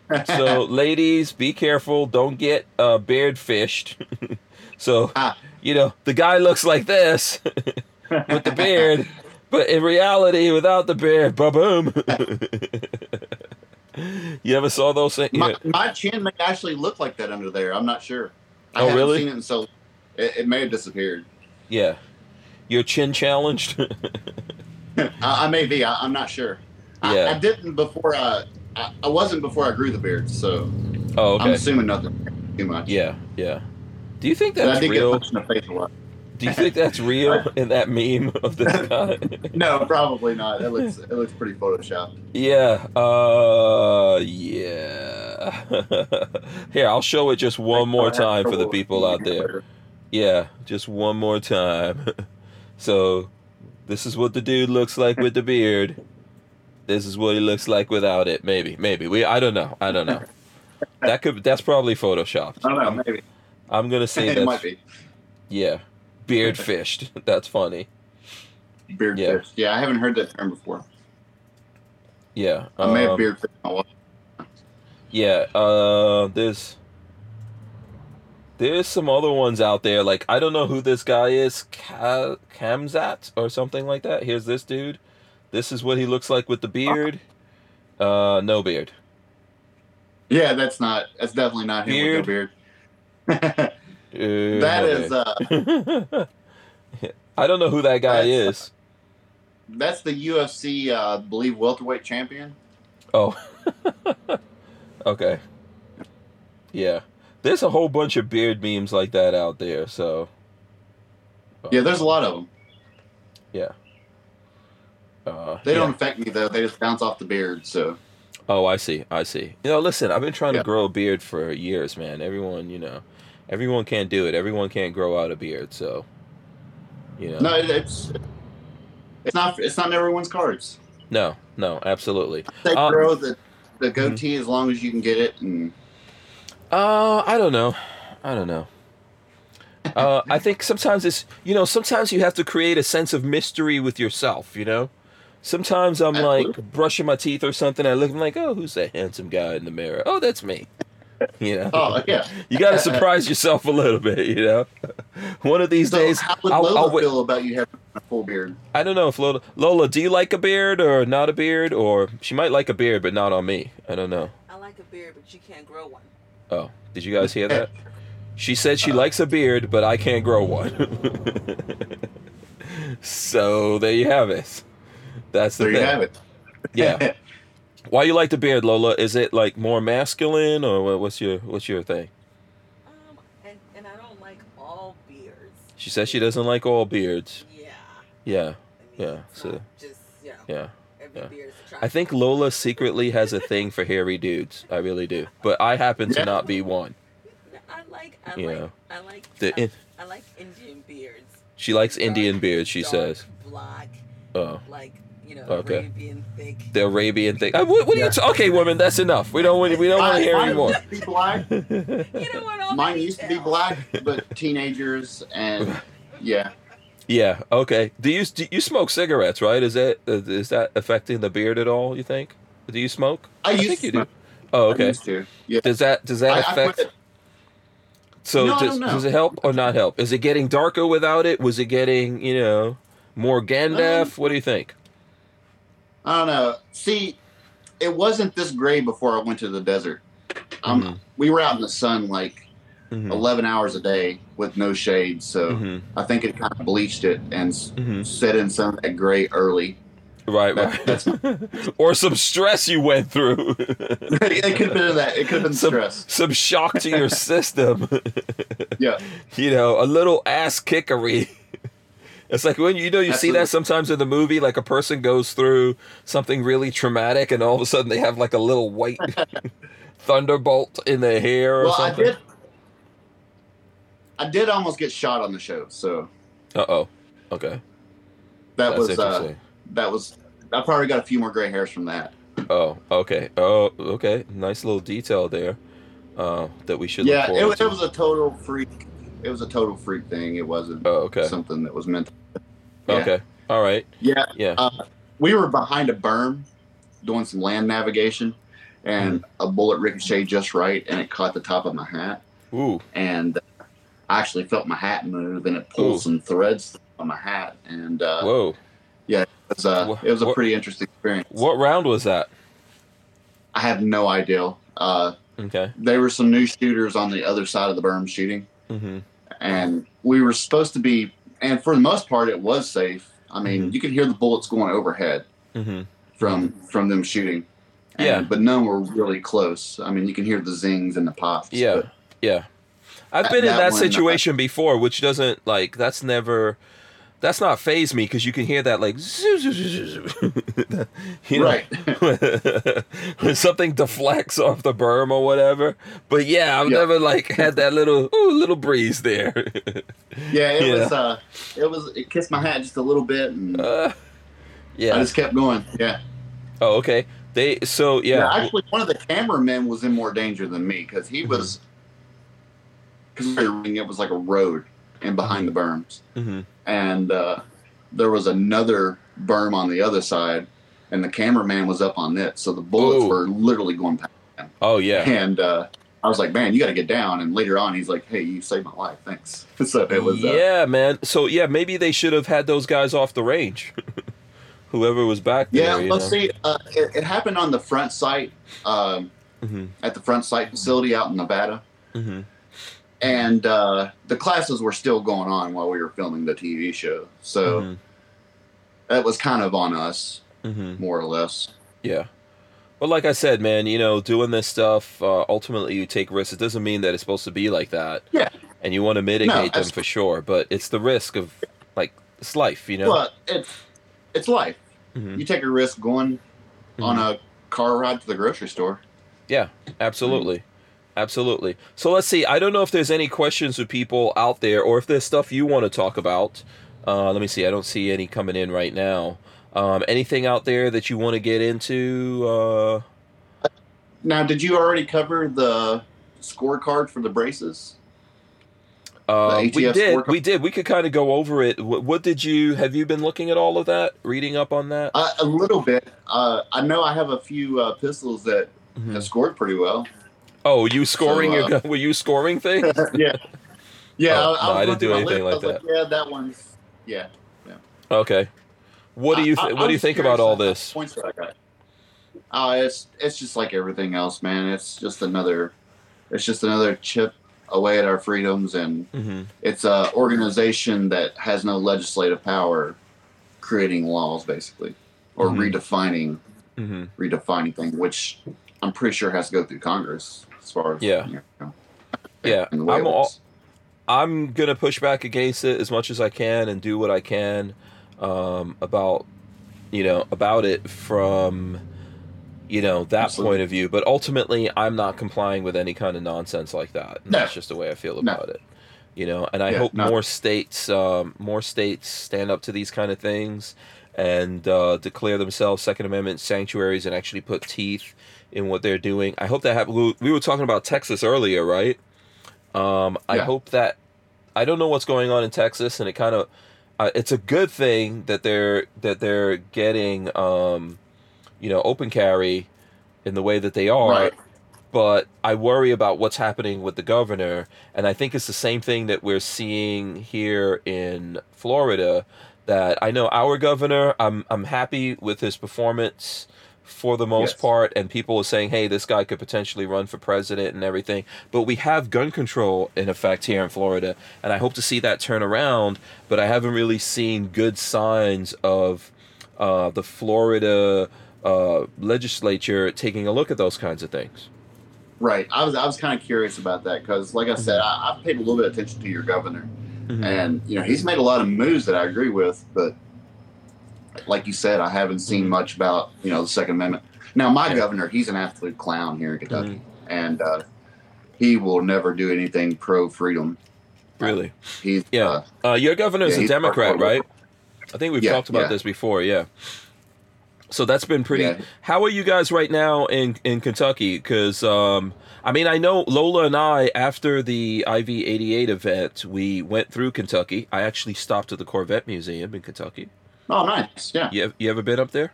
(laughs) So, ladies, be careful. Don't get uh, beard fished. (laughs) so, Ah. you know, the guy looks like this (laughs) with the beard, but in reality, without the beard, ba boom. (laughs) you ever saw those things? my, my chin may actually look like that under there. I'm not sure. I Oh, haven't really? Seen it, so it, it may have disappeared. Yeah. Your chin challenged? (laughs) I, I may be. I, I'm not sure. I, Yeah. I didn't before. I, I I wasn't before I grew the beard, so oh, I'm assuming nothing too much. Yeah, yeah. Do you think that's real? get in the face a lot. Do you think that's real (laughs) in that meme of this (laughs) guy? No, probably not. It looks it looks pretty photoshopped. Yeah. Uh. Yeah. (laughs) Here, I'll show it just one more time for the people out there. Yeah, just one more time. so, this is what the dude looks like with the beard. This is what he looks like without it. Maybe, maybe we. I don't know. I don't know. That could. That's probably photoshopped. I don't know. Maybe I'm gonna say it might be yeah, beard fished. (laughs) That's funny. beard Yeah. fish. Yeah, I haven't heard that term before. Yeah. I may have um, beard fish. my wife. Yeah, uh there's there's some other ones out there. Like I don't know who this guy is, Ka- Khamzat or something like that. Here's this dude. This is what he looks like with the beard. Uh no beard. Yeah, that's not. That's definitely not him with no beard. That no is. Uh, beard. (laughs) I don't know who that guy That's- is. that's the UFC, uh, I believe, welterweight champion. Oh. (laughs) okay. Yeah. There's a whole bunch of beard memes like that out there, so Yeah, there's a lot of them. Yeah. Uh They yeah. don't affect me though. They just bounce off the beard. So Oh, I see. I see. You know, listen, I've been trying Yeah. to grow a beard for years, man. Everyone, you know, everyone can't do it. Everyone can't grow out a beard, so you know. no, it's it's not it's not everyone's cards. No, no, absolutely. They Um, grow the the goatee as long as you can get it, and Uh, I don't know. I don't know. Uh, I think sometimes it's you know sometimes you have to create a sense of mystery with yourself. You know, sometimes I'm like brushing my teeth or something. I look I'm like, oh, who's that handsome guy in the mirror? Oh, that's me. (laughs) You know. oh yeah. You got to uh, uh, surprise yourself a little bit, you know. (laughs) One of these So days, how would I'll, Lola I'll feel about you having a full beard? I don't know if Lola, Lola, do you like a beard or not a beard, or she might like a beard but not on me. I don't know. I like a beard, but you can't grow one. Oh, did you guys hear that? (laughs) She said she likes a beard, but I can't grow one. so there you have it. That's the There you have it. Yeah. Why you like the beard, Lola? Is it like more masculine, or what's your what's your thing? Um, and, and I don't like all beards. She says she doesn't like all beards. Yeah. Yeah, I mean, yeah, it's so- not just you know yeah. yeah. I think Lola secretly has a thing for hairy dudes. I really do. But I happen to not be one. I like I You like know, I like The I, I like Indian beards. she likes Dark- Indian beards, she dark, says. black, Oh, like you know, Okay. Arabian thick. the Arabian thing. Uh, what, what are you? T- okay, woman, that's enough. We don't. want- We don't want to hear anymore. used to be black. (laughs) You know what? All Mine used to be black, but teenagers and yeah. yeah. Okay. Do you do you smoke cigarettes? Right? Is that uh, that affecting the beard at all? You think? Do you smoke? I used think to you do. smoke. Oh, I okay. used to. Yeah. Does that does that I, I affect? quit, So No, does, does it help or not help? Is it getting darker without it? Was it getting you know more Gandalf? what do you think? I don't know. See, it wasn't this gray before I went to the desert. Um, Mhm. We were out in the sun like Mhm. 11 hours a day with no shade, so Mhm. I think it kind of bleached it and Mhm. set in some of that gray early. Right, That- right. (laughs) or some stress you went through. (laughs) it could have been that. It could have been some, stress. some shock to your (laughs) system. Yeah. you know, a little ass kickery. It's like when you know you see that sometimes in the movie, like a person goes through something really traumatic, and all of a sudden they have like a little white (laughs) thunderbolt in their hair or Well, I something. did. I did almost get shot on the show, so Uh oh. Okay, that that's was uh, that was. I probably got a few more gray hairs from that. oh, okay. Oh, okay. Nice little detail there. Uh, that we should. yeah, look it, was- to. it was a total freak. It was a total freak thing. It wasn't Oh, okay. something that was meant. Yeah. Okay. All right. Yeah, Yeah. uh, we were behind a berm doing some land navigation, and Mm. a bullet ricocheted just right, and it caught the top of my hat, Ooh. and I actually felt my hat move, and it pulled Ooh. some threads on my hat, and uh, Whoa. Yeah, it was, uh, it was a what- pretty interesting experience. What round was that? I have no idea. Uh, Okay. there were some new shooters on the other side of the berm shooting, Mm-hmm. and we were supposed to be, and for the most part, it was safe. I mean, Mhm. you could hear the bullets going overhead Mm-hmm. from from them shooting. And- Yeah. but none were really close. I mean, you can hear the zings and the pops. Yeah. Yeah. I've That- been in that that one, uh, situation before, which doesn't like that's never that's not phase me because you can hear that like zoo, zoo, zoo, (laughs) you know, right. (laughs) when something deflects off the berm or whatever. But yeah, I've Yeah. never like had that little ooh, little breeze there. (laughs) yeah, it Yeah. was. Uh, it was. It kissed my hat just a little bit, and uh, I just kept going. Yeah. Oh, okay. They so yeah. Yeah. actually, one of the cameramen was in more danger than me because he was. Because it was like a road in behind the berms, hmm and uh, there was another berm on the other side, and the cameraman was up on it, so the bullets Ooh. were literally going past. Oh yeah. And uh, I was like, man, you got to get down. And later on, he's like, hey, you saved my life. Thanks. (laughs) so it was. Uh, yeah, man. So yeah, maybe they should have had those guys off the range. (laughs) Whoever was back there. yeah, let's know? see. Uh, it, it happened on the Front Sight, um, Mhm, at the Front Sight facility out in Nevada. mhm. And uh, the classes were still going on while we were filming the TV show. So Mhm, that was kind of on us, mhm. more or less. Yeah. But like I said, man, you know, doing this stuff, uh, ultimately you take risks. It doesn't mean that it's supposed to be like that. Yeah. And you want to mitigate them for sure, but it's the risk of like it's life, you know. But it's, it's life. Mhm. You take a risk going on a car ride to the grocery store. Yeah, absolutely. Absolutely. So let's see. I don't know if there's any questions with people out there or if there's stuff you want to talk about. Uh, let me see. I don't see any coming in right now. Um, anything out there that you want to get into? Uh, Now, did you already cover the scorecard for the braces? uh, we did. scorecard? We did. We could kind of go over it. What, what did you? Have you been looking at all of that? Reading up on that? Uh, a little bit. Uh, I know I have a few uh, pistols that Mhm. have scored pretty well. Oh, you scoring So, your uh? Were you scoring things? (laughs) yeah. Yeah, Oh, I, no, I didn't do anything list, like that. was yeah, that one's. Yeah. Okay. What do you? I- I- what do you think about all this? Points that I got. Uh, it's it's just like everything else, man. It's just another, it's just another chip away at our freedoms, and hmm it's a organization that has no legislative power, creating laws basically, or Mhm. redefining hmm redefining things, which I'm pretty sure has to go through Congress as far as Yeah. you know, Yeah, and the way I'm all- I'm gonna push back against it as much as I can and do what I can um, about you know about it from you know that Absolutely. point of view. But ultimately, I'm not complying with any kind of nonsense like that. No. That's just the way I feel No. about it. You know, and I Yeah, hope no. more states, um, more states stand up to these kind of things and uh, declare themselves Second Amendment sanctuaries and actually put teeth in what they're doing. I hope that happens. We we were talking about Texas earlier, right? Um, I Yeah. hope that I don't know what's going on in Texas, and it kind of uh, it's a good thing that they're that they're getting um, you know open carry in the way that they are. Right. but I worry about what's happening with the governor, and I think it's the same thing that we're seeing here in Florida. That I know our governor, I'm I'm happy with his performance for the most Yes. part, and people are saying, hey, this guy could potentially run for president and everything. But we have gun control in effect here in Florida, and I hope to see that turn around. But I haven't really seen good signs of uh, the Florida uh, legislature taking a look at those kinds of things. Right. I was I was kind of curious about that because, like I said, I, I've paid a little bit of attention to your governor, Mhm. and you know he's made a lot of moves that I agree with, but like you said, I haven't seen much about you know the Second Amendment. Now, my Yeah. governor, he's an absolute clown here in Kentucky, and uh, he will never do anything pro freedom. Really? He's Yeah. uh, Uh, your governor's Yeah, a Democrat, right? I think we've Yeah, talked about this before. Yeah. So that's been pretty. How are you guys right now in in Kentucky? Because um, I mean, I know Lola and I after the IV eighty eight event, we went through Kentucky. I actually stopped at the Corvette Museum in Kentucky. Oh nice, yeah, You ev- you ever been up there?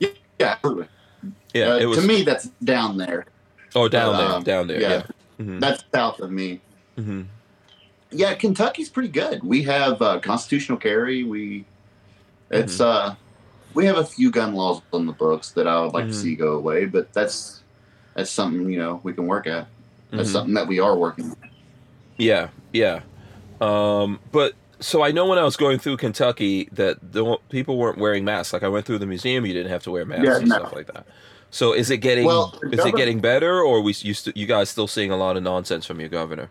yeah, yeah absolutely. Yeah, Uh, it was. to me, that's down there. oh, down but, there, um, down there. Yeah. yeah. hmm That's south of me. hmm Yeah, Kentucky's pretty good. We have uh, constitutional carry. We it's Mm-hmm. uh we have a few gun laws on the books that I would like to see go away, but that's that's something you know we can work at. That's Mhm. something that we are working. on. Yeah, yeah. Um, but so I know when I was going through Kentucky that the people weren't wearing masks. Like I went through the museum, you didn't have to wear masks Yeah, and no. stuff like that. So is it getting Well, is it getting better, or we you st- you guys still seeing a lot of nonsense from your governor?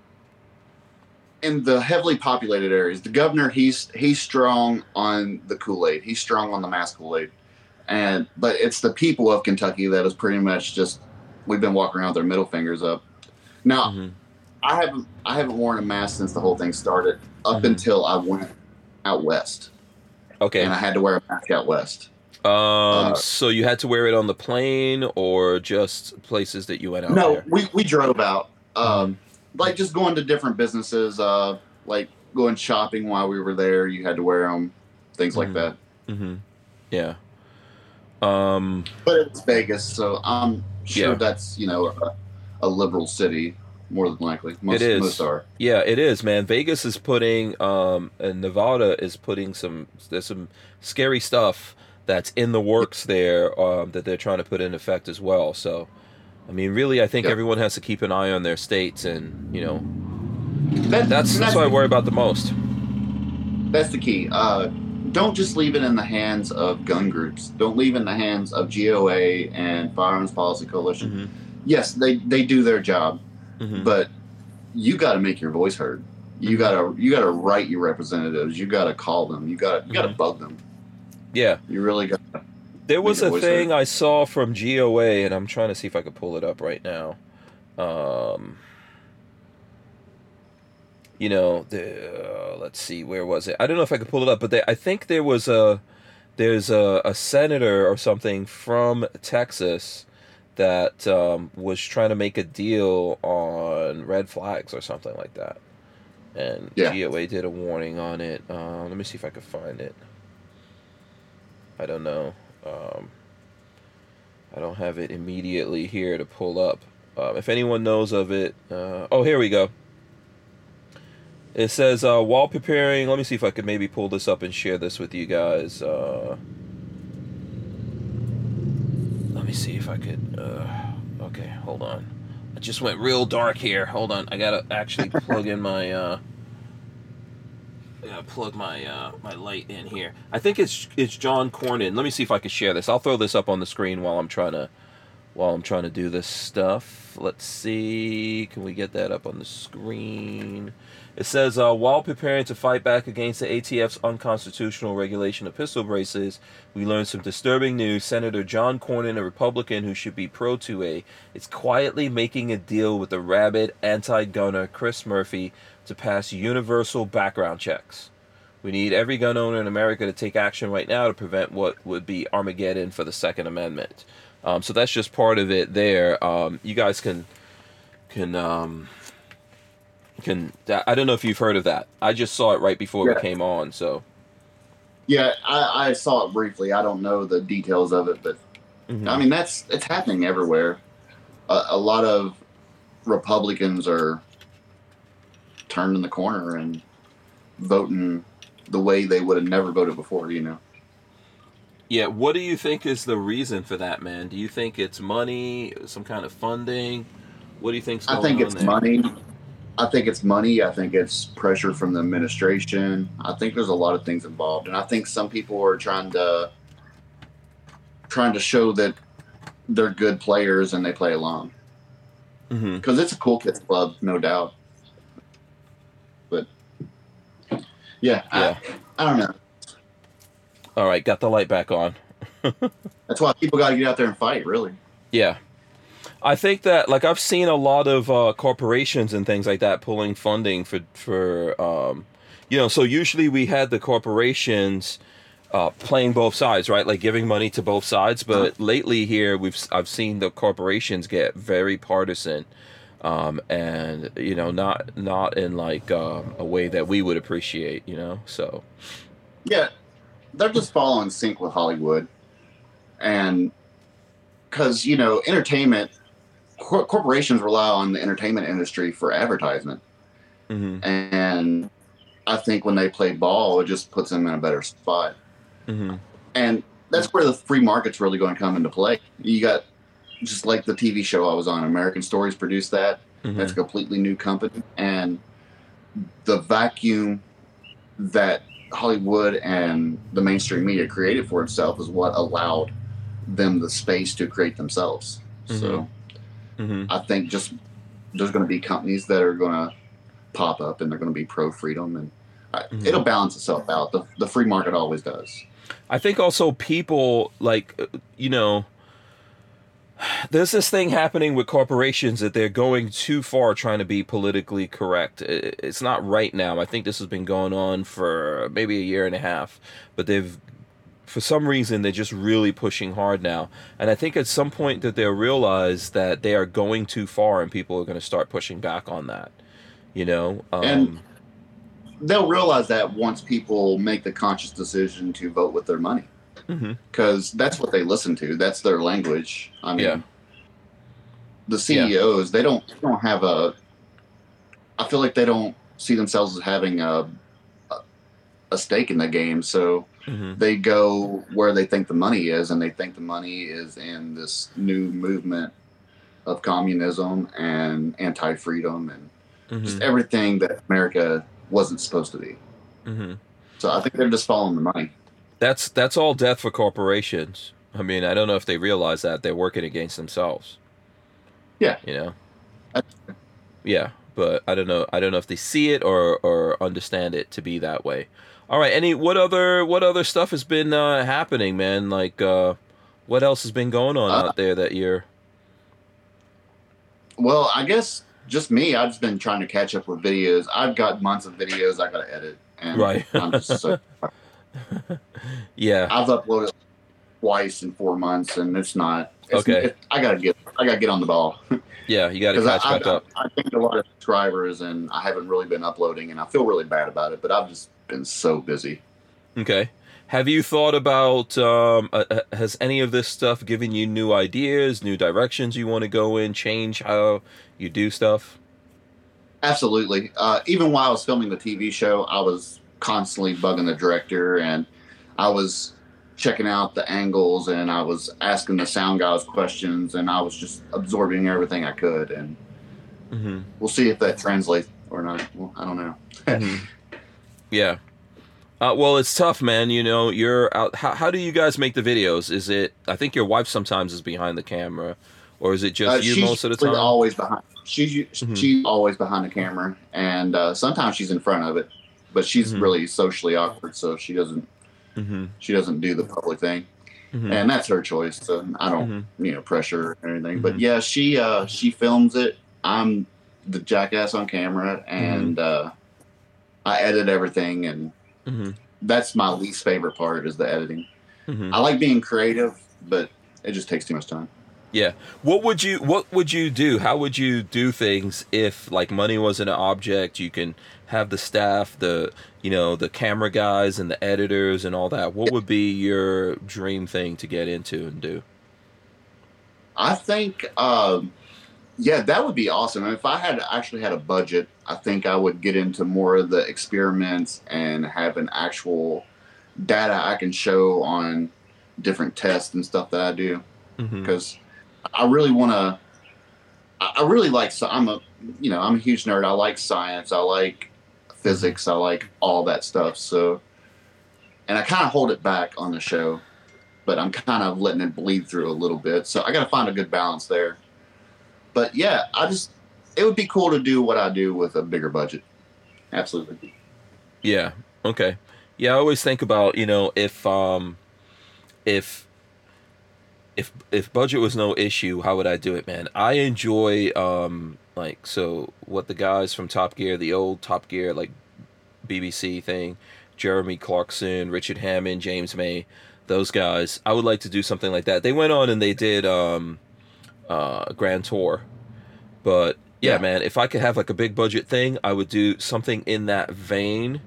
In the heavily populated areas, the governor he's he's strong on the Kool Aid. He's strong on the mask Kool Aid, and but it's the people of Kentucky that is pretty much just we've been walking around with their middle fingers up. Now Mhm. I haven't I haven't worn a mask since the whole thing started. Up Mhm. until I went out west, Okay. and I had to wear a mask out west. Um. uh, so you had to wear it on the plane, or just places that you went out no, there? we we drove out, um, like just going to different businesses, uh, like going shopping while we were there. You had to wear them, things like Mhm. that. Mm-hmm. Yeah. Um. But it's Vegas, so I'm sure Yeah. that's you know a, a liberal city more than likely. Most, It is. Most are. Yeah, it is, man. Vegas is putting, um, and Nevada is putting some. There's some scary stuff that's in the works there um, that they're trying to put in effect as well. So, I mean, really, I think Yeah. everyone has to keep an eye on their states, and you know, That, that's that's what I worry about the most. That's the key. Uh, don't just leave it in the hands of gun groups. Don't leave it in the hands of GOA and Firearms Policy Coalition. Mm-hmm. Yes, they, they do their job, Mm-hmm. but you got to make your voice heard. You gotta you gotta write your representatives. You gotta call them. You gotta you gotta Mhm. bug them. Yeah, You really got. there was a thing heard. I saw from GOA, and I'm trying to see if I could pull it up right now. Um, you know, the, uh, let's see, where was it? I don't know if I could pull it up, but they, I think there was a there's a, a senator or something from Texas that um, was trying to make a deal on red flags or something like that. And Yeah. GOA did a warning on it. Uh, let me see if I can find it. I don't know. Um, I don't have it immediately here to pull up. Um, if anyone knows of it, uh, oh, here we go. It says uh, while preparing. Let me see if I could maybe pull this up and share this with you guys. Uh, see if I could. Uh, okay, hold on. I just went real dark here. Hold on. I gotta actually (laughs) plug in my. Uh, I gotta plug my uh, my light in here. I think it's it's John Cornyn. Let me see if I can share this. I'll throw this up on the screen while I'm trying to while I'm trying to do this stuff. Let's see. Can we get that up on the screen? It says, uh, while preparing to fight back against the ATF's unconstitutional regulation of pistol braces, we learned some disturbing news. Senator John Cornyn, a Republican who should be pro 2A, is quietly making a deal with the rabid anti gunner Chris Murphy to pass universal background checks. We need every gun owner in America to take action right now to prevent what would be Armageddon for the Second Amendment. Um, so that's just part of it there. Um, you guys can can um, can I don't know if you've heard of that. I just saw it right before Yeah. we came on. So Yeah, I, I saw it briefly. I don't know the details of it, but Mhm. I mean that's it's happening everywhere. a, a lot of Republicans are turning in the corner and voting the way they would have never voted before. You know. Yeah, what do you think is the reason for that, man? Do you think it's money, some kind of funding? What do you think's going I think it's there? money. I think it's money. I think it's pressure from the administration. I think there's a lot of things involved, and I think some people are trying to trying to show that they're good players and they play along mm-hmm. because it's a cool kids club, no doubt. But yeah, Yeah. I, I don't know. All right, got the light back on. That's why people got to get out there and fight. Really. Yeah. I think that like I've seen a lot of uh, corporations and things like that pulling funding for for um, you know so usually we had the corporations uh, playing both sides right like giving money to both sides but lately here we've I've seen the corporations get very partisan um, and you know not not in like um, a way that we would appreciate you know so Yeah, they're just following sync with Hollywood, and because you know, entertainment cor- corporations rely on the entertainment industry for advertisement, hmm and I think when they play ball, it just puts them in a better spot, hmm and that's where the free market's really going to come into play. You got just like the TV show I was on, American Stories produced that. hmm That's a completely new company, and the vacuum that Hollywood and the mainstream media created for itself is what allowed them the space to create themselves. So hmm I think just there's going to be companies that are going to pop up and they're going to be pro freedom, and I, Mhm. it'll balance itself out. The, the free market always does. I think also people like uh, you know there's this thing happening with corporations that they're going too far trying to be politically correct. It's not right now. I think this has been going on for maybe a year and a half, but they've for some reason they're just really pushing hard now. And I think at some point that they'll realize that they are going too far and people are going to start pushing back on that. You know? Um And- They'll realize that once people make the conscious decision to vote with their money. Mhm. because that's what they listen to. That's their language. I mean, Yeah. the CEOs they don't they don't have a. I feel like they don't see themselves as having a a, stake in the game, so Mhm. they go where they think the money is, and they think the money is in this new movement of communism and anti-freedom and just Mhm. everything that America wasn't supposed to be. Mhm. So I think they're just following the money. That's that's all death for corporations. I mean, I don't know if they realize that they're working against themselves. Yeah. You know. That's- Yeah, but I don't know. I don't know if they see it or or understand it to be that way. All right. Any what other what other stuff has been uh, happening, man? Like, uh, what else has been going on Uh, out there that you're? Well, I guess just me. I've just been trying to catch up with videos. I've got months of videos I got to edit, and Right. I'm just so, (laughs) (laughs) Yeah. I've uploaded twice in four months, and it's not. It's, Okay. it- I gotta get. I gotta get on the ball (laughs) Yeah. You got to because catch I, back I, up. I gained a lot of subscribers, and I haven't really been uploading, and I feel really bad about it. But I've just been so busy. Okay. Have you thought about um, uh, uh, has any of this stuff given you new ideas, new directions you want to go in, change how you do stuff? Absolutely. Uh, even while I was filming the TV show, I was constantly bugging the director, and I was checking out the angles, and I was asking the sound guys questions, and I was just absorbing everything I could. And Mm-hmm. we'll see if that translates or not. Well, I don't know. (laughs) Mm-hmm. Yeah. Uh, well, it's tough, man. You know, you're out. How, how do you guys make the videos? Is it? I think your wife sometimes is behind the camera, or is it just Uh, you most of the time? always behind. She's Mhm. she's always behind the camera, and uh, sometimes she's in front of it, but she's Mhm. really socially awkward, so she doesn't mm-hmm. she doesn't do the public thing. Mm-hmm. and that's her choice. So I don't, Mhm. you know, pressure or anything. But yeah, she uh, she films it. I'm the jackass on camera, and uh, I edit everything, and Mm-hmm. that's my least favorite part is the editing. Mm-hmm. I like being creative, but it just takes too much time. Yeah. What would you What would you do? How would you do things if like money wasn't an object? You can have the staff, the you know the camera guys and the editors and all that. What would be your dream thing to get into and do? I think um, Yeah, that would be awesome. If I had actually had a budget, I think I would get into more of the experiments and have an actual data I can show on different tests and stuff that I do because I really want to. I really like. I'm a you know I'm a huge nerd. I like science. I like physics. I like all that stuff. So, and I kind of hold it back on the show, but I'm kind of letting it bleed through a little bit. So I got to find a good balance there. But yeah, I just it would be cool to do what I do with a bigger budget. Absolutely. Yeah. Okay. Yeah, I always think about you know if um if if if budget was no issue, how would I do it, man? I enjoy um like so what the guys from Top Gear, the old Top Gear like BBC thing, Jeremy Clarkson, Richard Hammond, James May, those guys. I would like to do something like that. They went on and they did um uh Grand Tour. But yeah, Yeah. man, if I could have like a big budget thing, I would do something in that vein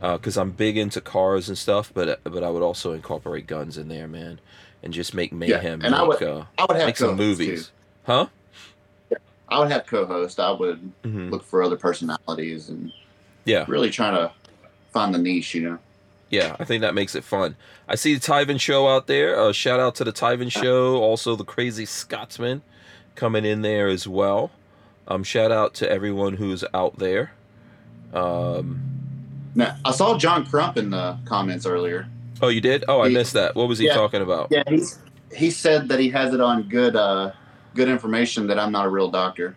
because I'm big into cars and stuff. But but I would also incorporate guns in there, man, and just make mayhem. and I make, would- uh, I would have make some movies, too. huh? I would have co-host. I would hmm look for other personalities and Yeah, really trying to find the niche. You know. yeah, I think that makes it fun. I see the Tyven show out there. Uh, shout out to the Tyven show. Also, the Crazy Scotsman coming in there as well. Um, shout out to everyone who's out there. Um, Now I saw John Crump in the comments earlier. oh, you did? Oh, I He- missed that. What was he Yeah. talking about? Yeah, he's he said that he has it on good uh good information that I'm not a real doctor.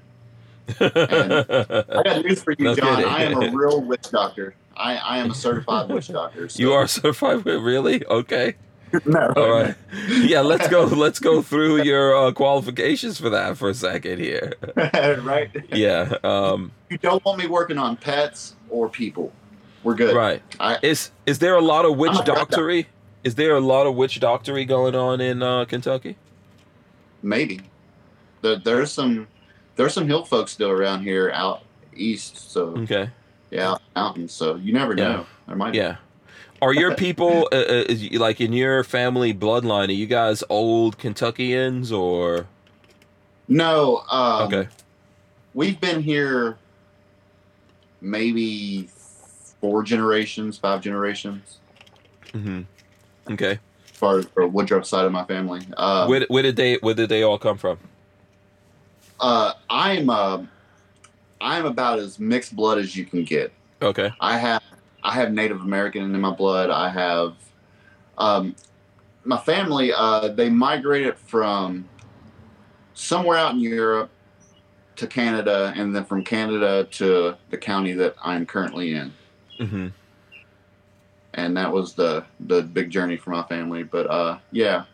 (laughs) I got news for you, No John. kidding. I am a (laughs) real witch doctor. I, I am a certified witch doctor. so- You are certified really? Okay. (laughs) no. All right. Yeah, let's go. Let's go through your uh, qualifications for that for a second here. right. Yeah. Um, You don't want me working on pets or people. We're good. right. I, Is is there a lot of witch I'm doctor. Is there a lot of witch doctory going on in uh, Kentucky? maybe. There, there's some there's some hill folks still around here out east. So Okay. yeah, mountains. So you never Yeah. know. There might be. Yeah. Are your people (laughs) uh, uh, like in your family bloodline? Are you guys old Kentuckians or No. Um, okay? We've been here maybe four generations, five generations, hmm Okay. as far as the Woodruff side of my family. Uh, Where where did they where did they all come from? Uh, I'm uh, I'm about as mixed blood as you can get. Okay. I have I have Native American in my blood. I have um, my family. Uh, they migrated from somewhere out in Europe to Canada, and then from Canada to the county that I'm currently in. hmm and that was the the big journey for my family. But uh, yeah,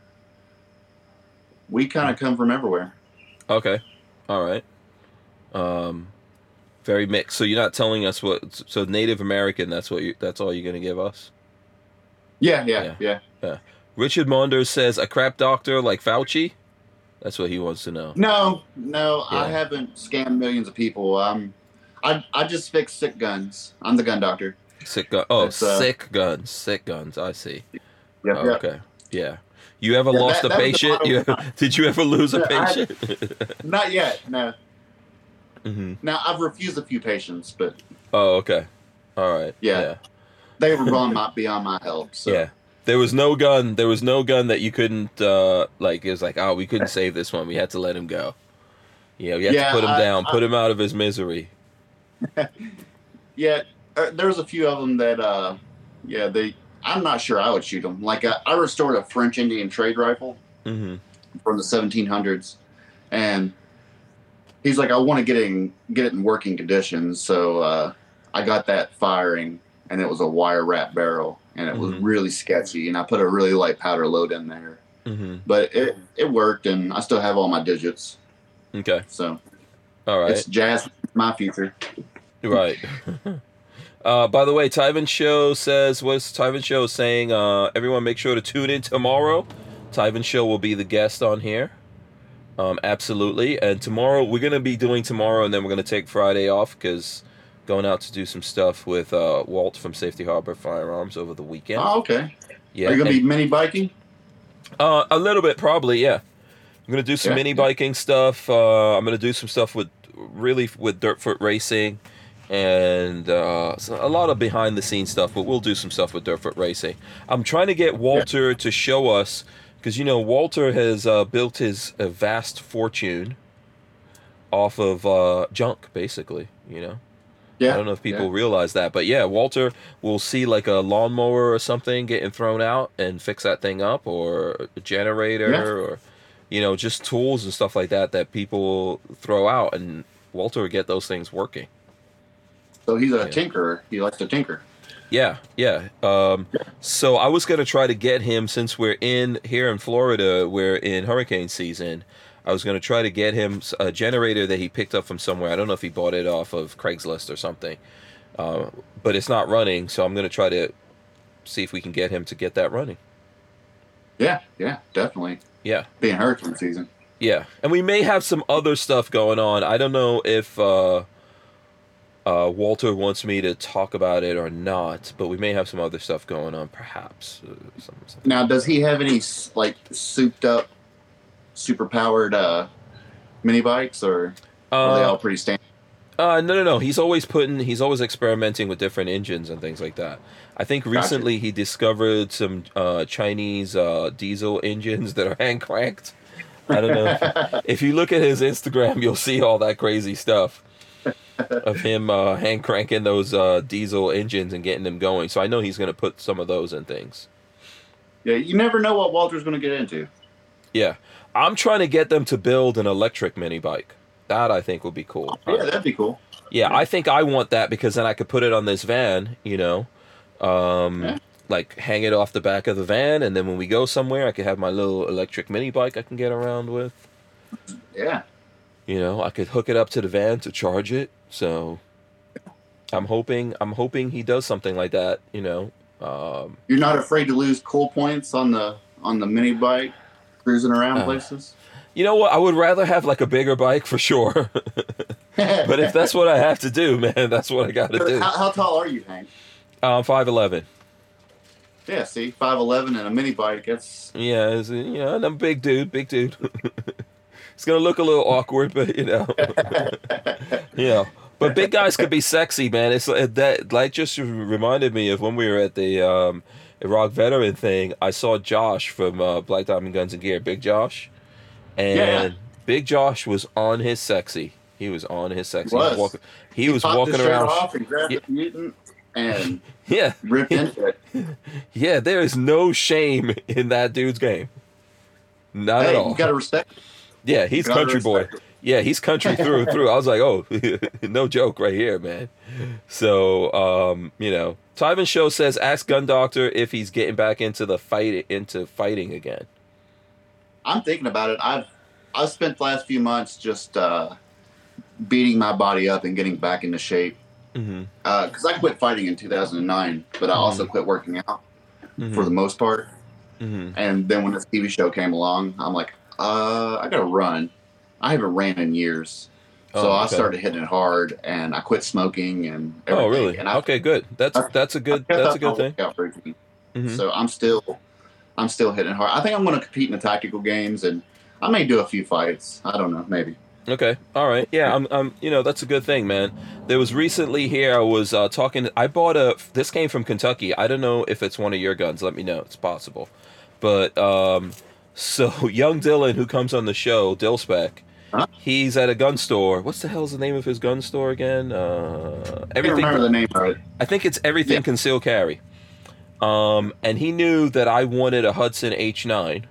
we kind of come from everywhere. Okay. All right. Um, very mixed. So you're not telling us what? So Native American. That's what you. That's all you're gonna give us. Yeah, yeah, yeah. Yeah. Richard Monders says a crap doctor like Fauci. That's what he wants to know. No, no, I haven't scammed millions of people. Um, I I just fix sick guns. I'm the gun doctor. Sick gun. Oh, uh, sick guns. Sick guns. I see. Yeah. Oh. Okay. Yeah. You ever Yeah, lost that- a patient? You, (laughs) did you ever lose a Yeah, I- patient? Not yet. No. hmm Now I've refused a few patients, but Oh, okay. All right. Yeah. Yeah. they were (laughs) beyond my beyond my help. So Yeah. There was no gun. There was no gun that you couldn't uh like. It was like, oh, we couldn't (laughs) save this one. We had to let him go. Yeah, we had Yeah, to put him I- down, I- put him out of his misery. yeah, uh, there's a few of them that uh, yeah, they. I'm not sure I would shoot them. Like uh, I restored a French Indian trade rifle. hmm from the 1700s, and he's like, I want to get it in get it in working conditions. So uh, I got that firing, and it was a wire wrap barrel, and it was Mhm. really sketchy. And I put a really light powder load in there, hmm but it it worked, and I still have all my digits. Okay. So All right. it's jazz my future. Right. (laughs) (laughs) uh, by the way, Tyven Show says, what's Tyven Show saying? Uh, everyone make sure to tune in tomorrow. Tyven Show will be the guest on here. Um, absolutely. And tomorrow, we're going to be doing tomorrow, and then we're going to take Friday off because going out to do some stuff with uh, Walt from Safety Harbor Firearms over the weekend. Oh, okay. yeah. Are you gonna be mini biking? uh, a little bit, probably, yeah. I'm gonna do some Yeah. mini biking stuff. Uh, I'm gonna do some stuff with really with Dirtfoot Racing, and uh, a lot of behind the scenes stuff. But we'll do some stuff with Dirtfoot Racing. I'm trying to get Walter to show us because you know Walter has uh, built his uh, vast fortune off of uh, junk, basically. You know. Yeah. I don't know if people yeah. realize that, but yeah, Walter will see like a lawnmower or something getting thrown out and fix that thing up, or a generator, Yeah. or you know, just tools and stuff like that that people throw out, and Walter will get those things working. So he's a Yeah. tinkerer. He likes to tinker. Yeah, yeah. Um, so I was gonna try to get him since we're in here in Florida, we're in hurricane season. I was gonna try to get him a generator that he picked up from somewhere. I don't know if he bought it off of Craigslist or something, uh, but it's not running. So I'm gonna try to see if we can get him to get that running. Yeah, yeah, definitely. Yeah. Being hurricane season. Yeah, and we may have some other stuff going on. I don't know if uh, uh, Walter wants me to talk about it or not, but we may have some other stuff going on, perhaps. Uh, some, Now, does he have any like souped up, super powered uh, mini bikes, or are they Uh, all pretty standard? uh, no, no, no. He's always putting. He's always experimenting with different engines and things like that. I think recently he discovered some uh, Chinese uh, diesel engines that are (laughs) hand cranked. I don't know. If, if you look at his Instagram, you'll see all that crazy stuff of him uh, hand cranking those uh, diesel engines and getting them going. So I know he's going to put some of those in things. Yeah, you never know what Walter's going to get into. Yeah, I'm trying to get them to build an electric mini bike. That I think would be cool. Yeah, that'd be cool. Yeah, I think I want that because then I could put it on this van, you know, um, Yeah. like hang it off the back of the van, and then when we go somewhere, I could have my little electric mini bike I can get around with. Yeah, You know, I could hook it up to the van to charge it. So I'm hoping, I'm hoping he does something like that. You know, um, you're not afraid to lose cool points on the on the mini bike cruising around Uh, places. you know what? I would rather have like a bigger bike for sure. (laughs) but if that's what I have to do, man, that's what I got to do. how, how tall are you, Hank? Um, five eleven. Yeah, see, five eleven and a mini bike. That's Yeah, it's, you know, and I'm a big dude, big dude. (laughs) it's gonna look a little awkward, but you know, (laughs) you know. But big guys could be sexy, man. It's like that. Like just reminded me of when we were at the um, Iraq veteran thing. I saw Josh from uh, Black Diamond Guns and Gear, Big Josh, and Yeah. Big Josh was on his sexy. He was on his sexy. Was. walking, he was walking around. off and grabbed Yeah. the mutant and (laughs) Yeah, ripped into it. (laughs) yeah. There is no shame in that dude's game. Not at all. you gotta respect. it. Yeah, he's country boy. it. Yeah, he's country through and through. I was like, oh, (laughs) no joke right here, man. So, um, you know, Tyven Show says, ask Gun Doctor if he's getting back into the fight into fighting again. I'm thinking about it. I've I've spent the last few months just uh, beating my body up and getting back into shape. Mm-hmm. Because I quit fighting in 2009, but I also quit working out for the most part. mm-hmm. And then when this TV show came along, I'm like, uh, I gotta run. I haven't ran in years. So Oh, I started hitting it hard, and I quit smoking and Everything. Oh, really? And I, Okay, good. That's that's a good that's a good thing. Mhm. So I'm still, I'm still hitting hard. I think I'm going to compete in the tactical games, and I may do a few fights. I don't know, maybe. Okay. All right. Yeah. I'm. I'm. You know, that's a good thing, man. There was recently here. I was uh, talking. I bought a. This came from Kentucky. I don't know if it's one of your guns. Let me know. It's possible. But um, (laughs) so young Dylan, who comes on the show, Dillspec, Huh? he's at a gun store. What's the hell's the name of his gun store again? Uh, I everything. remember the name of it. I think it's everything Yeah. conceal carry. Um, and he knew that I wanted a Hudson H9.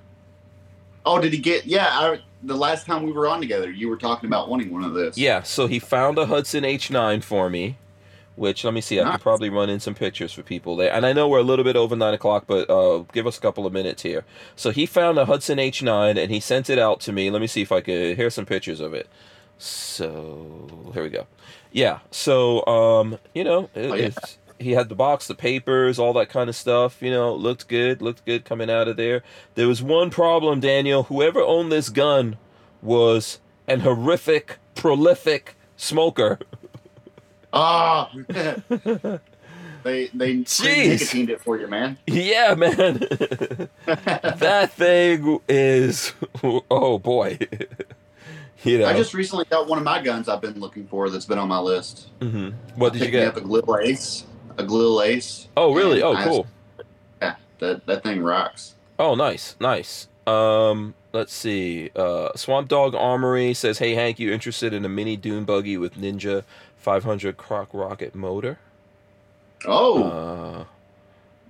Oh, did he get? Yeah, I, the last time we were on together, you were talking about wanting one of those. Yeah, so he found a Hudson H9 for me, which let me see, I Nice. could probably run in some pictures for people there. And I know we're a little bit over nine o'clock, but uh, give us a couple of minutes here. So he found a Hudson H9 and he sent it out to me. Let me see if I could here's some pictures of it. So here we go. Yeah, so um, you know, it, Oh, yeah. he had the box, the papers, all that kind of stuff. You know, looked good, looked good coming out of there. There was one problem, Daniel. Whoever owned this gun was an horrific, prolific smoker. Ah, They they Jeez. nicotined it for you, man. Yeah, man. (laughs) that thing is oh boy. you know. I just recently got one of my guns I've been looking for that's been on my list. Mhm. What did you get? up a Galil ACE. A Galil ACE. Oh, really? Oh, I- cool. Yeah, that that thing rocks. Oh, nice, nice. Um, let's see. Uh, Swamp Dog Armory says, "Hey Hank, you interested in a mini dune buggy with Ninja 500 Croc rocket motor?" Oh, Uh,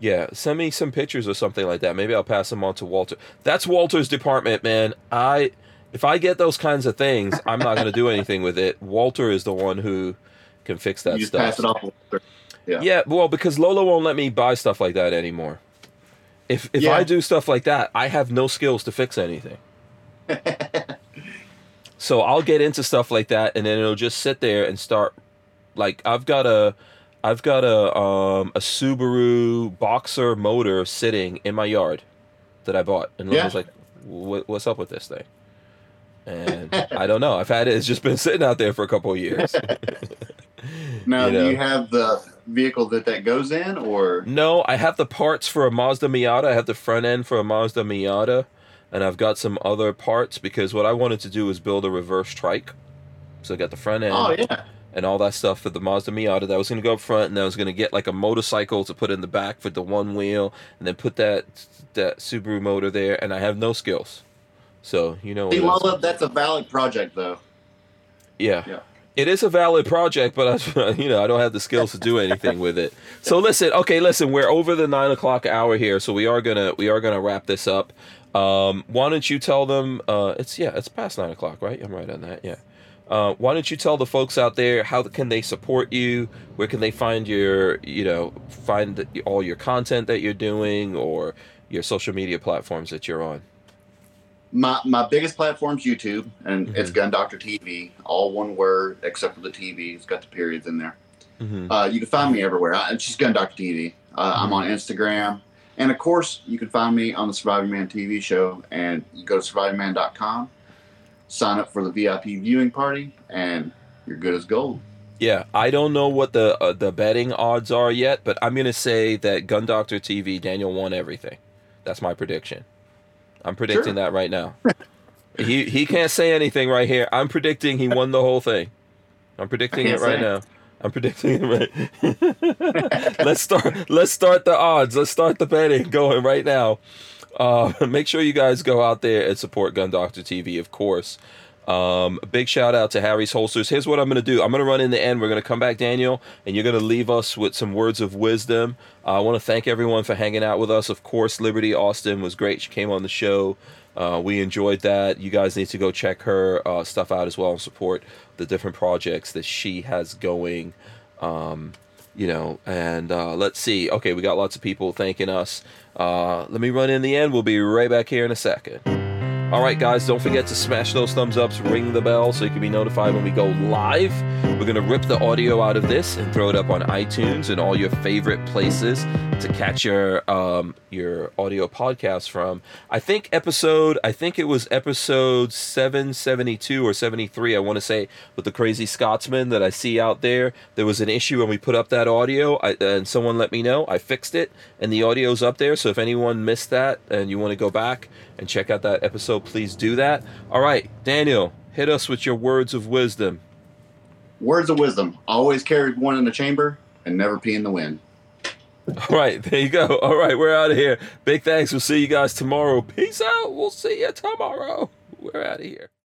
yeah. Send me some pictures or something like that. Maybe I'll pass them on to Walter. That's Walter's department, man. I, if I get those kinds of things, I'm not gonna do anything with it. Walter is the one who can fix that you just stuff. pass it off. Yeah. Yeah, well, because Lola won't let me buy stuff like that anymore. If if Yeah. I do stuff like that, I have no skills to fix anything. (laughs) so I'll get into stuff like that, and then it'll just sit there and start. Like I've got a, I've got a um a Subaru Boxer motor sitting in my yard that I bought, and Yeah. was like, "What's up with this thing?" And I don't know. I've had it. It's just been (laughs) sitting out there for a couple of years. (laughs) Now, You know. do you have the vehicle that that goes in, or No, I have the parts for a Mazda Miata. I have the front end for a Mazda Miata, and I've got some other parts because what I wanted to do was build a reverse trike. So I got the front end oh yeah, and all that stuff for the Mazda Miata. That was going to go up front, and I was going to get like a motorcycle to put in the back for the one wheel, and then put that that Subaru motor there. And I have no skills, so you know. See, is. Lola, that's a valid project though. Yeah. Yeah. It is a valid project, but I, (laughs) you know, I don't have the skills to do anything with it. So listen, okay, listen, we're over the nine o'clock hour here, so we are gonna we are gonna wrap this up. Um, why don't you tell them? Uh, it's yeah, it's past nine o'clock, right? I'm right on that. Yeah. Uh, why don't you tell the folks out there how can they support you? Where can they find your, you know, find all your content that you're doing or your social media platforms that you're on? My my biggest platform's YouTube, and Mhm. it's Gun Doctor TV, all one word except for the TV. It's got the periods in there. Mm-hmm. Uh, you can find me everywhere. I, it's just Gun Doctor TV. Uh, I'm on Instagram, and of course, you can find me on the Surviving Mann TV show. And you go to survivingmann.com, sign up for the VIP viewing party, and you're good as gold. Yeah, I don't know what the uh, the betting odds are yet, but I'm gonna say that Gun Doctor TV Daniel won everything. That's my prediction. I'm predicting Sure. that right now. (laughs) he he can't say anything right here. I'm predicting he won the whole thing. I'm predicting it right say. now. I'm predicting it right. (laughs) let's start. Let's start the odds. Let's start the betting going right now. Uh, (laughs) make sure you guys go out there and support Gun Doctor TV, of course. Um, big shout out to Harry's Holsters. Here's what I'm going to do. I'm going to run in the end. We're going to come back, Daniel, and you're going to leave us with some words of wisdom. Uh, I want to thank everyone for hanging out with us. Of course, Liberty Austin was great. She came on the show. Uh, we enjoyed that. You guys need to go check her uh, stuff out as well and support the different projects that she has going. Um, you know, and uh, let's see. Okay, we got lots of people thanking us. Uh, let me run in the end. We'll be right back here in a second. All right, guys, don't forget to smash those thumbs ups, ring the bell so you can be notified when we go live. We're going to rip the audio out of this and throw it up on iTunes and all your favorite places to catch your um, your audio podcast from. I think episode, I think it was episode 772 or 73, I want to say, with the crazy Scotsman that I see out there. There was an issue when we put up that audio, I, and someone let me know. I fixed it, and the audio's up there. So if anyone missed that and you want to go back and check out that episode, please do that. All right, Daniel, hit us with your words of wisdom. Words of wisdom: always carry one in the chamber and never pee in the wind. All right, (laughs) there you go. All right, we're out of here. Big thanks. We'll see you guys tomorrow. Peace out. We'll see you tomorrow. We're out of here.